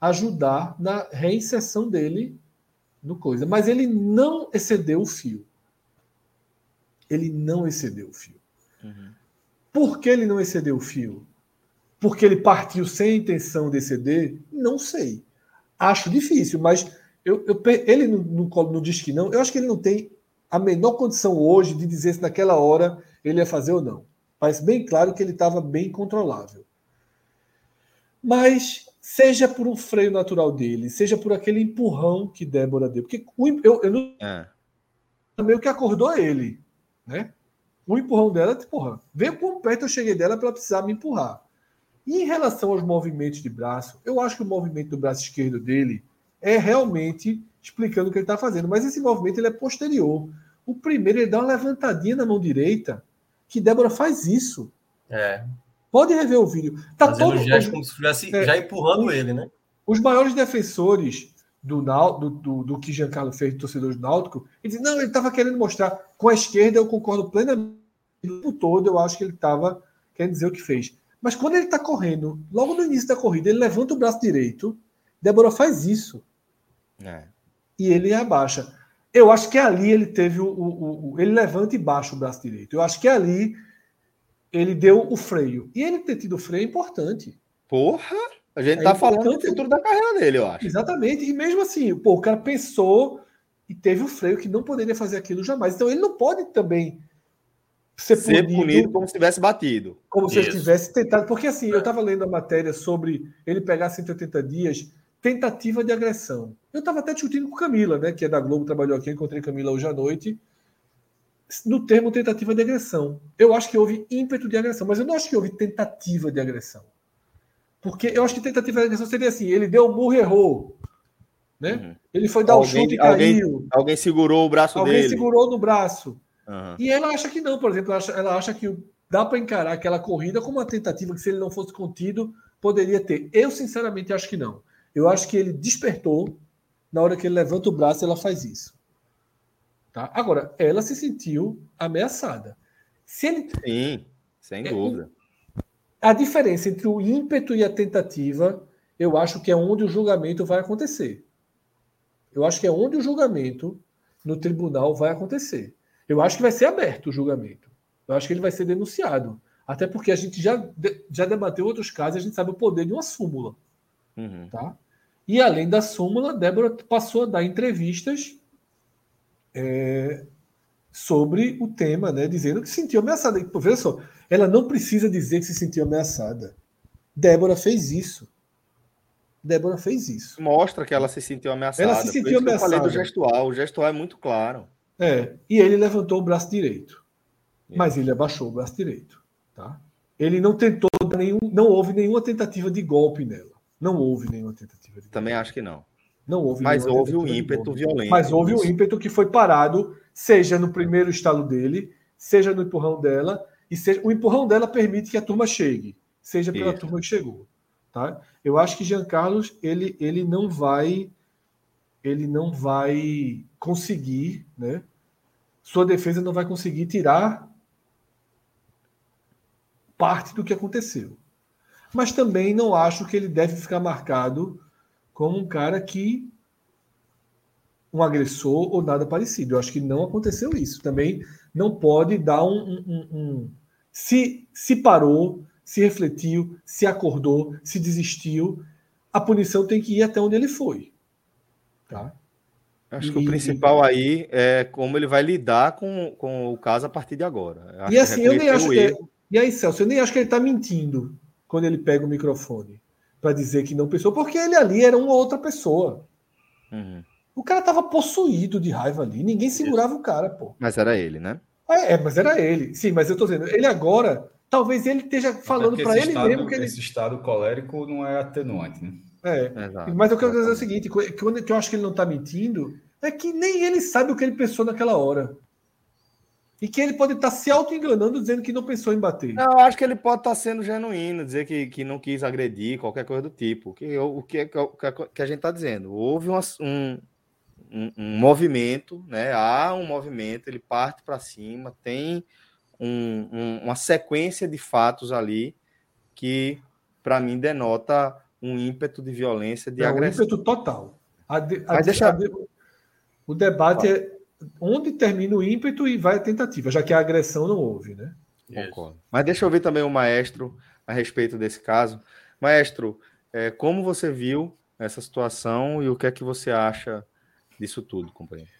ajudar na reinserção dele no coisa. Mas ele não excedeu o fio. Ele não excedeu o fio. Uhum. Por que ele não excedeu o fio? Porque ele partiu sem a intenção de exceder? Não sei. Acho difícil, mas eu, eu ele não, não, não diz que não. Eu acho que ele não tem a menor condição hoje de dizer se naquela hora ele ia fazer ou não. Parece bem claro que ele estava bem controlável. Mas seja por um freio natural dele, seja por aquele empurrão que Débora deu, porque eu, eu não, é. meio que acordou ele, né? O empurrão dela, porra, veio quão perto eu cheguei dela para ela precisar me empurrar. E em relação aos movimentos de braço, eu acho que o movimento do braço esquerdo dele é realmente explicando o que ele está fazendo, mas esse movimento ele é posterior. O primeiro ele dá uma levantadinha na mão direita que Débora faz isso. É. Pode rever o vídeo. Tá Fazendo todo gesto como se estivesse é, já empurrando ele, né? Os maiores defensores do, do, do, do que Giancarlo fez, torcedor do Náutico, ele diz, não, ele estava querendo mostrar. Com a esquerda, eu concordo plenamente. O todo, eu acho que ele estava querendo dizer o que fez. Mas quando ele está correndo, logo no início da corrida, ele levanta o braço direito. Débora faz isso. É. E ele abaixa. Eu acho que ali ele teve o, o, o, Ele levanta e baixa o braço direito. Eu acho que ali ele deu o freio. E ele ter tido o freio é importante. Porra! A gente é tá falando do futuro da carreira dele, eu acho. Exatamente. E mesmo assim, pô, o cara pensou e teve o freio que não poderia fazer aquilo jamais. Então ele não pode também ser, ser punido, punido, como se tivesse batido. Como Isso. se ele tivesse tentado. Porque assim, eu estava lendo a matéria sobre ele pegar 180 dias tentativa de agressão. Eu estava até discutindo com Camila, né, que é da Globo, trabalhou aqui, encontrei Camila hoje à noite, no termo tentativa de agressão. Eu acho que houve ímpeto de agressão, mas eu não acho que houve tentativa de agressão. Porque eu acho que tentativa de agressão seria assim: ele deu um burro e errou. Né? Uhum. Ele foi dar o um chute e alguém, caiu. Alguém segurou o braço alguém dele. Alguém segurou no braço. Uhum. E ela acha que não, por exemplo, ela acha, ela acha que dá para encarar aquela corrida como uma tentativa que, se ele não fosse contido, poderia ter. Eu, sinceramente, acho que não. Eu acho que ele despertou na hora que ele levanta o braço, ela faz isso. Tá? Agora, ela se sentiu ameaçada. Se ele... Sim, sem é, dúvida. A diferença entre o ímpeto e a tentativa, eu acho que é onde o julgamento vai acontecer. Eu acho que é onde o julgamento no tribunal vai acontecer. Eu acho que vai ser aberto o julgamento. Eu acho que ele vai ser denunciado. Até porque a gente já, já debateu outros casos, a gente sabe o poder de uma súmula. Uhum. Tá? E além da súmula, Débora passou a dar entrevistas é, sobre o tema, né, dizendo que se sentiu ameaçada. E, veja só, ela não precisa dizer que se sentiu ameaçada. Débora fez isso. Débora fez isso. Mostra que ela se sentiu ameaçada. Ela se sentiu ameaçada. Eu falei do gestual. O gestual é muito claro. É. E ele levantou o braço direito. Mas ele abaixou o braço direito. Tá? Ele não tentou nenhum. Não houve nenhuma tentativa de golpe nela. Não houve nenhuma tentativa de Também acho que não. Não houve. Mas houve um ímpeto violento. Mas houve o um ímpeto que foi parado, seja no primeiro estalo dele, seja no empurrão dela, e seja, o empurrão dela permite que a turma chegue, seja pela Isso. turma que chegou. Tá? Eu acho que Jean Carlos ele, ele não vai ele não vai conseguir, né? Sua defesa não vai conseguir tirar parte do que aconteceu mas também não acho que ele deve ficar marcado como um cara que um agressor ou nada parecido. Eu acho que não aconteceu isso. Também não pode dar um, um, um, se se parou, se refletiu, se acordou, se desistiu, a punição tem que ir até onde ele foi, tá? Acho e, que o principal aí é como ele vai lidar com, com o caso a partir de agora. e assim, eu nem acho que. É, e aí, Celso, eu nem acho que ele está mentindo quando ele pega o microfone para dizer que não pensou, porque ele ali era uma outra pessoa. Uhum. O cara tava possuído de raiva ali, ninguém segurava Isso. o cara, pô. Mas era ele, né? É, é, mas era ele. Sim, mas eu tô dizendo, ele agora, talvez ele esteja falando para ele estado, mesmo que ele... esse estado colérico não é atenuante, né? É. Exato. Mas eu quero dizer é o seguinte: quando eu acho que ele não está mentindo, é que nem ele sabe o que ele pensou naquela hora. E que ele pode estar tá se auto-enganando dizendo que não pensou em bater. Não, eu acho que ele pode estar tá sendo genuíno, dizer que, que não quis agredir, qualquer coisa do tipo. Que, o que, que, que a gente está dizendo? Houve um, um, um, movimento, né? Há um movimento, ele parte para cima, tem um, um, uma sequência de fatos ali que, para mim, denota um ímpeto de violência, de é, agressão. Um ímpeto total. A de, a, deixa... a de, o debate é onde termina o ímpeto e vai a tentativa, já que a agressão não houve, né? Concordo. Mas deixa eu ouvir também o maestro a respeito desse caso. Maestro, é, como você viu essa situação e o que é que você acha disso tudo, companheiro?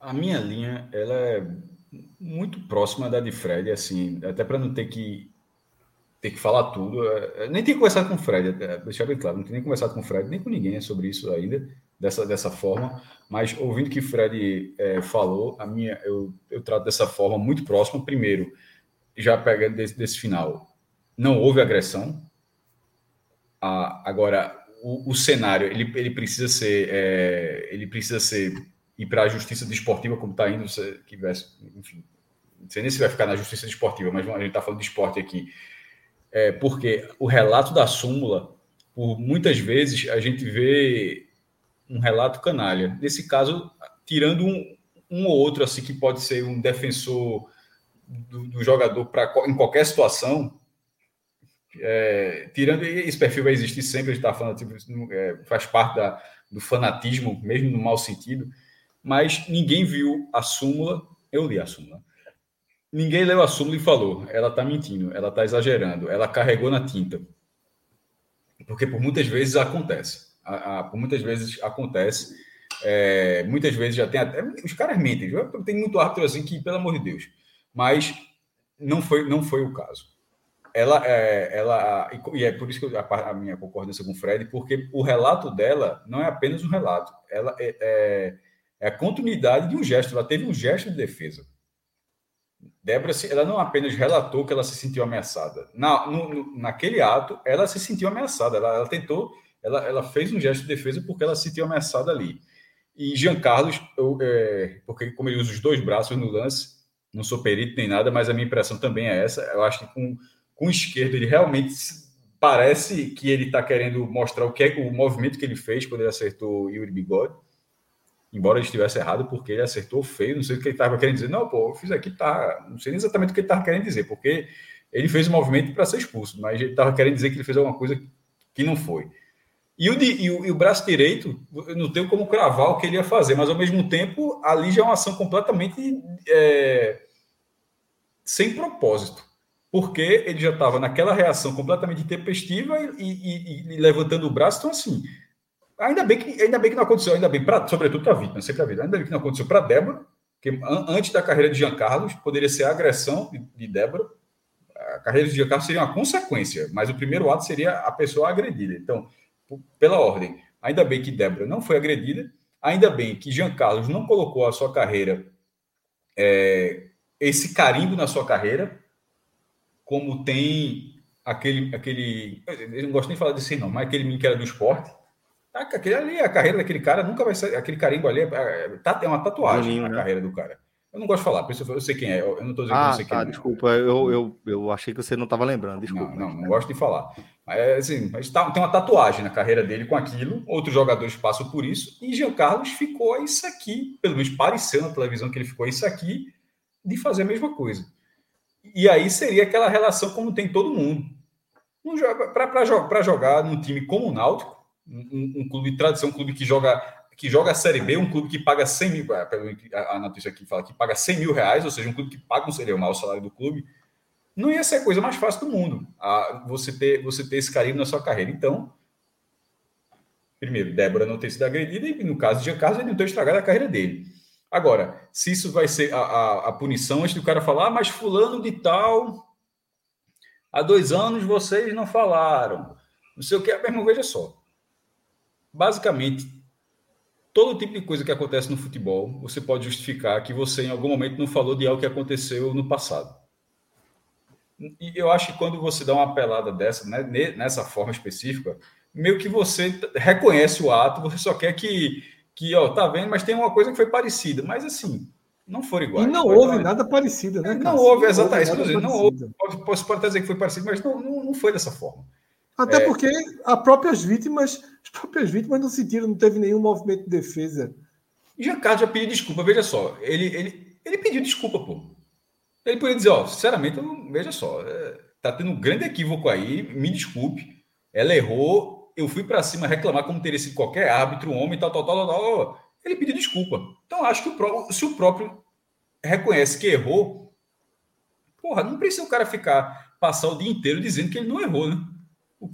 A minha linha, ela é muito próxima da de Fred, assim, até para não ter que ter que falar tudo. É, nem tenho conversado com o Fred, é, deixar bem claro, não tenho nem conversado com o Fred, nem com ninguém sobre isso ainda dessa, dessa forma, mas ouvindo que Fred é, falou, a minha, eu, eu trato dessa forma muito próxima. Primeiro, já pegando desse, desse final, não houve agressão. Agora, o, o, cenário ele, ele precisa ser é, ele precisa ser ir para a justiça desportiva como está indo, se, que enfim, não sei nem se vai ficar na justiça desportiva, mas a gente está falando de esporte aqui, é, porque o relato da súmula, por muitas vezes a gente vê um relato canalha. Nesse caso, tirando um, um ou outro assim que pode ser um defensor do, do jogador para em qualquer situação, é, tirando esse perfil vai existir sempre, a gente está falando, tipo, é, faz parte da, do fanatismo, mesmo no mau sentido, mas ninguém viu a súmula, eu li a súmula. Ninguém leu a súmula e falou, ela está mentindo, ela está exagerando, ela carregou na tinta. Porque por muitas vezes acontece a, a, por muitas vezes acontece. É, muitas vezes já tem até. Os caras mentem. Tem muito árbitro assim que, pelo amor de Deus. Mas não foi, não foi o caso. Ela, é, ela e é por isso que eu, a, a, minha concordância com o Fred, porque o relato dela não é apenas um relato, ela é, é, é a continuidade de um gesto. Ela teve um gesto de defesa. Débora, ela não apenas relatou que ela se sentiu ameaçada. Na, no, naquele ato, ela se sentiu ameaçada. Ela, ela tentou ela, ela fez um gesto de defesa porque ela se sentiu ameaçada ali. E Jean Carlos, eu, é, porque como ele usa os dois braços no lance, não sou perito nem nada, mas a minha impressão também é essa. Eu acho que com, com o esquerdo ele realmente parece que ele está querendo mostrar o que é o movimento que ele fez quando ele acertou Yuri Bigode. Embora ele estivesse errado, porque ele acertou feio, não sei o que ele estava querendo dizer. Não, pô, eu fiz aqui, tá. Não sei exatamente o que ele estava querendo dizer, porque ele fez o um movimento para ser expulso, mas ele estava querendo dizer que ele fez alguma coisa que não foi. E o, de, e o, e o, braço direito, eu não tenho como cravar o que ele ia fazer, mas ao mesmo tempo, ali já é uma ação completamente é, sem propósito, porque ele já estava naquela reação completamente tempestiva e, e, e, levantando o braço. Então, assim, ainda bem que, ainda bem que não aconteceu, ainda bem, pra, sobretudo para a vítima, sempre a vida, ainda bem que não aconteceu para Débora, que an, antes da carreira de Jean Carlos, poderia ser a agressão de, de Débora. A carreira de Jean Carlos seria uma consequência, mas o primeiro ato seria a pessoa agredida. Então pela ordem. Ainda bem que Débora não foi agredida, ainda bem que Jean Carlos não colocou a sua carreira, é, esse carimbo na sua carreira, como tem aquele, aquele. Eu não gosto nem de falar desse não, mas aquele menino que era do esporte. Tá, aquele ali, a carreira daquele cara nunca vai ser. Aquele carimbo ali é, é, tá, é uma tatuagem na né? carreira do cara. Eu não gosto de falar, eu sei quem é, eu não estou dizendo ah, que você tá, quem é. Desculpa, eu, eu, eu achei que você não estava lembrando, desculpa. Não, não, não gosto de falar. Mas, assim, mas tá, tem uma tatuagem na carreira dele com aquilo, outros jogadores passam por isso, e Jean Carlos ficou isso aqui, pelo menos pareceu na televisão que ele ficou isso aqui, de fazer a mesma coisa. E aí seria aquela relação como tem todo mundo. Para jogar num time como o Náutico, um, um clube de tradição, um clube que joga que joga a Série B, um clube que paga 100 mil, a notícia aqui fala que paga 100 mil reais, ou seja, um clube que paga um seria o salário do clube, não ia ser a coisa mais fácil do mundo, a, você, ter, você ter esse carinho na sua carreira. Então, primeiro, Débora não ter sido agredida, e no caso de Giancarlo, ele não ter estragado a carreira dele. Agora, se isso vai ser a, a, a punição antes do cara falar, ah, mas fulano de tal, há dois anos vocês não falaram, não sei o que, meu irmão, veja só. Basicamente, todo tipo de coisa que acontece no futebol, você pode justificar que você em algum momento não falou de algo que aconteceu no passado. E eu acho que quando você dá uma pelada dessa, né, nessa forma específica, meio que você reconhece o ato, você só quer que, que ó, tá vendo, mas tem uma coisa que foi parecida. Mas assim, não foram iguais. E não houve nada parecido, né? Não houve exatamente. Não houve, não houve. Posso, até dizer que foi parecido, mas não, não, não foi dessa forma. Até é... porque as próprias vítimas, as próprias vítimas não sentiram, não teve nenhum movimento de defesa. Giancarlo já pediu desculpa, veja só. Ele, ele, ele pediu desculpa, pô. Ele poderia dizer, ó, sinceramente, veja só, é, tá tendo um grande equívoco aí, me desculpe. Ela errou, eu fui para cima reclamar como teria sido qualquer árbitro, um homem, tal, tal, tal, tal. tal ele pediu desculpa. Então, acho que o próprio, se o próprio reconhece que errou, porra, não precisa o cara ficar, passar o dia inteiro dizendo que ele não errou, né? O,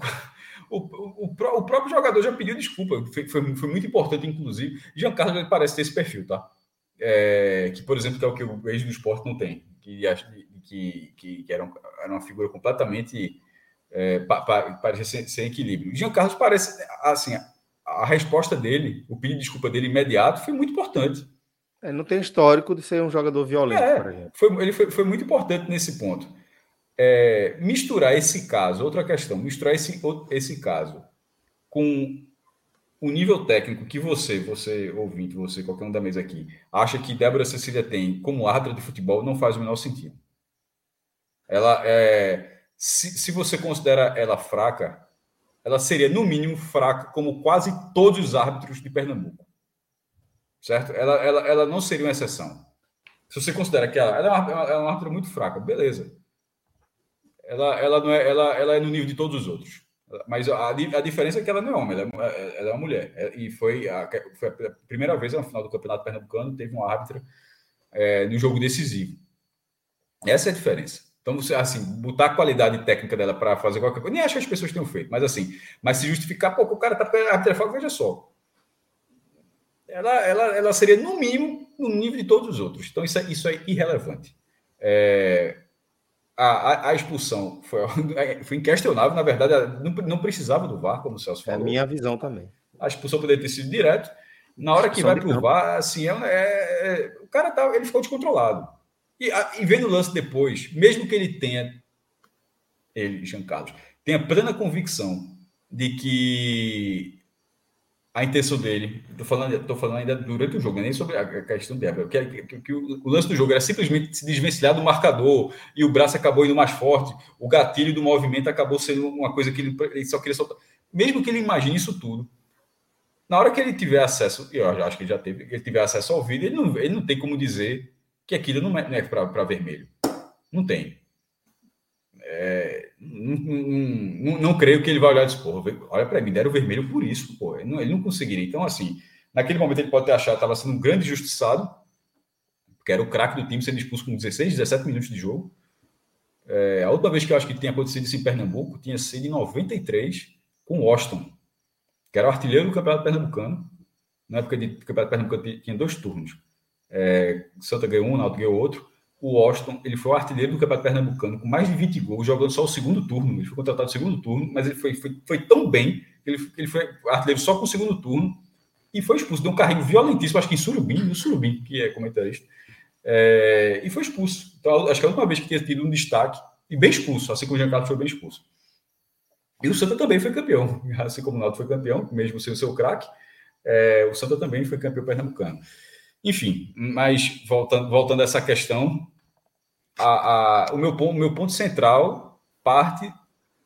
o, o, o próprio jogador já pediu desculpa, foi, foi, foi muito importante, inclusive. Giancarlo parece ter esse perfil, tá? É, que, por exemplo, que é o que o ex do esporte não tem, que, que, que, que era, um, era uma figura completamente é, pa, pa, parecia sem, sem equilíbrio. Giancarlo parece, assim, a resposta dele, o pedido de desculpa dele imediato, foi muito importante. É, não tem histórico de ser um jogador violento, é, por exemplo. Foi, ele foi, foi, muito importante nesse ponto. É, misturar esse caso, outra questão, misturar esse, esse caso com o nível técnico que você, você ouvinte, você, qualquer um da mesa aqui, acha que Débora Cecília tem como árbitra de futebol, não faz o menor sentido. Ela é. Se, se você considera ela fraca, ela seria, no mínimo, fraca, como quase todos os árbitros de Pernambuco. Certo? Ela, ela, ela não seria uma exceção. Se você considera que ela, ela é, uma, é uma árbitra muito fraca, beleza. Ela, ela, não é, ela, ela é no nível de todos os outros. Mas a, a diferença é que ela não é homem, ela é, ela é uma mulher. É, e foi a, foi a primeira vez na final do Campeonato Pernambucano, teve uma árbitra é, no jogo decisivo. Essa é a diferença. Então, você, assim, botar a qualidade técnica dela para fazer qualquer coisa, nem acho que as pessoas tenham feito, mas assim, mas se justificar, pô, o cara tá a veja só. Ela, ela, ela seria, no mínimo, no nível de todos os outros. Então, isso é, isso é irrelevante. É, a, a, a, expulsão foi, foi inquestionável, na verdade, não, não precisava do VAR, como o Celso falou. É a minha visão também. A expulsão poderia ter sido direto. Na hora que vai para o VAR, assim, é, é, é, o cara tá, ele ficou descontrolado. E, e vendo o lance depois, mesmo que ele tenha, ele, Jean Carlos, tenha plena convicção de que a intenção dele, estou falando, tô falando ainda durante o jogo, nem sobre a questão dela, que, que, que o, o, lance do jogo era simplesmente se desvencilhar do marcador e o braço acabou indo mais forte, o gatilho do movimento acabou sendo uma coisa que ele, ele só queria soltar. Mesmo que ele imagine isso tudo, na hora que ele tiver acesso, e eu acho que ele já teve, ele tiver acesso ao vídeo, ele não, ele não tem como dizer que aquilo não é, é para vermelho. Não tem. É, não, não, não, creio que ele vai olhar e dizer, olha para mim, deram vermelho por isso, pô. Ele não, ele não conseguiria. Então, assim, naquele momento ele pode ter achado que estava sendo um grande injustiçado, porque era o craque do time sendo expulso com 16, 17 minutos de jogo. É, a última vez que eu acho que tinha acontecido isso em Pernambuco tinha sido em 93 com o Washington, que era o artilheiro do Campeonato Pernambucano. Na época de Campeonato Pernambucano tinha dois turnos. É, Santa ganhou um, Náutico ganhou outro. O Washington, ele foi o artilheiro do Campeonato Pernambucano, com mais de 20 gols, jogando só o segundo turno. Ele foi contratado no segundo turno, mas ele foi, foi, foi tão bem que ele, ele foi artilheiro só com o segundo turno e foi expulso. Deu um carrinho violentíssimo, acho que em Surubim, no Surubim, que é comentarista, é, e foi expulso. Então, acho que é a última vez que tinha tido um destaque, e bem expulso, assim como o Giancarlo foi bem expulso. E o Santa também foi campeão, assim como o Náutico foi campeão, mesmo sem o seu craque, é, o Santa também foi campeão pernambucano. Enfim, mas voltando, voltando a essa questão, a, a, o meu ponto, meu ponto central parte,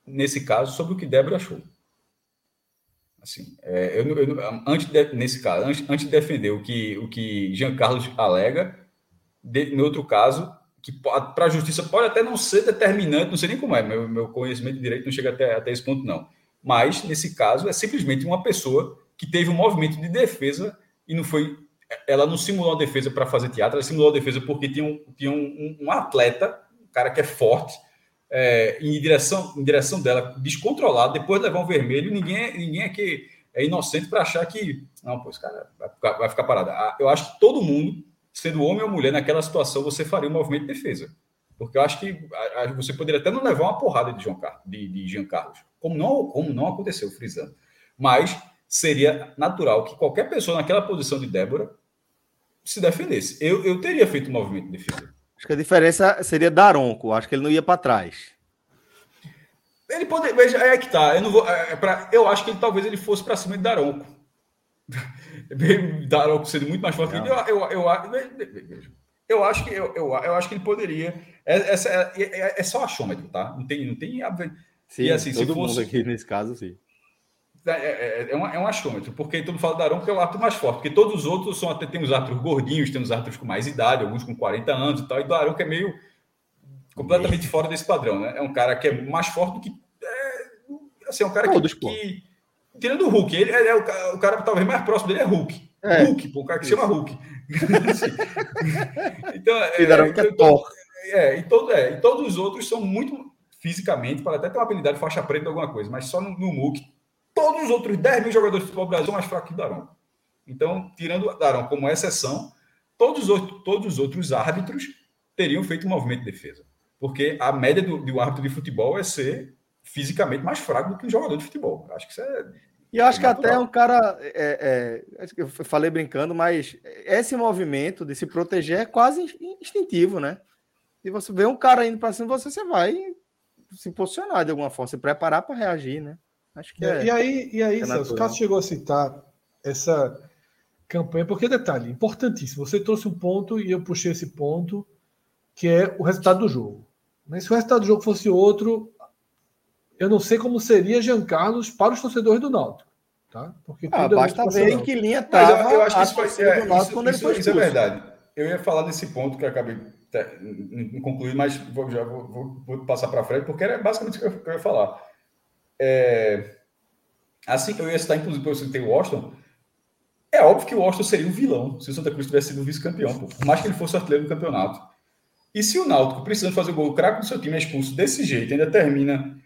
nesse caso, sobre o que Débora achou. Assim, é, eu, eu, antes de, nesse caso, antes, antes de defender o que, o que Jean Carlos alega, de, no outro caso, que para a justiça pode até não ser determinante, não sei nem como é, meu, meu conhecimento de direito não chega até, até esse ponto, não. Mas, nesse caso, é simplesmente uma pessoa que teve um movimento de defesa e não foi ela não simulou a defesa para fazer teatro, ela simulou a defesa porque tinha um, tinha um, um atleta, um cara que é forte, é, em, direção, em direção dela, descontrolado, depois de levar um vermelho, ninguém, é, ninguém aqui é inocente para achar que. Não, esse cara vai ficar, vai ficar parado. Ah, eu acho que todo mundo, sendo homem ou mulher, naquela situação, você faria um movimento de defesa. Porque eu acho que você poderia até não levar uma porrada de, João Carlos, de, de Jean Carlos, como não, como não aconteceu, frisando. Mas seria natural que qualquer pessoa naquela posição de Débora se defendesse. Eu, eu teria feito um movimento de defesa. Acho que a diferença seria Daronco. Acho que ele não ia para trás. Ele pode. Veja, é que tá. Eu, não vou, é, é pra, eu acho que ele, talvez ele fosse para cima de Daronco. Daronco sendo muito mais forte que ele. Eu, eu, eu, eu, acho que eu, eu, eu acho que ele poderia. É, essa, é, é, é só achômetro, tá? Não tem. Não tem sim, e assim, todo se fosse, mundo aqui nesse caso, sim. É, é, é, um, é um achômetro, porque todo mundo fala Daronco que é o árbitro mais forte, porque todos os outros são até tem os árbitros gordinhos, tem os árbitros com mais idade, alguns com 40 anos e tal, e Daronco é meio completamente fora desse padrão, né? É um cara que é mais forte do que. É, assim, é um cara que, que. Tirando o Hulk, ele é, é o, o, cara talvez mais próximo dele é Hulk. É. Hulk, pô, o cara que Isso. chama Hulk. então, é, então, é, e, todo, é, e todos os outros são muito fisicamente, para até ter uma habilidade de faixa preta alguma coisa, mas só no, no MUC, todos os outros 10 mil jogadores de futebol brasileiro mais fracos que o Darão. Então, tirando Darão como exceção, todos os, outros, todos os outros árbitros teriam feito um movimento de defesa. Porque a média do, do árbitro de futebol é ser fisicamente mais fraco do que o jogador de futebol. Acho que isso é. E acho é que até é um cara. É, é, eu falei brincando, mas esse movimento de se proteger é quase instintivo, né? Se você vê um cara indo para cima, você, você vai se posicionar de alguma forma, se preparar para reagir, né? Acho que é. E aí, e aí é Celso, o Cássio chegou a citar essa campanha, porque detalhe, importantíssimo. Você trouxe um ponto e eu puxei esse ponto, que é o resultado do jogo. Mas se o resultado do jogo fosse outro, eu não sei como seria Jean Carlos para os torcedores do Náutico. Tá? Porque ah, é basta ver em que linha estava eu, eu acho que isso, foi, é, isso, quando isso, ele foi isso é verdade. Eu ia falar desse ponto que eu acabei não concluí, mas vou, já vou, vou, vou passar para frente, porque era basicamente o que eu ia falar. É, assim, eu ia citar, inclusive, eu citei o Washington. É óbvio que o Washington seria o vilão se o Santa Cruz tivesse sido vice-campeão, por mais que ele fosse artilheiro do campeonato. E se o Náutico, precisando fazer o gol, o craque do seu time é expulso desse jeito, ainda termina.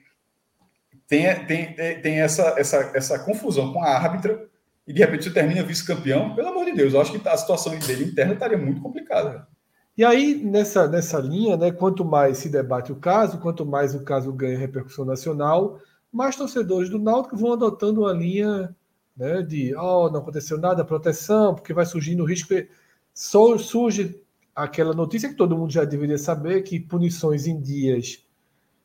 Tem, tem, tem essa, essa, essa confusão com a árbitra, e de repente você termina vice-campeão, pelo amor de Deus, eu acho que a situação dele interna estaria muito complicada. E aí, nessa, nessa linha, né, quanto mais se debate o caso, quanto mais o caso ganha repercussão nacional, mais torcedores do Náutico vão adotando uma linha né, de oh, não aconteceu nada, proteção, porque vai surgindo o risco. Só surge aquela notícia que todo mundo já deveria saber, que punições em dias,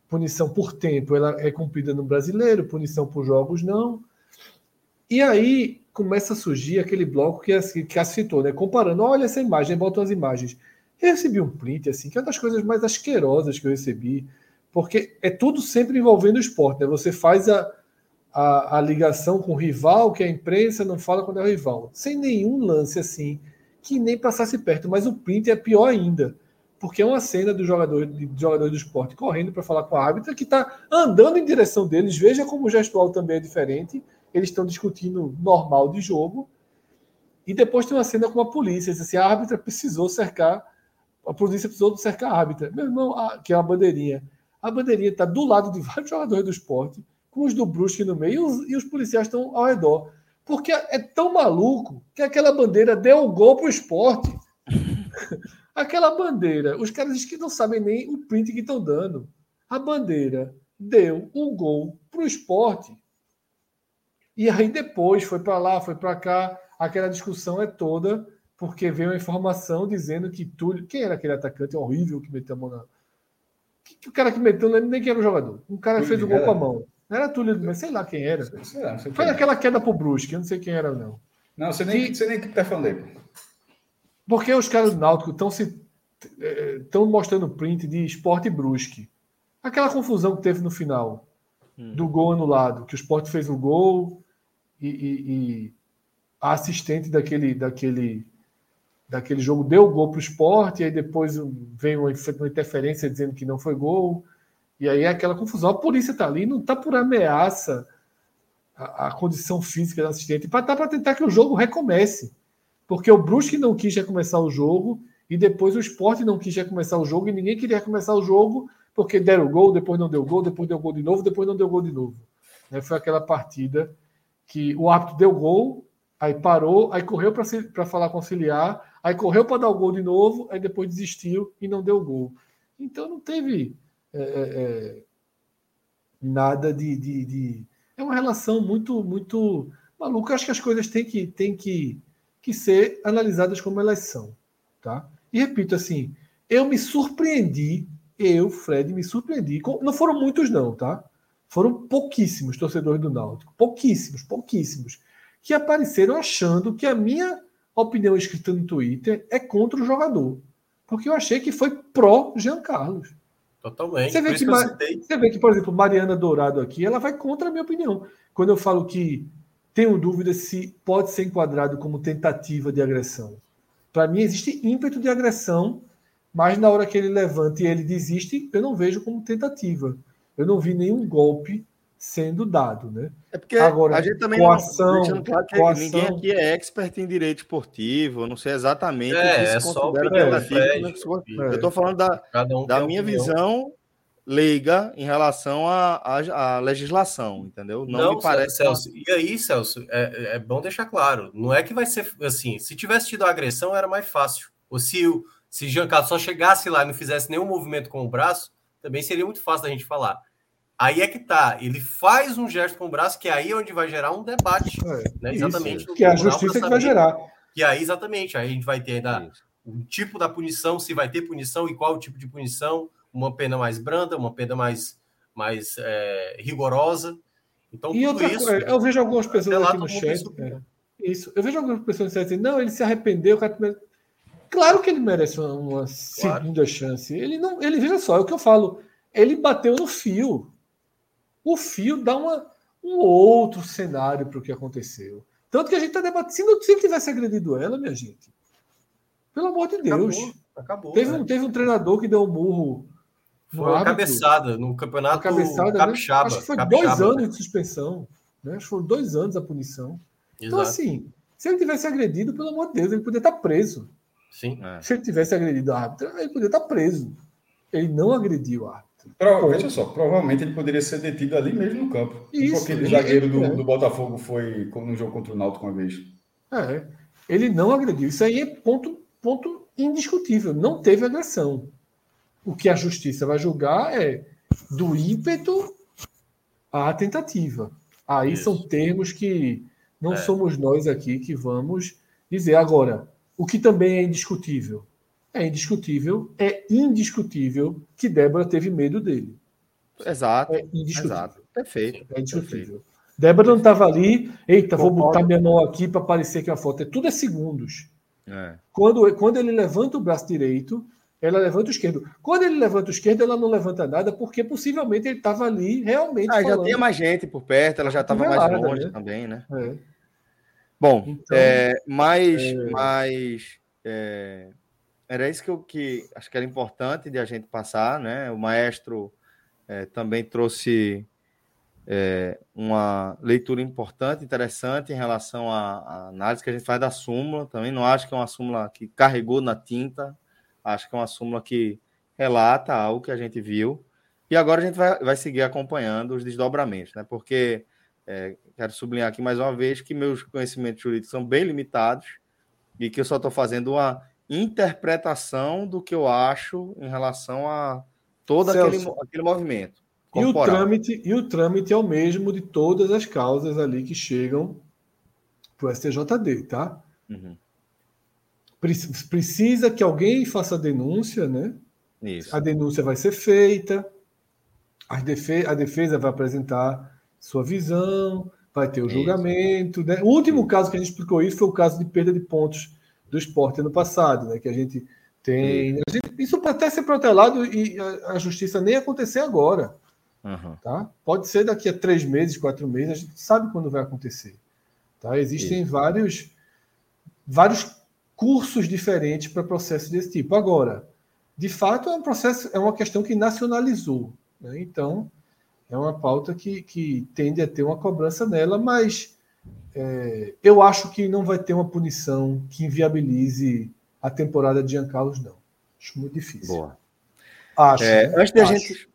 punição por tempo, ela é cumprida no brasileiro, punição por jogos não. E aí começa a surgir aquele bloco que, que a citou, né? Comparando, olha essa imagem, botam as imagens. Eu recebi um print, assim, que é uma das coisas mais asquerosas que eu recebi, porque é tudo sempre envolvendo o esporte, né? Você faz a, a, a ligação com o rival, que a imprensa não fala quando é o rival, sem nenhum lance assim, que nem passasse perto, mas o print é pior ainda, porque é uma cena do jogador, de jogador do esporte correndo para falar com a árbitra, que está andando em direção deles, veja como o gestual também é diferente, eles estão discutindo normal de jogo, e depois tem uma cena com a polícia, assim, a árbitra precisou cercar a polícia precisou cercar a árbitra. Meu irmão, que é uma bandeirinha. A bandeirinha está do lado de vários jogadores do esporte, com os do Brusque no meio, e os, e os policiais estão ao redor. Porque é tão maluco que aquela bandeira deu um gol para o esporte. aquela bandeira, os caras que não sabem nem o print que estão dando. A bandeira deu um gol para o esporte. E aí depois foi para lá, foi para cá. Aquela discussão é toda porque veio uma informação dizendo que Túlio. Quem era aquele atacante horrível que meteu a mão na. Que, que o cara que meteu, não nem quem era o jogador. Um cara que fez o gol com a mão. Não era Túlio, mas sei lá quem era. Sei lá, sei Foi quem aquela queda pro Brusque, eu não sei quem era, não. Não, você nem, que, você nem que tá falando Porque os caras do Náutico estão se. estão mostrando print de esporte Brusque. Aquela confusão que teve no final hum. do gol anulado, que o esporte fez o gol e, e, e a assistente daquele, daquele daquele jogo deu gol para o esporte, e aí depois vem uma, interferência dizendo que não foi gol, e aí é aquela confusão. A polícia está ali, não está por ameaça a, a, condição física da assistente, para tá tentar que o jogo recomece. Porque o Brusque não quis recomeçar o jogo, e depois o esporte não quis recomeçar o jogo, e ninguém queria recomeçar o jogo, porque deram gol, depois não deu gol, depois deu gol de novo, depois não deu gol de novo. Né? Foi aquela partida que o árbitro deu gol, aí parou, aí correu para falar conciliar, Aí correu para dar o gol de novo, aí depois desistiu e não deu gol. Então não teve é, é, é, nada de, de, de, É uma relação muito, muito maluca. Acho que as coisas têm que, têm que, que ser analisadas como elas são. Tá? E repito assim, eu me surpreendi, eu, Fred, me surpreendi. Não foram muitos, não, tá? foram pouquíssimos torcedores do Náutico, pouquíssimos, pouquíssimos, que apareceram achando que a minha opinião escrita no Twitter é contra o jogador. Porque eu achei que foi pró Jean Carlos. Totalmente. Você vê, que, você vê que, por exemplo, Mariana Dourado aqui, ela vai contra a minha opinião. Quando eu falo que tenho dúvida se pode ser enquadrado como tentativa de agressão. Para mim, existe ímpeto de agressão, mas na hora que ele levanta e ele desiste, eu não vejo como tentativa. Eu não vi nenhum golpe sendo dado, né? É porque Agora, a gente também coação, não, claro que coação, ninguém aqui é expert em direito esportivo, eu não sei exatamente é, o que é se considera tentativa. É, eu estou falando da, um da minha opinião. visão leiga em relação à, legislação, entendeu? Não, não me parece. Celso. E aí, Celso, é, é, bom deixar claro, não é que vai ser assim, se tivesse tido agressão era mais fácil. Ou se o se Jean Carlos só chegasse lá e não fizesse nenhum movimento com o braço, também seria muito fácil da gente falar. Aí é que tá, ele faz um gesto com o braço, que é aí é onde vai gerar um debate. É, né? Exatamente. que é a justiça que vai gerar. Que aí, exatamente, aí a gente vai ter ainda o tipo da punição, se vai ter punição e qual o tipo de punição, uma pena mais branda, uma pena mais, mais é, rigorosa. Então, e outra isso, coisa, eu vejo algumas pessoas aqui no chat. É, isso, eu vejo algumas pessoas dizendo, não, ele se arrependeu. Claro que ele merece uma, uma claro. segunda chance. Ele não, ele veja só, é o que eu falo. Ele bateu no fio o fio dá uma, um outro cenário para o que aconteceu. Tanto que a gente está debatendo. Se, não, se ele tivesse agredido ela, minha gente, pelo amor de Deus. Acabou. acabou teve, um, teve um treinador que deu um burro. Foi uma cabeçada no campeonato cabeçada, né? capixaba. Né? Acho que foi capixaba. dois anos de suspensão. Né? Acho que foram dois anos a punição. Então, Exato. Então, assim, se ele tivesse agredido, pelo amor de Deus, ele poderia estar preso. Sim. É. Se ele tivesse agredido a árbitro, ele poderia estar preso. Ele não agrediu o árbitro. Pro, veja só, provavelmente ele poderia ser detido ali mesmo no campo. Isso, porque aquele zagueiro do, é. do, Botafogo foi no jogo contra o Náutico uma vez. É, ele não agrediu. Isso aí é ponto, ponto indiscutível. Não teve agressão. O que a justiça vai julgar é do ímpeto à tentativa. Aí Isso. são termos que não é. somos nós aqui que vamos dizer. Agora, o que também é indiscutível é indiscutível, é indiscutível que Débora teve medo dele. Exato. É indiscutível. Exato. Perfeito. É indiscutível. Perfeito. Débora não estava ali, eita, vou botar minha mão aqui para parecer que é uma foto. É tudo é segundos. É. Quando, quando ele levanta o braço direito, ela levanta o esquerdo. Quando ele levanta o esquerdo, ela não levanta nada, porque possivelmente ele estava ali realmente. Ah, já tinha mais gente por perto, ela já estava mais longe né? também, né? É. Bom, então, é, mais, é... mais é, era isso que, eu, que acho que era importante de a gente passar, né? O maestro é, também trouxe é, uma leitura importante, interessante em relação à, à, análise que a gente faz da súmula. Também não acho que é uma súmula que carregou na tinta, acho que é uma súmula que relata algo que a gente viu. E agora a gente vai, vai seguir acompanhando os desdobramentos, né? Porque é, quero sublinhar aqui mais uma vez que meus conhecimentos jurídicos são bem limitados e que eu só estou fazendo uma interpretação do que eu acho em relação a todo aquele, aquele movimento. E o, trâmite, e o trâmite é o mesmo de todas as causas ali que chegam para o STJD, tá? Uhum. Precisa que alguém faça a denúncia, né? Isso. A denúncia vai ser feita, a defesa, a defesa vai apresentar sua visão, vai ter o julgamento. Né? O último caso que a gente explicou isso foi o caso de perda de pontos do esporte ano passado, né? Que a gente tem. A gente, isso pode até ser protelado e a, a, justiça nem acontecer agora. Uhum. Tá? Pode ser daqui a três meses, quatro meses, a gente sabe quando vai acontecer. Tá? Existem vários, vários cursos diferentes para processos desse tipo. Agora, de fato, é um processo, é uma questão que nacionalizou. Né? Então, é uma pauta que, que tende a ter uma cobrança nela, mas é, eu acho que não vai ter uma punição que inviabilize a temporada de Giancarlos, não. Acho muito difícil. Boa. Acho, é, antes, de acho. A gente,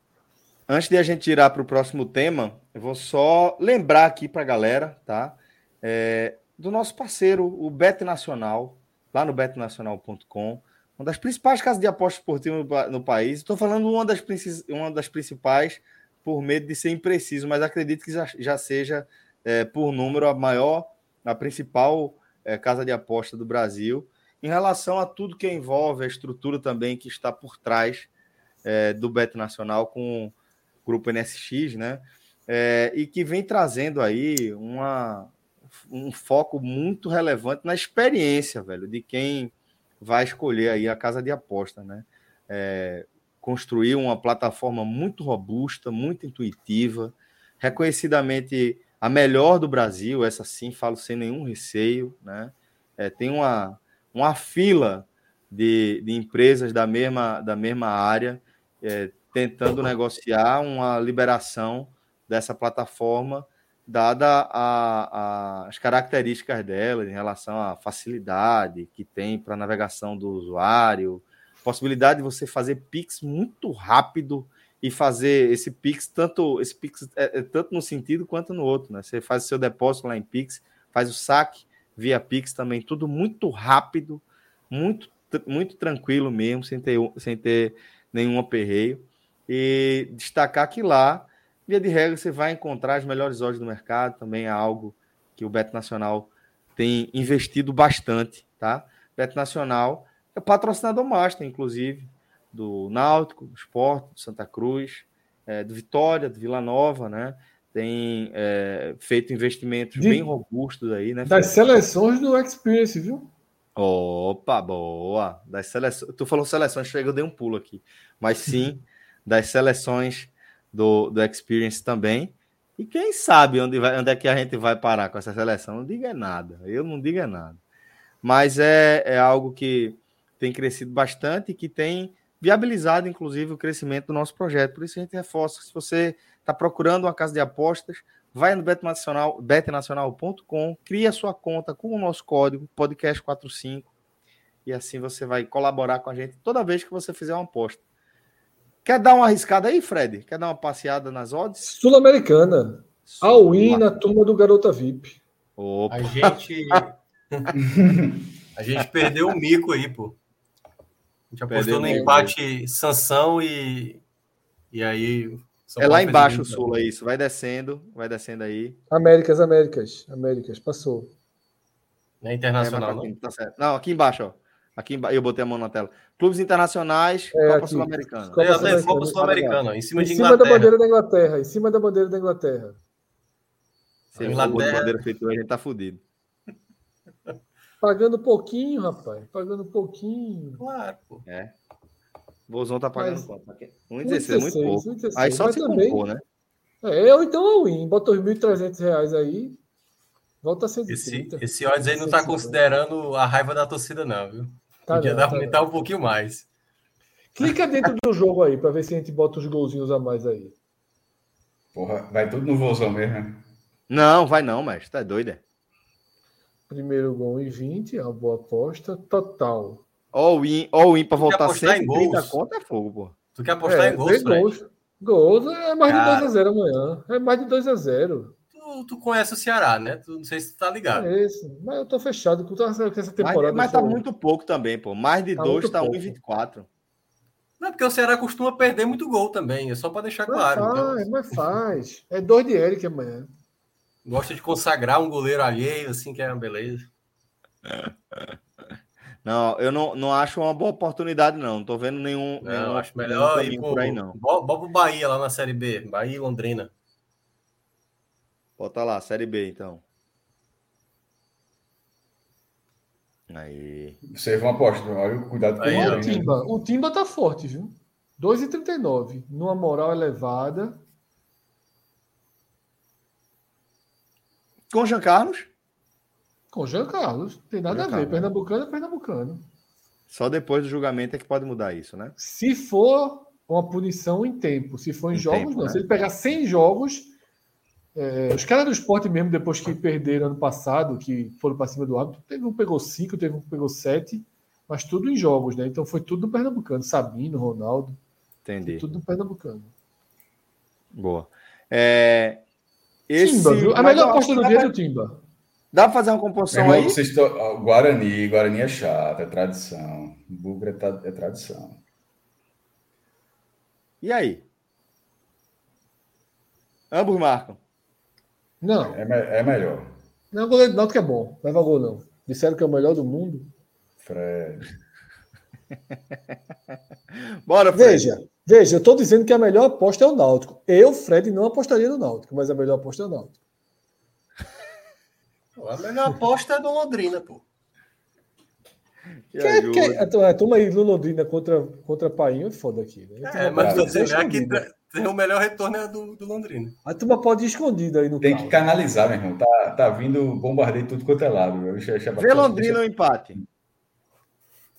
antes de a gente tirar para o próximo tema, eu vou só lembrar aqui para a galera, tá? É, do nosso parceiro, o Bet Nacional, lá no betnacional.com, uma das principais casas de apostas esportivas no, no país. Estou falando uma das, uma das principais por medo de ser impreciso, mas acredito que já, já seja é, por número, a maior, a principal é, casa de aposta do Brasil, em relação a tudo que envolve a estrutura também que está por trás é, do Beto Nacional com o grupo NSX, né? é, e que vem trazendo aí uma, um foco muito relevante na experiência, velho, de quem vai escolher aí a casa de aposta, né? É, construir uma plataforma muito robusta, muito intuitiva, reconhecidamente a melhor do Brasil, essa sim, falo sem nenhum receio, né? É, tem uma, uma fila de, de empresas da mesma, da mesma área é, tentando negociar uma liberação dessa plataforma, dada a, a, as características dela em relação à facilidade que tem para navegação do usuário, possibilidade de você fazer Pix muito rápido e fazer esse Pix tanto esse Pix é, é, tanto no sentido quanto no outro, né? Você faz o seu depósito lá em Pix, faz o saque via Pix também, tudo muito rápido, muito muito tranquilo mesmo, sem ter sem ter nenhum aperreio. E destacar que lá, via de regra, você vai encontrar as melhores odds do mercado, também é algo que o Beto Nacional tem investido bastante, tá? Beto Nacional é patrocinador master, inclusive, do Náutico, do Sport, do Santa Cruz, é, do Vitória, do Vila Nova, né? Tem é, feito investimentos de, bem robustos aí, né? Das seleções do Experience, viu? Opa, boa! Das seleções. Tu falou seleções, chega, eu dei um pulo aqui. Mas sim, das seleções do, do Experience também. E quem sabe onde, vai, onde é que a gente vai parar com essa seleção? Não diga nada. Eu não digo nada. Mas é, é algo que tem crescido bastante e que tem viabilizado, inclusive, o crescimento do nosso projeto. Por isso a gente reforça. Se você está procurando uma casa de apostas, vai no betnacional, betnacional.com, cria a sua conta com o nosso código podcast45 e assim você vai colaborar com a gente toda vez que você fizer uma aposta. Quer dar uma arriscada aí, Fred? Quer dar uma passeada nas odds? Sul-Americana. All-in na turma do Garota VIP. Opa. A gente. a gente perdeu o mico aí, pô. A gente apostou no empate Sansão e. E aí. São é lá embaixo o Sul, é isso. Vai descendo, vai descendo aí. Américas, Américas. Américas, passou. Não é internacional, é, não? Tá certo. Não, aqui embaixo, ó. Aqui embaixo, eu botei a mão na tela. Clubes internacionais, é, Copa Sul-Americana. Copa Sul-Americana, em cima de Inglaterra. Em cima da bandeira da Inglaterra, em cima da bandeira da Inglaterra. Se Inglaterra... bandeira feito a gente tá fudido. Pagando pouquinho, rapaz. Pagando pouquinho. Claro, pô. É. Bozão tá pagando Mas... quanto? 1,16 é muito pouco. 1, aí só Mas se também... compor, né? É, ou então a Win. Bota os 1.300 reais aí. Volta a ser Esse, esse odds aí não tá considerando a raiva da torcida, não, viu? Tá Podia não, aumentar tá um pouquinho mais. Clica dentro do jogo aí para ver se a gente bota os golzinhos a mais aí. Porra, vai tudo no vozão mesmo, né? Não, vai não, mestre. Tá doido, é? Primeiro gol em 20, é uma boa aposta. Total. All in, all in para voltar 130 conta é fogo, pô. Tu quer apostar é, em gols, gols. Gols é mais Cara. de 2x0 amanhã. É mais de 2x0 tu, tu conhece o Ceará, né? Tu, não sei se tu tá ligado. É isso. Mas eu tô fechado com essa temporada. Mas, mas tá muito pouco também, pô. Mais de tá dois tá 1,24. Não, porque o Ceará costuma perder muito gol também. É só para deixar mas claro. Faz, então. Mas faz. É dois de Eric amanhã. Gosta de consagrar um goleiro alheio, assim, que é uma beleza. Não, eu não, não acho uma boa oportunidade, não. Não tô vendo nenhum. Não, nenhum acho melhor ir por aí, não. Bota o Bahia lá na Série B. Bahia e Londrina. Bota lá, Série B, então. Aí. Vocês vão apostar, olha cuidado com aí, o Timba. O Timba tá forte, viu? 2,39. Numa moral elevada. Com Jean Carlos? Com Jean Carlos. Tem nada Jean a ver. Carlos. Pernambucano é pernambucano. Só depois do julgamento é que pode mudar isso, né? Se for uma punição em tempo. Se for em, em jogos, tempo, não. Né? Se ele pegar 100 jogos é, os caras do esporte mesmo, depois que perderam ano passado, que foram para cima do árbitro, teve um pegou cinco, teve um pegou sete, mas tudo em jogos, né? Então foi tudo do Pernambucano. Sabino, Ronaldo. Entendi. Tudo do Pernambucano. Boa. É, esse... Timba, viu? A melhor aposta do dia é do Timba. Dá para fazer uma composição aí? Estão... Guarani, Guarani é chato, é tradição. Bugre é, é tradição. E aí? Ambos marcam. Não. É, é melhor. Não, o goleiro do Náutico é bom. Leva gol, não. Disseram que é o melhor do mundo. Fred. Bora, Fred. Veja, veja, eu estou dizendo que a melhor aposta é o Náutico. Eu, Fred, não apostaria no Náutico, mas a melhor aposta é o Náutico. A melhor aposta é do Londrina, pô. Que, que, a, a turma aí do Londrina contra, contra Painho é foda aqui. Né? É, mas tô dizendo, aqui tem o melhor retorno é do, do Londrina. A turma pode ir escondida aí no Tem carro. que canalizar, meu irmão. Tá, tá vindo bombardeio tudo quanto é lado. Vê Londrina no empate.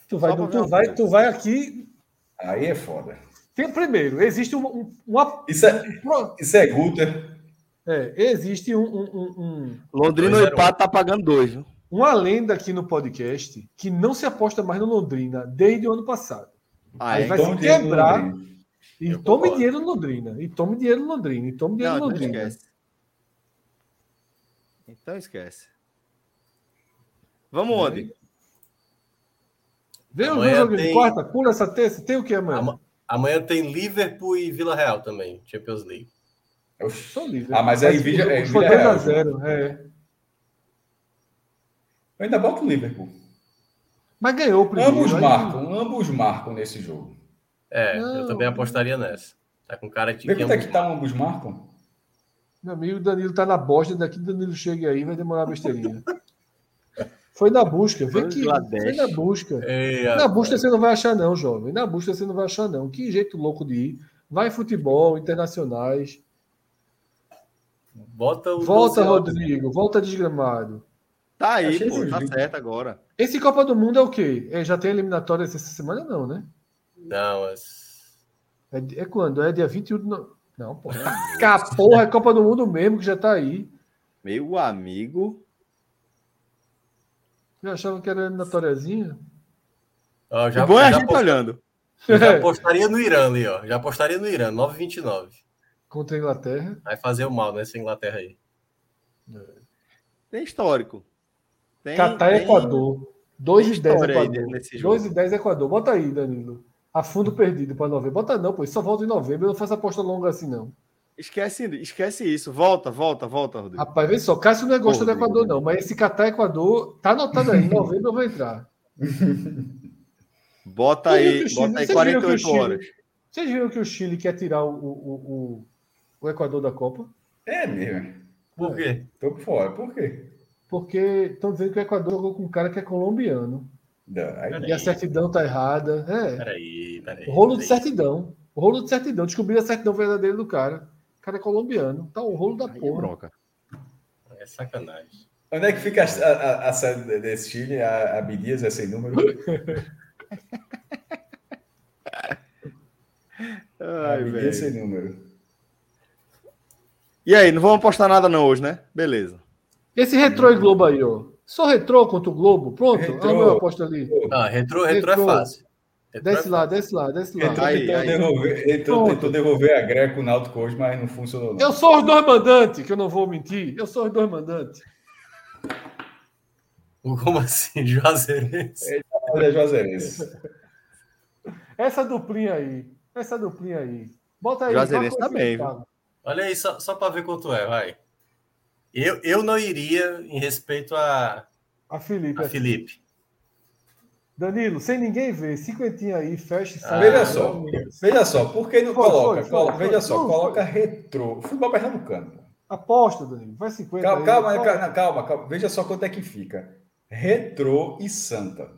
Tu vai, tu, vai, tu vai aqui. Aí é foda. Tem, primeiro, existe um, um, uma. Isso é, isso é Guter. É, existe um. um, um Londrina no empate tá pagando dois, viu? Uma lenda aqui no podcast que não se aposta mais no Londrina desde o ano passado. Ah, Aí é? vai se quebrar. E Eu tome concordo. dinheiro no Londrina. E tome dinheiro no Londrina. E tome dinheiro no então Londrina. Esquece. Então esquece. Vamos onde? Vê o jogo de quarta, pula essa terça. Tem o que amanhã? Amanhã tem Liverpool e Vila Real também, Champions League. Eu sou livre. Ah, mas aí Vila, é, Vila Real. 2 0 é. Eu ainda boto o Liverpool. Mas ganhou o primeiro. Ambos marcam, ambos marcam nesse jogo. É, não, eu também apostaria nessa. Tá com cara de Vê quanto é que tá ambos marcam? Meu amigo Danilo tá na bosta, daqui Danilo chega aí, vai demorar besteirinha. Foi na busca, vê que foi na busca. Ei, na busca você não vai achar não, jovem. Na busca você não vai achar não. Que jeito louco de ir. Vai futebol, internacionais. Bota volta, Rodrigo. Volta desgramado. Tá aí, Achei pô. Tá certo agora. Esse Copa do Mundo é o quê? É, já tem eliminatória essa semana? Não, né? Não, mas... é, é quando? É dia 21 de... No... Não, porra, é Copa do Mundo mesmo, que já tá aí. Meu amigo... Eu achava que era na Torezinha. Oh, já, o bom é a gente apost... olhando. Já apostaria no Irã ali, ó. Já apostaria no Irã, 9,29. Contra a Inglaterra. Vai fazer o mal nessa Inglaterra aí. Tem histórico. Tem, Catar e Equador. 2 e 10 Equador. 2 e 10 Equador. Bota aí, Danilo. A fundo perdido para novembro. Bota não, pô. Só volta em novembro. Eu não faço aposta longa assim, não. Esquece, esquece isso. Volta, volta, volta, Rodrigo. Rapaz, vê só. Cássio não é gosta do Equador, não. Mas esse Catar Equador tá anotado aí. Em novembro eu vou entrar. Bota aí, Chile, bota aí 48 Chile, horas. Vocês viram que o Chile quer tirar o, o, o, o Equador da Copa? É mesmo. Por quê? Tô por fora. Por quê? Porque estão dizendo que o Equador jogou com um cara que é colombiano. Não, e a certidão tá errada. É. Peraí, peraí. Rolo peraí. de certidão. O rolo de certidão. Descobri a certidão verdadeira do cara cara é colombiano. Tá o rolo da Aí porra. Broca. É sacanagem. Onde é que fica a, a, a sede desse Chile? A, a Bidias é sem número? Ai, a Bidias sem número. E aí, não vamos apostar nada não hoje, né? Beleza. Esse retrô e Globo aí, ó. Só retrô contra o Globo, pronto? Retrô. Ah, eu aposto ali. Ah, retrô, retrô, é retrô. é fácil. Desce lá, desce lá, desce lá. Entrou, aí, tentou, aí. Devolver, entrou, tentou devolver a Greco o Náutico hoje, mas não funcionou. Não. Eu sou os dois mandantes, que eu não vou mentir. Eu sou os dois mandantes. Como assim? Juazeirense? É, Juazeirense. Essa duplinha aí. Essa duplinha aí. Bota aí. Juazeirense também, viu? Olha aí, só, só para ver quanto é, vai. Eu, eu não iria em respeito a... A Felipe. A Felipe. Danilo, sem ninguém ver, cinquentinha aí, fecha e sai. veja só, veja só, por que não foi, coloca? Foi, foi, veja só, coloca retrô. Futebol pernambucano. Aposta, Danilo, vai 50. Calma, calma, calma, calma, calma, veja só quanto é que fica. Retrô e Santa.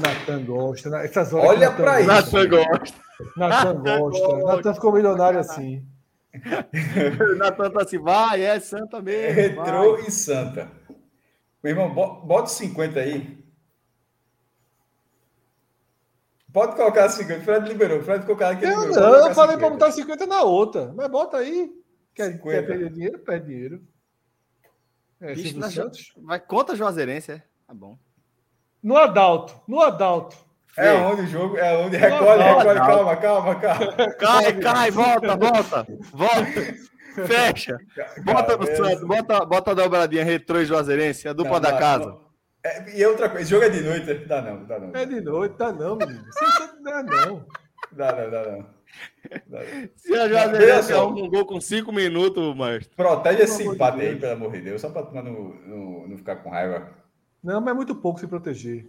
Natan gosta. Né? Essas horas Olha para isso. Natan gosta. Natan gosta. Natan ficou milionário assim. Natan tá assim, vai, é Santa mesmo. Retrô vai. e Santa. Meu irmão, bota 50 aí. Pode colocar 50. Fred liberou. Fred colocou aqui. Eu liberou. não, eu falei para botar 50 na outra. Mas bota aí. Quer, quer perder dinheiro? Perde dinheiro. É, Bicho, na Santos. Vai contra Juazeirense, é? Tá bom. No Adalto. No Adalto. É onde o jogo, é onde recolhe, recolhe, calma, calma, calma. Cai, cai, volta, volta, volta. Fecha. Bota no Santos, bota, bota a dobradinha retrô e Juazeirense, a dupla não, da casa. É, e outra coisa, jogo é de noite, dá não, dá não. É de noite, dá não, menino. Você dá não. Dá não, dá não. Se a Juazeirense arruma um gol com 5 minutos, mas. Protege esse empate aí, pelo amor de Deus, só para não, não, não ficar com raiva. Não, mas é muito pouco se proteger.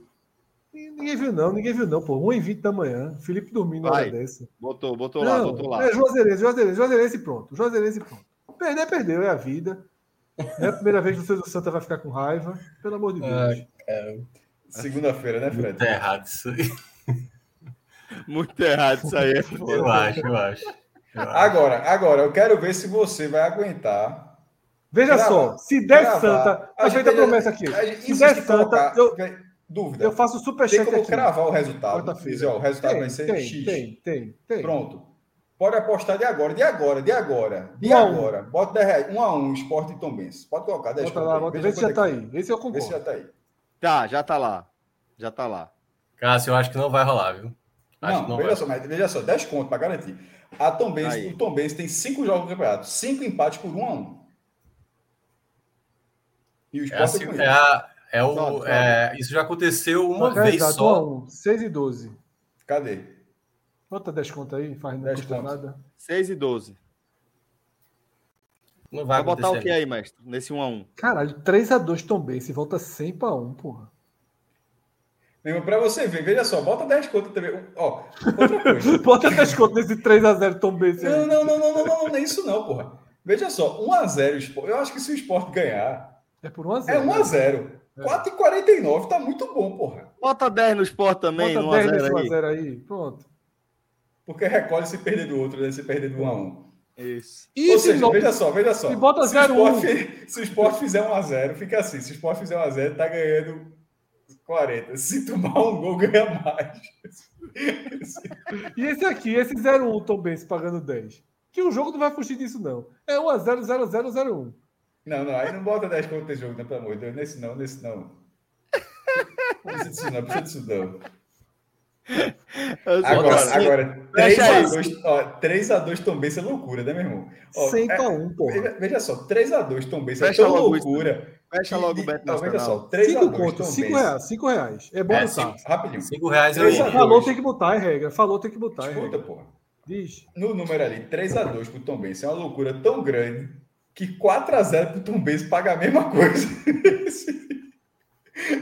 Ninguém viu, não, ninguém viu, não, pô. 1 em 20 da manhã. Felipe dormindo na hora dessa. Botou, botou não, lá, botou lá. É Juazeirense, Juazeirense, Juazeirense pronto. Juazeirense pronto. Perder, perdeu, é a vida. É a primeira vez que o César Santa vai ficar com raiva. Pelo amor de Deus. É, Segunda-feira, né, Fred? Muito errado isso aí. Muito errado isso aí. eu acho, eu acho. Eu agora, acho. agora, eu quero ver se você vai aguentar. Veja só, se der gravar, Santa. A, gente a promessa aqui. se der Santa. Colocar, eu, dúvida. Eu faço superchat. Tem como aqui. cravar o resultado. Dizer, ó, o resultado tem, vai ser tem, X. Tem, tem, tem. Pronto. Pode apostar de agora, de agora, de agora, de um agora. Bota 10 reais. Um a um, esporte e Tom Benz. Pode colocar 10 Bota lá, bota, vê se já tá aí. Esse eu concordo. Vê se já tá aí. Tá, já tá lá. Já tá lá. Cássio, eu acho que não vai rolar, viu? Acho não, não, veja vai. só, mas veja só, 10 contos para garantir. A Tom Benz, o Tom Benz tem 5 jogos no campeonato, 5 empates por 1 um a 1 um. E o esporte é, assim, é, a, é o, é, isso já aconteceu uma vez exato, só. 1 6 e 12. Cadê? Bota 10 contas aí, faz não custa nada. 6 e 12. Não vai, vai botar o que aí, mestre? Nesse 1x1. Caralho, 3x2 Tom Benz, volta 100 para 1, porra. Mesmo para você ver, veja só, bota 10 contas também. Ó, outra coisa. bota 10 contas nesse 3x0 Tom Benz. Não, não, não, não, não, não, não, é isso não, porra. Veja só, 1x0 Eu acho que se o esporte ganhar. É por 1x0. É 1x0. É. 4,49 tá muito bom, porra. Bota 10 no esporte também. Bota 10 nesse 1x0 aí. aí. Pronto. Porque recolhe se perder do outro, né? Se perder do 1x1. Isso. Ou seja, não... veja só, veja só. Se bota 0 se, se o esporte fizer 1x0, fica assim. Se o esporte fizer 1x0, tá ganhando 40. Se tomar um gol, ganha mais. e esse aqui, esse 0-1 Tom Benz pagando 10. Que o jogo não vai fugir disso, não. É 1x0, 0-0, 0-1. Não, não, aí não bota 10 contra esse jogo, não, pelo amor de Deus. Nesse não, nesse não. Não precisa disso, não, precisa disso, não. Agora, assim, agora 3x2 3 a 2 Tom Benz é loucura, né, meu irmão? 100 para 1, pô. Veja só, 3x2 Tom Benz é tão loucura. Fecha logo o Beto Nacional. Veja só, 3 5 contos, 5 reais, 5 reais. É bom é, botar. Cinco, rapidinho. 5 reais eu ia. Falou, tem que botar, é regra. Falou, tem que botar, é Escuta, porra. Diz. No número ali, 3x2 pro Tom Benz é uma loucura tão grande que 4x0 pro Tom Benz paga a mesma coisa.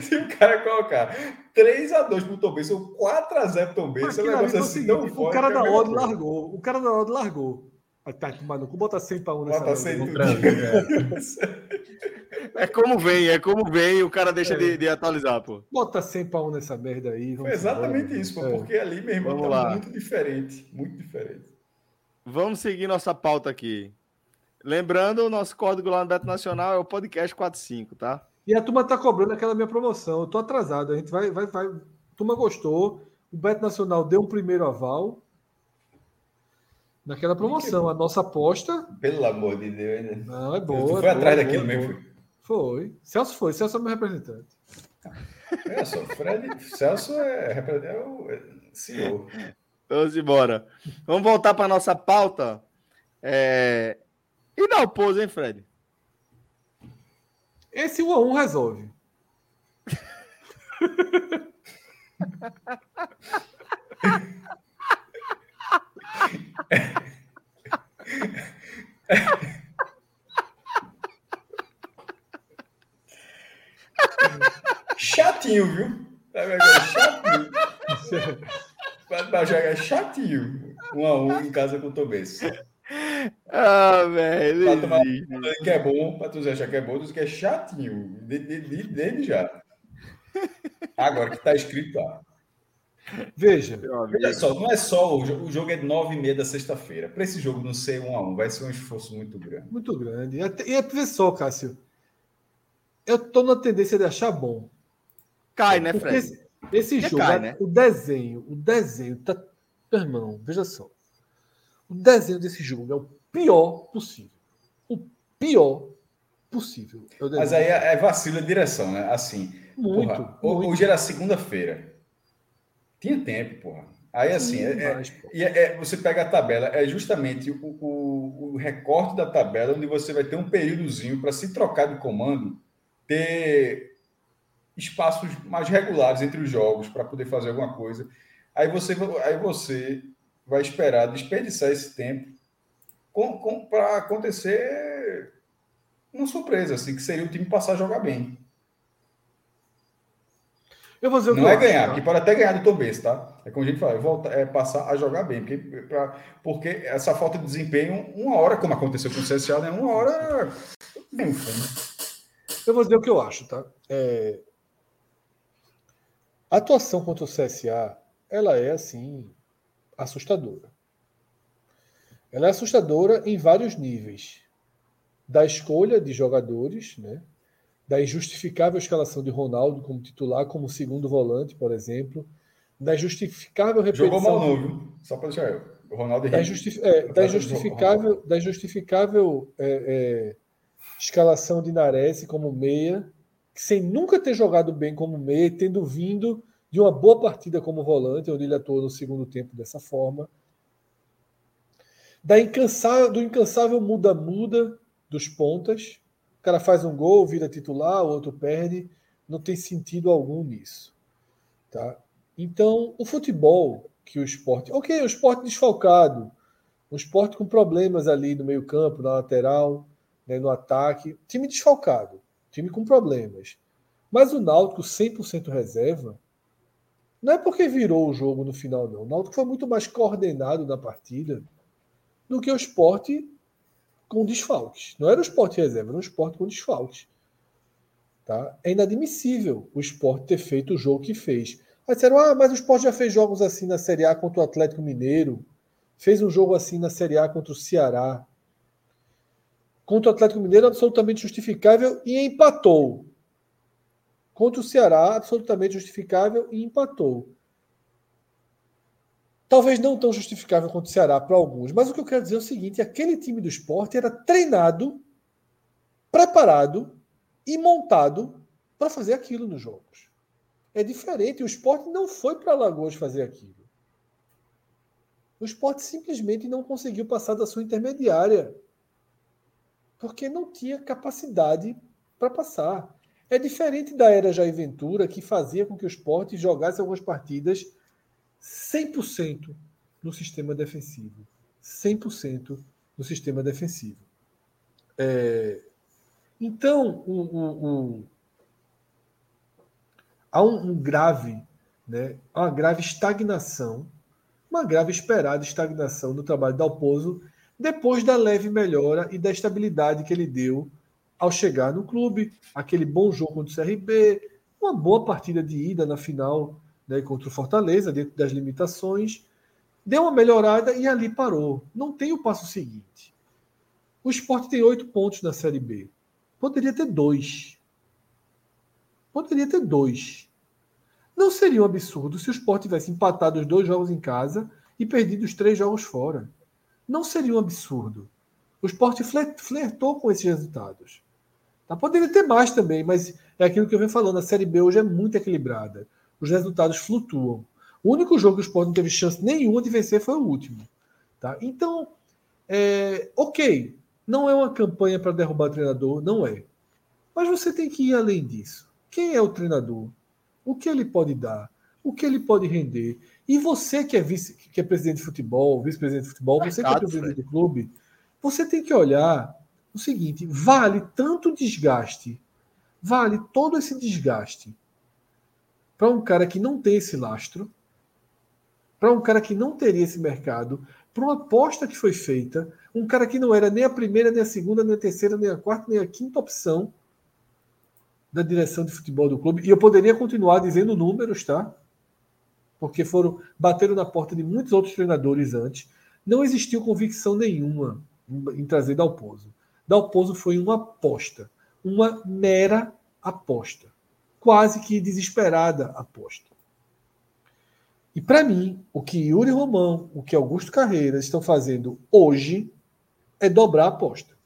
Se o cara colocar 3x2 pro Tom Benz ou 4x0 pro Tom Benz, é um negócio assim tão forte. O cara da Odd largou. O cara da Odd largou. Tá, mano, bota 100 para 1 nessa Bota 100 é. é como vem, é como vem, o cara deixa é. de, de, atualizar, pô. Bota 100 para 1 nessa merda aí. Foi exatamente embora, isso, pô, é. porque ali, meu irmão, tá lá. muito diferente, muito diferente. Vamos seguir nossa pauta aqui. Lembrando, o nosso código lá no Beto Nacional é o podcast 45, tá? E a turma tá cobrando aquela minha promoção. Eu tô atrasado. A gente vai, vai, vai. A turma gostou. O Beto Nacional deu um primeiro aval. Naquela promoção. A nossa aposta. Pelo amor de Deus, né? Não, é boa. Tu foi é atrás boa, daquilo boa, mesmo? Foi. Celso foi. Celso é meu representante. É só, Fred. Celso é, é o é CEO. Vamos embora. Vamos voltar para nossa pauta. É... E dá o pose, hein, Fred? Esse 1 a 1 resolve. Chatinho, viu? Chatinho. Para jogar chatinho. Um a um em casa com o Tomés. Ah, velho. Pra tomar que é bom, pra tu achar que é bom, tu que é chatinho. Desde de, de, já. Agora que tá escrito lá. Veja. Veja só, não é só o jogo, o jogo é de 9 e meia da sexta-feira. Para esse jogo não ser 1 a 1 vai ser um esforço muito grande. Muito grande. E é só, Cássio. Eu tô na tendência de achar bom. Cai, né, Fred? Esse, esse jogo, cai, né? o desenho, o desenho tá. Irmão, veja só. O desenho desse jogo é o pior possível. O pior possível. Mas aí é, é vacilo de direção, né? Assim. Muito, porra, muito. Hoje era segunda-feira. Tinha tempo, porra. Aí assim, Sim, é, é, é, você pega a tabela, é justamente o, o, o, recorte da tabela onde você vai ter um períodozinho para se trocar de comando, ter espaços mais regulares entre os jogos para poder fazer alguma coisa. Aí você, aí você vai esperar desperdiçar esse tempo para acontecer uma surpresa, assim, que seria o time passar a jogar bem. Eu vou dizer não é acho, ganhar, tá? que pode até ganhar do Benz, tá? É como a gente fala, volta, é passar a jogar bem, porque, pra, porque essa falta de desempenho, uma hora, como aconteceu com o CSA, né? Uma hora. Eu vou dizer o que eu acho, tá? É... A atuação contra o CSA, ela é assim assustadora. Ela é assustadora em vários níveis. Da escolha de jogadores, né? da injustificável escalação de Ronaldo como titular, como segundo volante, por exemplo, da justificável repetição... Jogou mal novo, só para deixar eu. O Ronaldo da, justi é, da justificável, da justificável é, é, escalação de Nares como meia, sem nunca ter jogado bem como meia, tendo vindo de uma boa partida como volante, onde ele atuou no segundo tempo dessa forma. Da incansável, do incansável muda-muda dos pontas, o cara faz um gol, vira titular, o outro perde. Não tem sentido algum nisso. Tá? Então, o futebol que o esporte. Ok, o esporte desfalcado. O esporte com problemas ali no meio-campo, na lateral, né, no ataque. Time desfalcado. Time com problemas. Mas o Náutico 100% reserva. Não é porque virou o jogo no final, não. O Náutico foi muito mais coordenado na partida do que o esporte com desfalques. Não era o esporte reserva, era um esporte com desfalques. Tá? É inadmissível o esporte ter feito o jogo que fez. Aí disseram, ah, mas o esporte já fez jogos assim na Série A contra o Atlético Mineiro, fez um jogo assim na Série A contra o Ceará. Contra o Atlético Mineiro, absolutamente justificável e empatou. Contra o Ceará, absolutamente justificável e empatou. Talvez não tão justificável quanto o Ceará para alguns, mas o que eu quero dizer é o seguinte: aquele time do esporte era treinado, preparado e montado para fazer aquilo nos jogos. É diferente. O esporte não foi para Alagoas fazer aquilo. O esporte simplesmente não conseguiu passar da sua intermediária. Porque não tinha capacidade para passar. É diferente da era Jair Ventura, que fazia com que o esporte jogasse algumas partidas 100% no sistema defensivo. 100% no sistema defensivo. É, então, um, um, um, há um, grave, né, uma grave estagnação, uma grave esperada estagnação no trabalho da Alpozo, depois da leve melhora e da estabilidade que ele deu ao chegar no clube, aquele bom jogo contra o CRB, uma boa partida de ida na final né, contra o Fortaleza, dentro das limitações, deu uma melhorada e ali parou. Não tem o passo seguinte. O esporte tem oito pontos na Série B. Poderia ter dois. Poderia ter dois. Não seria um absurdo se o esporte tivesse empatado os dois jogos em casa e perdido os três jogos fora. Não seria um absurdo. O esporte flertou com esses resultados. Tá? Poderia ter mais também, mas é aquilo que eu venho falando. A Série B hoje é muito equilibrada os resultados flutuam. O único jogo que o Sport não teve chance nenhuma de vencer foi o último. Tá? Então, é, ok, não é uma campanha para derrubar o treinador, não é. Mas você tem que ir além disso. Quem é o treinador? O que ele pode dar? O que ele pode render? E você que é vice, que é presidente de futebol, vice-presidente de futebol, você que é presidente do clube, você tem que olhar o seguinte: vale tanto desgaste, vale todo esse desgaste para um cara que não tem esse lastro, para um cara que não teria esse mercado, para uma aposta que foi feita, um cara que não era nem a primeira, nem a segunda, nem a terceira, nem a quarta, nem a quinta opção da direção de futebol do clube. E eu poderia continuar dizendo números, tá? Porque foram bateram na porta de muitos outros treinadores antes. Não existiu convicção nenhuma em, trazer Dalpozo. Dalpozo foi uma aposta, uma mera aposta quase que desesperada aposta. E para mim, o que Yuri Romão, o que Augusto Carreiras estão fazendo hoje é dobrar a aposta.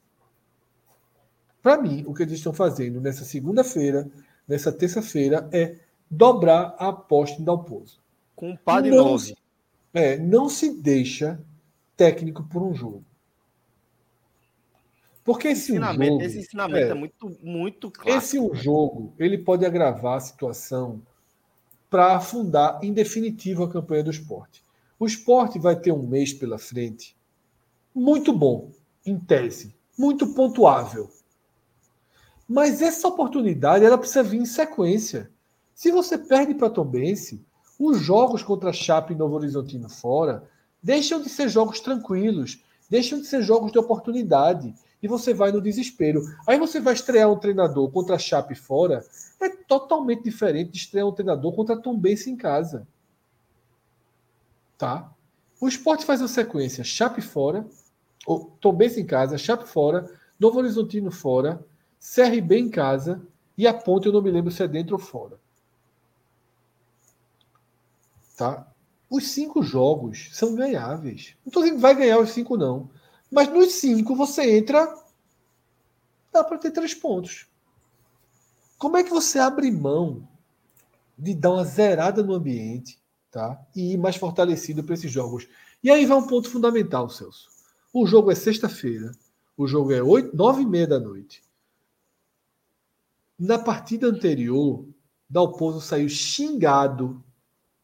Para mim, o que eles estão fazendo nessa segunda-feira, nessa terça-feira, é dobrar a aposta em Dalpozo. Com um par de não nove. É, não se deixa técnico por um jogo. Porque esse, ensinamento, jogo, esse ensinamento é, é, muito, muito claro. Esse um jogo, ele pode agravar a situação para afundar em definitivo a campanha do esporte. O esporte vai ter um mês pela frente muito bom, em tese, muito pontuável. Mas essa oportunidade ela precisa vir em sequência. Se você perde para Tombense, os jogos contra Chape e Novo Horizontino fora deixam de ser jogos tranquilos, deixam de ser jogos de oportunidade e você vai no desespero. Aí você vai estrear um treinador contra Chape fora, é totalmente diferente de estrear um treinador contra Tombense em casa. Tá? O esporte faz uma sequência: Chape fora, ou Tombense em casa, Chape fora, Novo Horizontino fora, CRB em casa e a Ponte, eu não me lembro se é dentro ou fora. Tá? Os cinco jogos são ganháveis. Não estou dizendo que vai ganhar os cinco, não. Mas nos cinco você entra. Dá para ter três pontos. Como é que você abre mão de dar uma zerada no ambiente tá? e ir mais fortalecido para esses jogos? E aí vai um ponto fundamental, Celso. O jogo é sexta-feira. O jogo é oito, nove e meia da noite. Na partida anterior, Dalpozo saiu xingado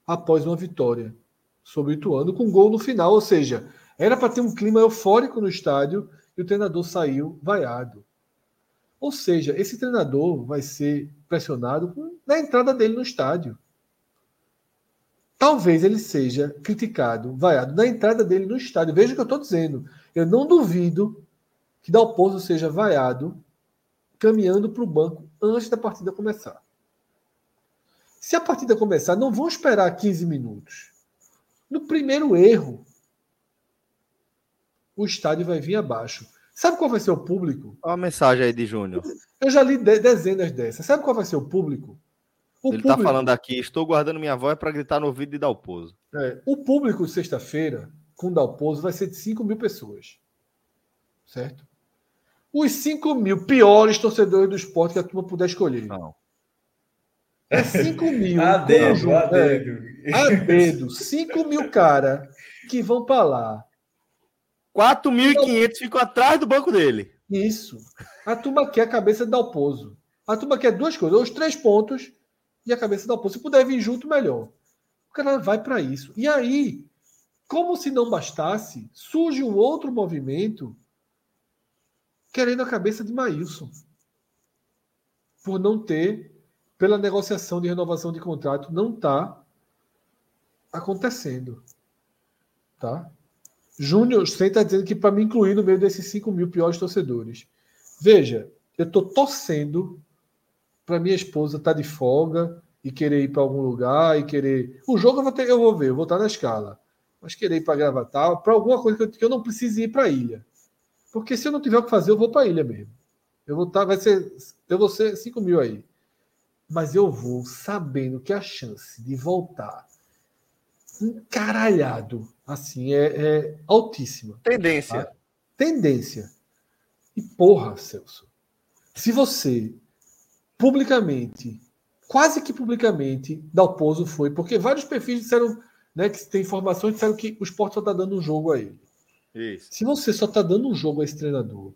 após uma vitória sobre o Ituano, com gol no final. Ou seja, era para ter um clima eufórico no estádio e o treinador saiu vaiado. Ou seja, esse treinador vai ser pressionado na entrada dele no estádio. Talvez ele seja criticado, vaiado na entrada dele no estádio. Veja o que eu estou dizendo. Eu não duvido que Dalpozo seja vaiado caminhando para o banco antes da partida começar. Se a partida começar, não vão esperar 15 minutos. No primeiro erro, o estádio vai vir abaixo. Sabe qual vai ser o público? Olha a mensagem aí de Júnior. Eu já li dezenas dessas. Sabe qual vai ser o público? O Ele está falando aqui, estou guardando minha voz para gritar no ouvido de Dalpozo. É, o público sexta-feira, com Dalpozo, vai ser de 5 mil pessoas. Certo? Os 5 mil piores torcedores do esporte que a turma puder escolher. Não. É 5 mil. a dedo, a dedo. É, a dedo. 5 mil cara que vão para lá. 4.500 ficam atrás do banco dele. Isso. A turma quer a cabeça de Dalpozo. A turma quer duas coisas: os três pontos e a cabeça de Dalpozo. Se puder vir junto, melhor. O cara vai para isso. E aí, como se não bastasse, surge um outro movimento querendo a cabeça de Maílson. Por não ter pela negociação de renovação de contrato não está acontecendo. Tá? Júnior você está dizendo que para me incluir no meio desses 5 mil piores torcedores. Veja, eu estou torcendo para minha esposa estar tá de folga e querer ir para algum lugar e querer. O jogo eu vou, ter, eu vou ver, eu vou estar tá na escala. Mas querer ir para Gravatar, para alguma coisa que eu, que eu não precise ir para a ilha. Porque se eu não tiver o que fazer, eu vou para a ilha mesmo. Eu vou estar, tá, vai ser, eu vou ser 5 mil aí mas eu vou sabendo que a chance de voltar encaralhado assim é, é altíssima. Tendência. Tá? Tendência. E porra, Celso, se você publicamente, quase que publicamente, Dalpozo foi, porque vários perfis disseram, né, que tem informações disseram que o esporte só está dando um jogo a ele. Isso. Se você só está dando um jogo a esse treinador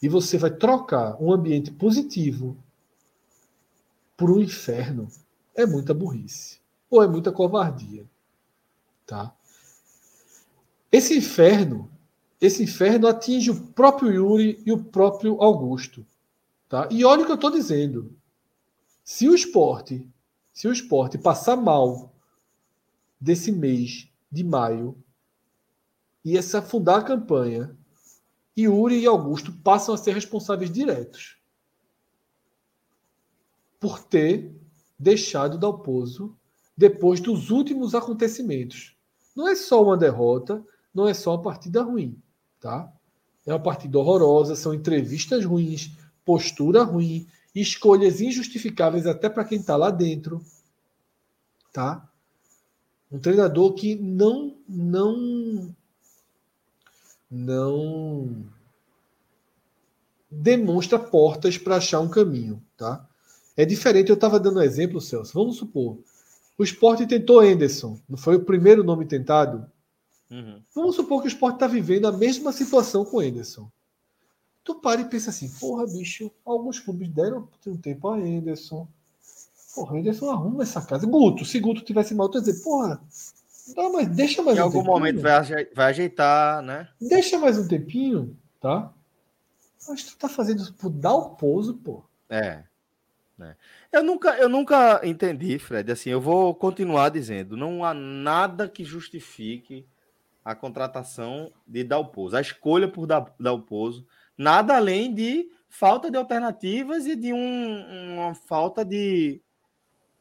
e você vai trocar um ambiente positivo por um inferno é muita burrice ou é muita covardia, tá? Esse inferno, esse inferno atinge o próprio Yuri e o próprio Augusto, tá? E olha o que eu estou dizendo. Se o esporte, se o esporte passar mal desse mês de maio e se afundar a campanha, Yuri e Augusto passam a ser responsáveis diretos por ter deixado Dalpozo depois dos últimos acontecimentos. Não é só uma derrota, não é só uma partida ruim, tá? É uma partida horrorosa, são entrevistas ruins, postura ruim, escolhas injustificáveis até para quem está lá dentro, tá? Um treinador que não não não demonstra portas para achar um caminho, tá? É diferente, eu estava dando um exemplo, Celso. Vamos supor, o esporte tentou Anderson, não foi o primeiro nome tentado? Uhum. Vamos supor que o esporte está vivendo a mesma situação com Anderson. Tu para e pensa assim, porra, bicho, alguns clubes deram um tempo a Anderson. Porra, Anderson arruma essa casa. Guto, se Guto tivesse mal, tu ia dizer, porra, dá mais, deixa mais em um algum tempinho. momento vai, vai ajeitar, né? Deixa mais um tempinho, tá? Mas tu tá fazendo isso por dar o pouso, pô. É. É. Eu, nunca, eu nunca entendi, Fred. Assim, eu vou continuar dizendo: não há nada que justifique a contratação de Dalpozo, a escolha por Dalpozo, nada além de falta de alternativas e de um, uma falta de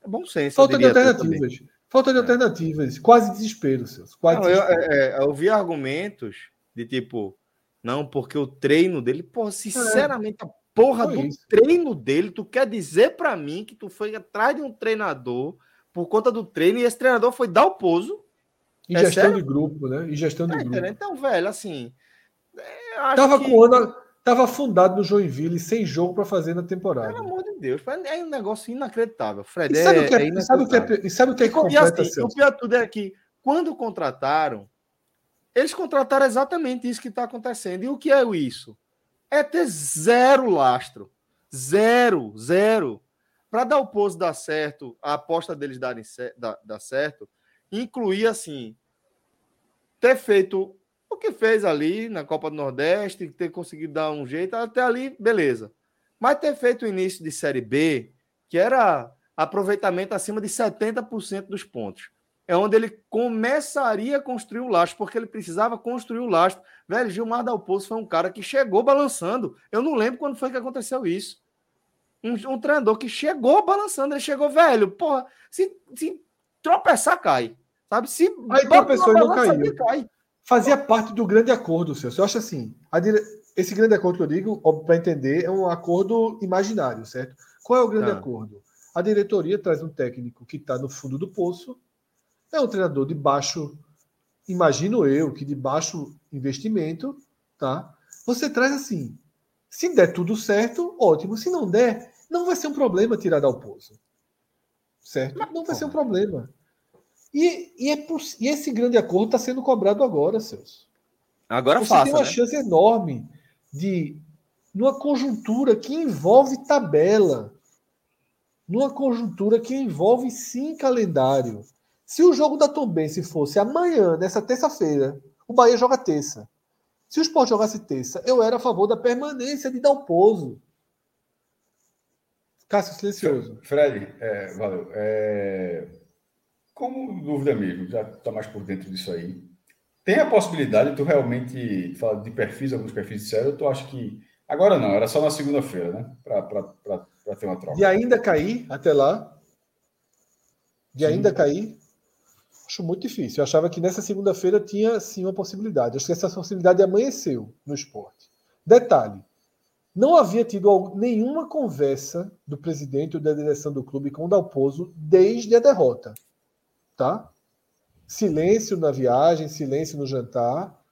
bom senso. Falta de alternativas. Falta de é. alternativas. Quase desespero, seus. Quase não, desespero. Eu, é, eu, vi argumentos de tipo, não, porque o treino dele, pô, sinceramente, a porra foi do isso. treino dele, tu quer dizer para mim que tu foi atrás de um treinador por conta do treino e esse treinador foi dar o pouso? E é gestão sério? de grupo, né? E gestão de é, grupo. Então, velho, assim. Tava que... com o ano Estava fundado no Joinville, sem jogo para fazer na temporada. Pelo amor de Deus, é um negócio inacreditável. Fred, e sabe, é, o, que é, é sabe o que é, e sabe o que é que completa, assim, O pior tudo é que, quando contrataram, eles contrataram exatamente isso que está acontecendo. E o que é isso? É ter zero lastro. Zero, zero. Para dar o pouso dar certo, a aposta deles darem dar, dar certo, incluir assim, ter feito o que fez ali na Copa do Nordeste, ter conseguido dar um jeito, até ali, beleza. Mas ter feito o início de Série B, que era aproveitamento acima de 70% dos pontos. É onde ele começaria a construir o lastro, porque ele precisava construir o lastro. Velho, Gilmar Dalpozo foi um cara que chegou balançando. Eu não lembro quando foi que aconteceu isso. Um, um treinador que chegou balançando, ele chegou, velho, porra, se, se tropeçar, cai. Sabe? Se Aí tropeçou e não caiu. Cai fazia parte do grande acordo, Celso. Eu acho assim, dire... esse grande acordo que eu digo, para entender, é um acordo imaginário, certo? Qual é o grande ah. acordo? A diretoria traz um técnico que está no fundo do poço, é um treinador de baixo, imagino eu, que de baixo investimento, tá? Você traz assim, se der tudo certo, ótimo. Se não der, não vai ser um problema tirar da poço. Certo? Não vai ser um problema. E, e, é, e esse grande acordo está sendo cobrado agora, Celso. Agora Você faça, tem uma né? chance enorme de, numa conjuntura que envolve tabela, numa conjuntura que envolve sim calendário. Se o jogo da Tombense fosse amanhã, nessa terça-feira, o Bahia joga terça. Se o Sport jogasse terça, eu era a favor da permanência de Dalpozo. Cássio Silencioso. Fred, é, valeu. É, como dúvida mesmo, já está mais por dentro disso aí. Tem a possibilidade, tu realmente fala de perfis, alguns perfis de sério, tu acha que. Agora não, era só na segunda-feira, né? Para ter uma troca. De ainda cair até lá. De sim. ainda cair. Acho muito difícil. Eu achava que nessa segunda-feira tinha sim uma possibilidade. Acho que essa possibilidade amanheceu no esporte. Detalhe: não havia tido nenhuma conversa do presidente ou da direção do clube com o Dalpozo desde a derrota tá? Silêncio na viagem, silêncio no jantar,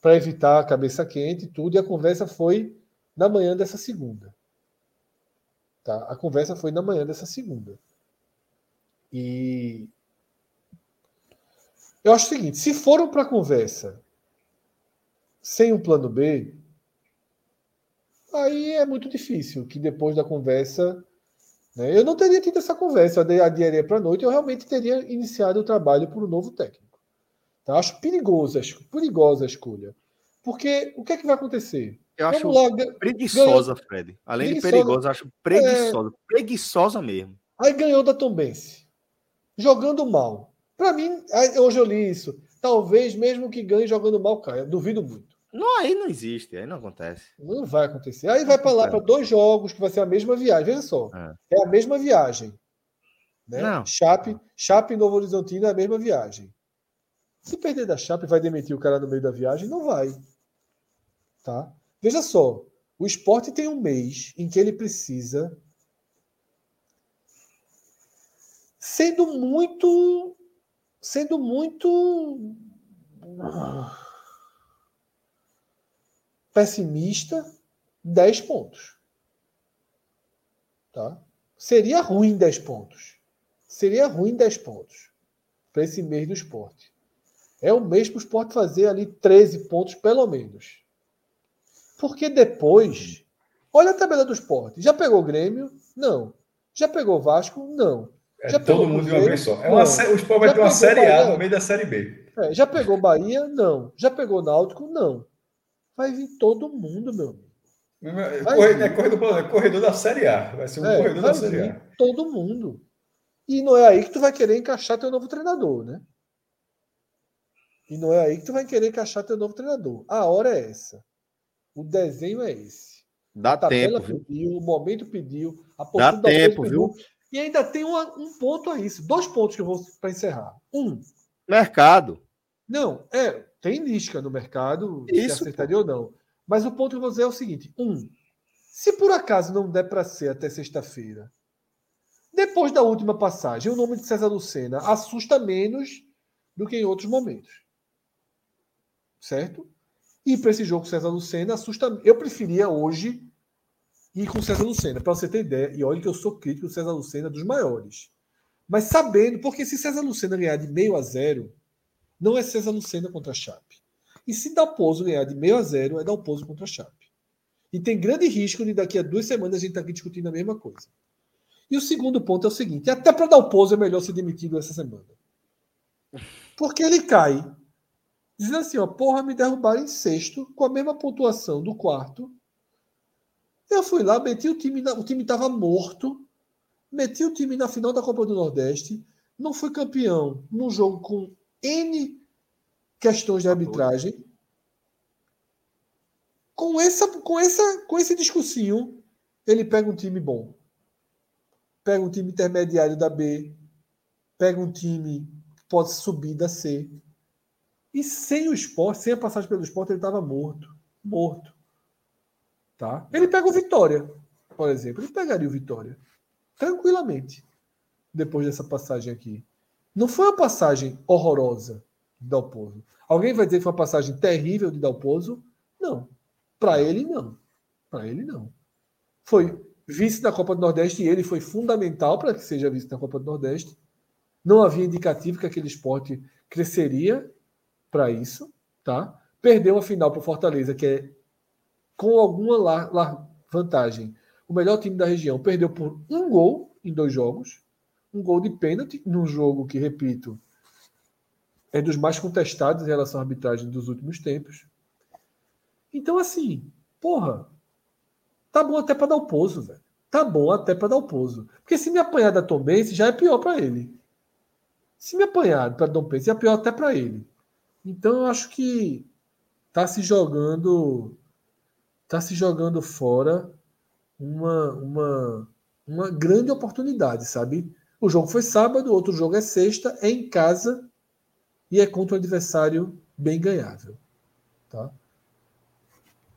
para evitar a cabeça quente e tudo. E a conversa foi na manhã dessa segunda. Tá? A conversa foi na manhã dessa segunda. E eu acho o seguinte: se foram para a conversa sem um plano B, aí é muito difícil que depois da conversa né? Eu não teria tido essa conversa, eu adiaria para a noite, eu realmente teria iniciado o trabalho por um novo técnico. Tá? Acho perigosa, perigosa a escolha. Porque o que é que vai acontecer? Eu acho lá, preguiçosa, ganhou... Fred. Além preguiçosa. de perigosa, acho preguiçosa. É... Preguiçosa mesmo. Aí ganhou da Tombense. Jogando mal. Para mim, hoje eu li isso. Talvez mesmo que ganhe jogando mal caia. Duvido muito. Não, aí não existe, aí não acontece. Não vai acontecer. Aí vai para lá para dois jogos, que vai ser a mesma viagem. Veja só. É, é a mesma viagem. Né? Não. Chape, Chape e Novo Horizontino é a mesma viagem. Se perder da Chape, vai demitir o cara no meio da viagem? Não vai. Tá? Veja só. O esporte tem um mês em que ele precisa. Sendo muito. Sendo muito pessimista, 10 pontos. Tá? Seria ruim 10 pontos. Seria ruim 10 pontos para esse mês do esporte. É o mês para o esporte fazer ali 13 pontos, pelo menos. Porque depois. Olha a tabela do esporte. Já pegou o Grêmio? Não. Já pegou o Vasco? Não. É já todo mundo de uma vez só. É uma, o esporte vai ter uma Série Bahia? A no meio da Série B. É, já pegou Bahia? Não. Já pegou Náutico? Não. Vai vir todo mundo, meu amigo. Corredor, é corredor, é corredor da Série A. Vai ser um é, corredor da Série A. Todo mundo. E não é aí que tu vai querer encaixar teu novo treinador, né? E não é aí que tu vai querer encaixar teu novo treinador. A hora é essa. O desenho é esse. Dá a tabela tempo, pediu, o momento pediu, a postura Dá tempo, viu? E ainda tem um, um ponto a isso. Dois pontos que eu vou para encerrar. Um. Mercado. Não, é, tem lisca no mercado, isso, se acertaria pô. ou não. Mas o ponto que eu vou dizer é o seguinte: um, se por acaso não der para ser até sexta-feira, depois da última passagem, o nome de César Lucena assusta menos do que em outros momentos. Certo? E para esse jogo César Lucena assusta. Eu preferia hoje ir com César Lucena, para você ter ideia. E olha que eu sou crítico do César Lucena dos maiores. Mas sabendo, porque se César Lucena ganhar de meio a zero, não é César Lucena contra a Chape. E se Dalpozo ganhar de meio a zero, é Dalpozo contra a Chape. E tem grande risco de daqui a duas semanas a gente estar tá aqui discutindo a mesma coisa. E o segundo ponto é o seguinte: até para Dalpozo é melhor ser demitido essa semana. Porque ele cai dizendo assim: ó, porra, me derrubaram em sexto, com a mesma pontuação do quarto. Eu fui lá, meti o time, o time estava morto, meti o time na final da Copa do Nordeste, não fui campeão num jogo com N questões de arbitragem. Com, essa, com, essa, com esse discursinho, ele pega um time bom. Pega um time intermediário da B. Pega um time que pode subir da C. E sem o esporte, sem a passagem pelo esporte, ele estava morto. Morto. Tá? Ele pega o Vitória, por exemplo. Ele pegaria o Vitória. Tranquilamente. Depois dessa passagem aqui. Não foi uma passagem horrorosa de Dalpozo. Alguém vai dizer que foi uma passagem terrível de Dalpozo? Não. Para ele, não. Para ele, não. Foi vice da Copa do Nordeste e ele foi fundamental para que seja vice da Copa do Nordeste. Não havia indicativo que aquele esporte cresceria para isso, tá? Perdeu a final para o Fortaleza, que é com alguma vantagem. O melhor time da região perdeu por um gol em dois jogos um gol de pênalti num jogo que, repito, é dos mais contestados em relação à arbitragem dos últimos tempos. Então, assim, porra, tá bom até para dar o pouso, velho. Tá bom até para dar o pouso. Porque se me apanhar da Tom Benz, já é pior para ele. Se me apanhar para Tom Benz, é pior até para ele. Então, eu acho que tá se jogando tá se jogando fora uma, uma, uma grande oportunidade, sabe? O jogo foi sábado, outro jogo é sexta, é em casa e é contra um adversário bem ganhável. Tá?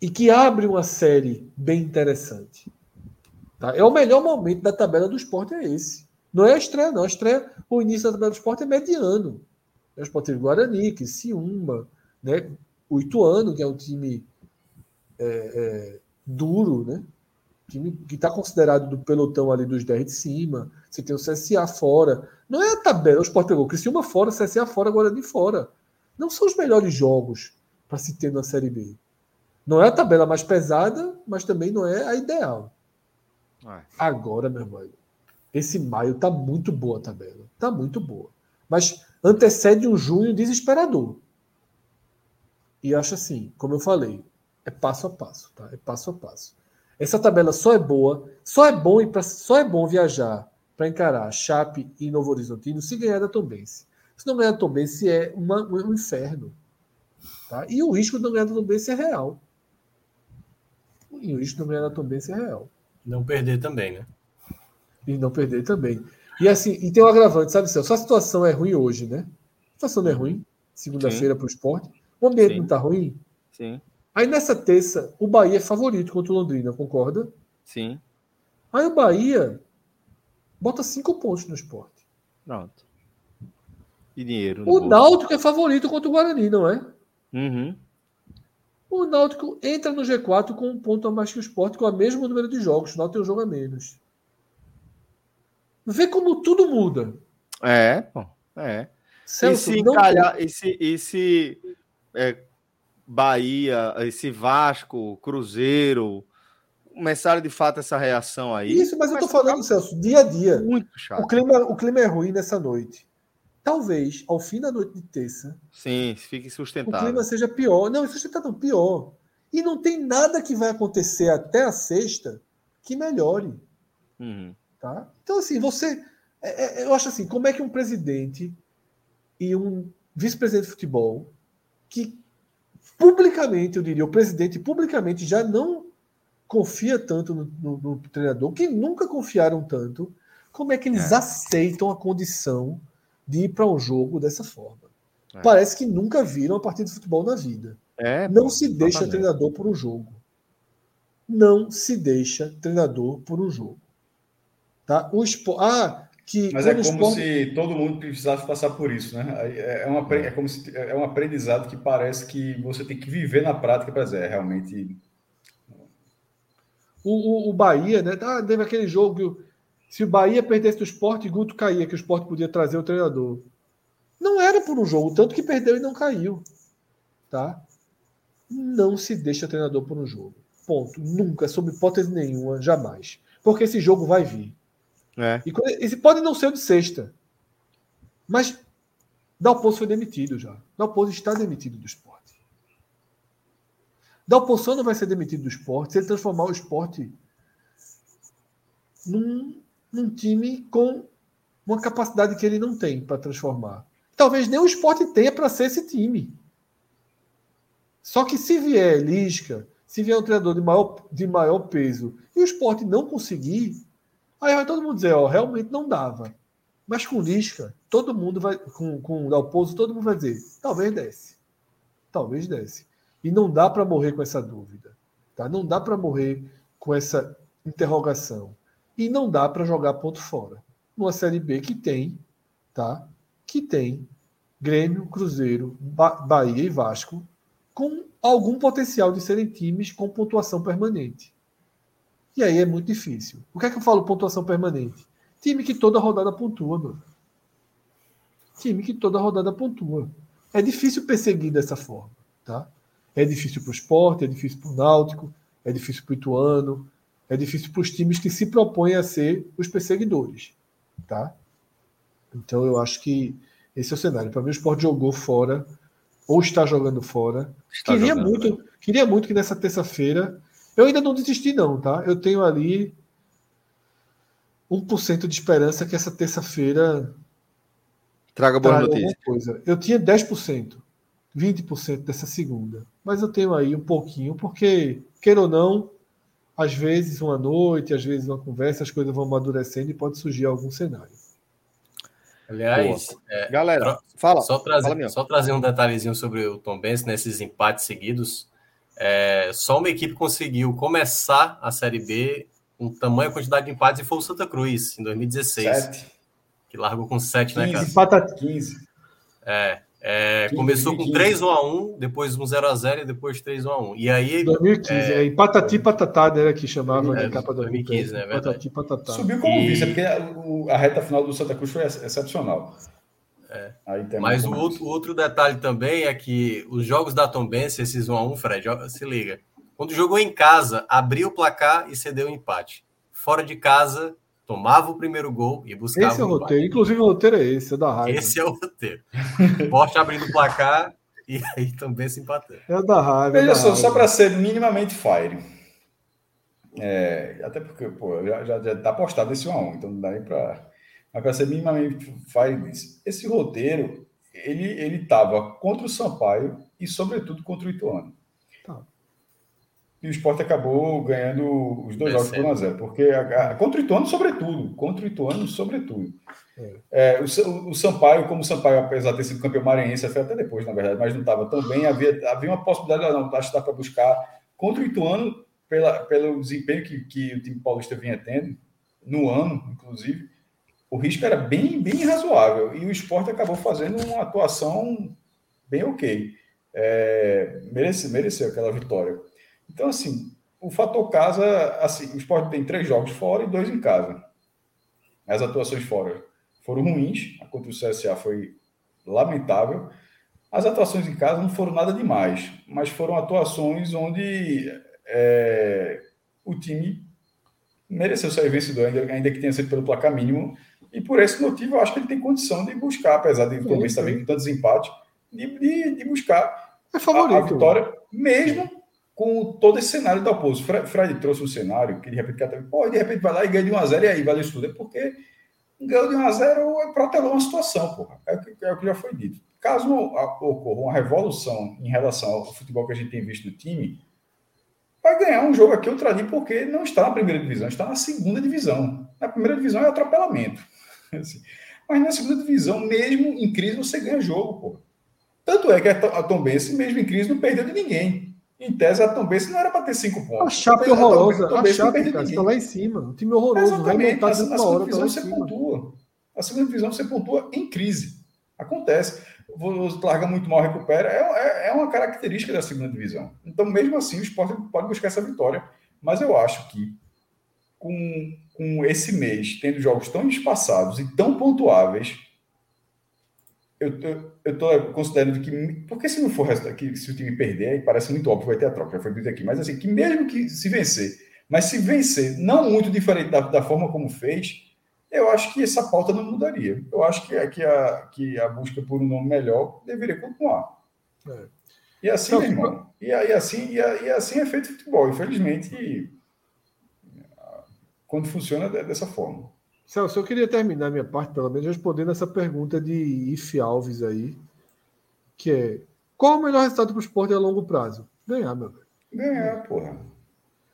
E que abre uma série bem interessante. Tá? É o melhor momento da tabela do esporte, é esse. Não é a estreia, não. A estreia, o início da tabela do esporte é mediano. É o esporte teve Guarani, Criciúma, né? o Ituano, que é um time é, é, duro, né? que está considerado do pelotão ali dos 10 de cima. Você tem o CSA fora. Não é a tabela, o Sport pegou Criciúma fora, CSA fora, Guarani fora. Não são os melhores jogos para se ter na Série B. Não é a tabela mais pesada, mas também não é a ideal. Ai. Agora, meu irmão, esse maio tá muito boa a tabela. Tá muito boa. Mas antecede um junho desesperador. E acho assim, como eu falei, é passo a passo, tá? É passo a passo. Essa tabela só é boa, só é bom e pra, só é bom viajar para encarar Chape e Novo Horizontino se ganhar da Tombense. Se não ganhar da Tombense é uma, um inferno. Tá? E o risco de não ganhar da Tombense é real. E o risco de não ganhar da Tombense é real. Não perder também, né? E não perder também. E assim, e tem um agravante, sabe, Celso? A situação é ruim hoje, né? A situação não é ruim, segunda-feira para o esporte. O ambiente Sim. não está ruim. Sim. Aí nessa terça, o Bahia é favorito contra o Londrina, concorda? Sim. Aí o Bahia bota cinco pontos no esporte. Pronto. E dinheiro. O Náutico é favorito contra o Guarani, não é? Uhum. O Náutico entra no G4 com um ponto a mais que o esporte, com o mesmo número de jogos. O Náutico tem um jogo a menos. Vê como tudo muda. É, pô. É. Celso, e se encalhar, e se, e se é, Bahia, esse Vasco, Cruzeiro, começaram de fato essa reação aí. Isso, mas eu tô falando, Celso, dia a dia. Muito chato. O clima, o clima é ruim nessa noite. Talvez, ao fim da noite de terça. Sim, fique sustentável. O clima seja pior. Não, sustentável, pior. E não tem nada que vai acontecer até a sexta que melhore. Uhum. Tá? Então, assim, você. É, é, eu acho assim, como é que um presidente e um vice-presidente de futebol, que publicamente, eu diria, o presidente publicamente já não confia tanto no, no, no treinador, que nunca confiaram tanto, como é que eles é. aceitam a condição de ir para um jogo dessa forma? É. Parece que nunca viram a partida de futebol na vida. É, não se deixa treinador por um jogo. Não se deixa treinador por um jogo. Tá? O espo... Ah, que Mas é como esporte... se todo mundo precisasse passar por isso, né? É, é, uma, é como se é um aprendizado que parece que você tem que viver na prática para dizer, é realmente. O, o, o, Bahia, né? Ah, teve aquele jogo. Se o Bahia perdesse o esporte, Guto caía, que o esporte podia trazer o treinador. Não era por um jogo, tanto que perdeu e não caiu. Tá? Não se deixa treinador por um jogo. Ponto. Nunca, sob hipótese nenhuma, jamais. Porque esse jogo vai vir. É. E esse pode não ser o de sexta. Mas Dalpozo foi demitido já. Dalpozo está demitido do esporte. Dalpozo não vai ser demitido do esporte se ele transformar o esporte num, num time com uma capacidade que ele não tem para transformar. Talvez nem o esporte tenha para ser esse time. Só que se vier Lisca, se vier um treinador de maior, de maior peso e o esporte não conseguir, Aí vai todo mundo dizer, ó, realmente não dava. Mas com Lisca, todo mundo vai, com, com o Dalpozo, todo mundo vai dizer, talvez desce. Talvez desce. E não dá para morrer com essa dúvida. Tá? Não dá para morrer com essa interrogação. E não dá para jogar ponto fora. Numa Série B que tem, tá? Que tem Grêmio, Cruzeiro, ba Bahia e Vasco com algum potencial de serem times com pontuação permanente. E aí é muito difícil. O que é que eu falo pontuação permanente? Time que toda rodada pontua, mano. Time que toda rodada pontua. É difícil perseguir dessa forma, tá? É difícil para o esporte, é difícil para o náutico, é difícil para o Ituano, é difícil para os times que se propõem a ser os perseguidores, tá? Então eu acho que esse é o cenário. Para mim o esporte jogou fora ou está jogando fora. Está queria jogando, muito, né? queria muito que nessa terça-feira eu ainda não desisti, não, tá? Eu tenho ali 1% de esperança que essa terça-feira traga boa notícia. Coisa. Eu tinha 10%, 20% dessa segunda. Mas eu tenho aí um pouquinho, porque, queira ou não, às vezes uma noite, às vezes uma conversa, as coisas vão amadurecendo e pode surgir algum cenário. Aliás, é, galera, fala. Só trazer, fala só trazer um detalhezinho sobre o Tom Benz nesses empates seguidos. É, só uma equipe conseguiu começar a Série B com tamanha quantidade de empates e foi o Santa Cruz, em 2016. Sete. Que largou com 7, né, cara? Empata 15. É. é 15, começou 2015. com 3 1 1 depois um 0x0 e depois 3 1 1 E aí. 2015, é, é Empatati Patatá, né? Que chamava é, capa 2015, né? Empatati Patatá. Subiu como e... vice, porque a, a reta final do Santa Cruz foi excepcional. É. Mas o outro, outro detalhe também é que os jogos da Tombense, esses 1 a 1 Fred, se liga. Quando jogou em casa, abriu o placar e cedeu o um empate. Fora de casa, tomava o primeiro gol e buscava Esse é o roteiro. Inclusive o roteiro é esse, é da raiva. Esse é o roteiro. Forte abrindo o placar e aí também se empatando. É da raiva. É Veja só, só para ser minimamente fire. É, até porque, pô, já, já, já tá postado esse 1x1, então não dá nem para mas para ser minimamente faz esse roteiro, ele ele estava contra o Sampaio e sobretudo contra o Ituano. E o Sport acabou ganhando os dois jogos por 1 a 0 porque a, a, contra o Ituano sobretudo, contra o Ituano sobretudo. É. É, o, o, Sampaio, como o Sampaio, apesar de ter sido campeão maranhense, foi até depois, na verdade, mas não estava tão bem, havia, havia uma possibilidade, não, acho que dá para buscar contra o Ituano, pela, pelo desempenho que, que o time paulista vinha tendo, no ano, inclusive, o risco era bem, bem razoável e o esporte acabou fazendo uma atuação bem ok. É, mereceu, mereceu aquela vitória. Então, assim, o fator casa, assim, o esporte tem três jogos fora e dois em casa. As atuações fora foram ruins, a contra o CSA foi lamentável. As atuações em casa não foram nada demais, mas foram atuações onde é, o time mereceu ser vencedor, ainda, ainda que tenha sido pelo placar mínimo, e por esse motivo, eu acho que ele tem condição de buscar, apesar de também estar vendo com tantos empates, de, de, de buscar é a, a, vitória, mesmo com todo esse cenário da oposto. Fred, Fred trouxe um cenário que de repente, pô, de repente vai lá e ganha de 1x0 e aí vale isso tudo. É porque ganhou de 1x0 é protelou uma situação, porra. É o, que, é o que já foi dito. Caso ocorra uma revolução em relação ao futebol que a gente tem visto no time, vai ganhar um jogo aqui outro ali, porque não está na primeira divisão, está na segunda divisão. Na primeira divisão é atropelamento. Assim. Mas na segunda divisão, mesmo em crise, você ganha jogo, pô. Tanto é que a Tom Benz, mesmo em crise, não perdeu de ninguém. Em tese, a Tom Benz não era para ter cinco pontos. A Chape horrorosa. A, a Chape, cara, está lá em cima. O time horroroso. Exatamente. Na, segunda hora, divisão você cima. pontua. A segunda divisão você pontua em crise. Acontece. Você larga muito mal, recupera. É, é, é, uma característica da segunda divisão. Então, mesmo assim, o esporte pode buscar essa vitória. Mas eu acho que com, com esse mês, tendo jogos tão espaçados e tão pontuáveis, eu estou considerando que. Porque se não for que se o time perder, aí parece muito óbvio, vai ter a troca, já foi dito aqui. Mas assim, que mesmo que se vencer, mas se vencer, não muito diferente da, da forma como fez, eu acho que essa pauta não mudaria. Eu acho que, que, a, que a busca por um nome melhor deveria continuar. É. E assim, então, irmão, e, e, assim, e, e assim é feito futebol. Infelizmente, quando funciona dessa forma. Celso, eu queria terminar minha parte, pelo menos, respondendo essa pergunta de If Alves aí, que é qual o melhor resultado para o esporte a longo prazo? Ganhar, meu velho. Ganhar, porra.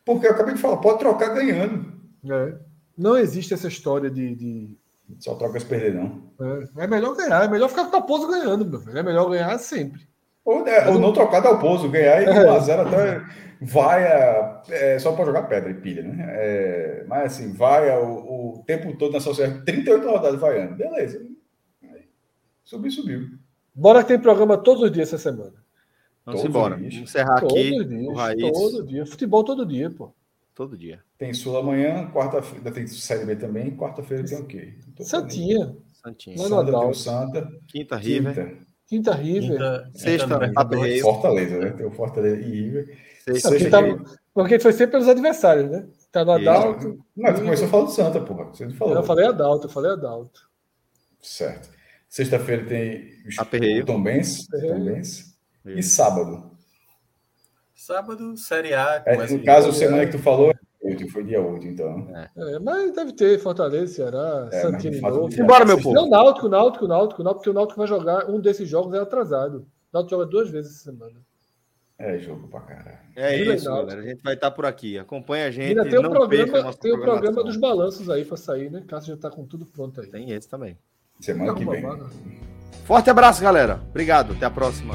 Porque eu acabei de falar, pode trocar ganhando. É. Não existe essa história de. de... Só troca se perder, não. É, é melhor ganhar, é melhor ficar com o Dalpozo ganhando, meu velho. É melhor ganhar sempre. Ou, é, ou não trocar Dalpozo, ganhar e 1x0 é. até vai a, é, só para jogar pedra e pilha, né? É, mas assim, vai a, o, o, tempo todo na sociedade, 38 rodadas vaiando. Beleza. subiu, subiu. Bora que tem programa todos os dias essa semana. Vamos embora. Vamos encerrar todos aqui. Dias, raiz. Todo dia. Futebol todo dia, pô. Todo dia. Tem Sul amanhã, quarta-feira tem Série B também, quarta-feira tem o quê? Santinha. Santinha. Santa, Santa. Quinta River. Quinta, Quinta River. Quinta, Sexta, Quinta, Fortaleza, né? Tem o Fortaleza e River. Porque, tá, porque foi sempre pelos adversários, né? Tá no Adalto. Não, tu começou a falar do Santa, porra. Você não falou. Eu falei Adalto, eu falei Adalto. Certo. Sexta-feira tem o Tom Benz. Tom Benz. E sábado. Sábado, Série A. É, no caso, a semana que tu falou, foi dia 8, então. É. É, mas deve ter Fortaleza, Ceará, é, Santini novo. Embora, meu povo. Não, Náutico, Náutico, Náutico, Náutico, porque o Náutico vai jogar um desses jogos é atrasado. O Náutico joga duas vezes essa semana. É jogo pra caralho. É isso, galera. A gente vai estar por aqui. Acompanha a gente. Ainda tem o programa, tem o programa dos balanços aí para sair, né? Cássio já tá com tudo pronto aí. Tem esse também. Semana que vem. Forte abraço, galera. Obrigado. Até a próxima.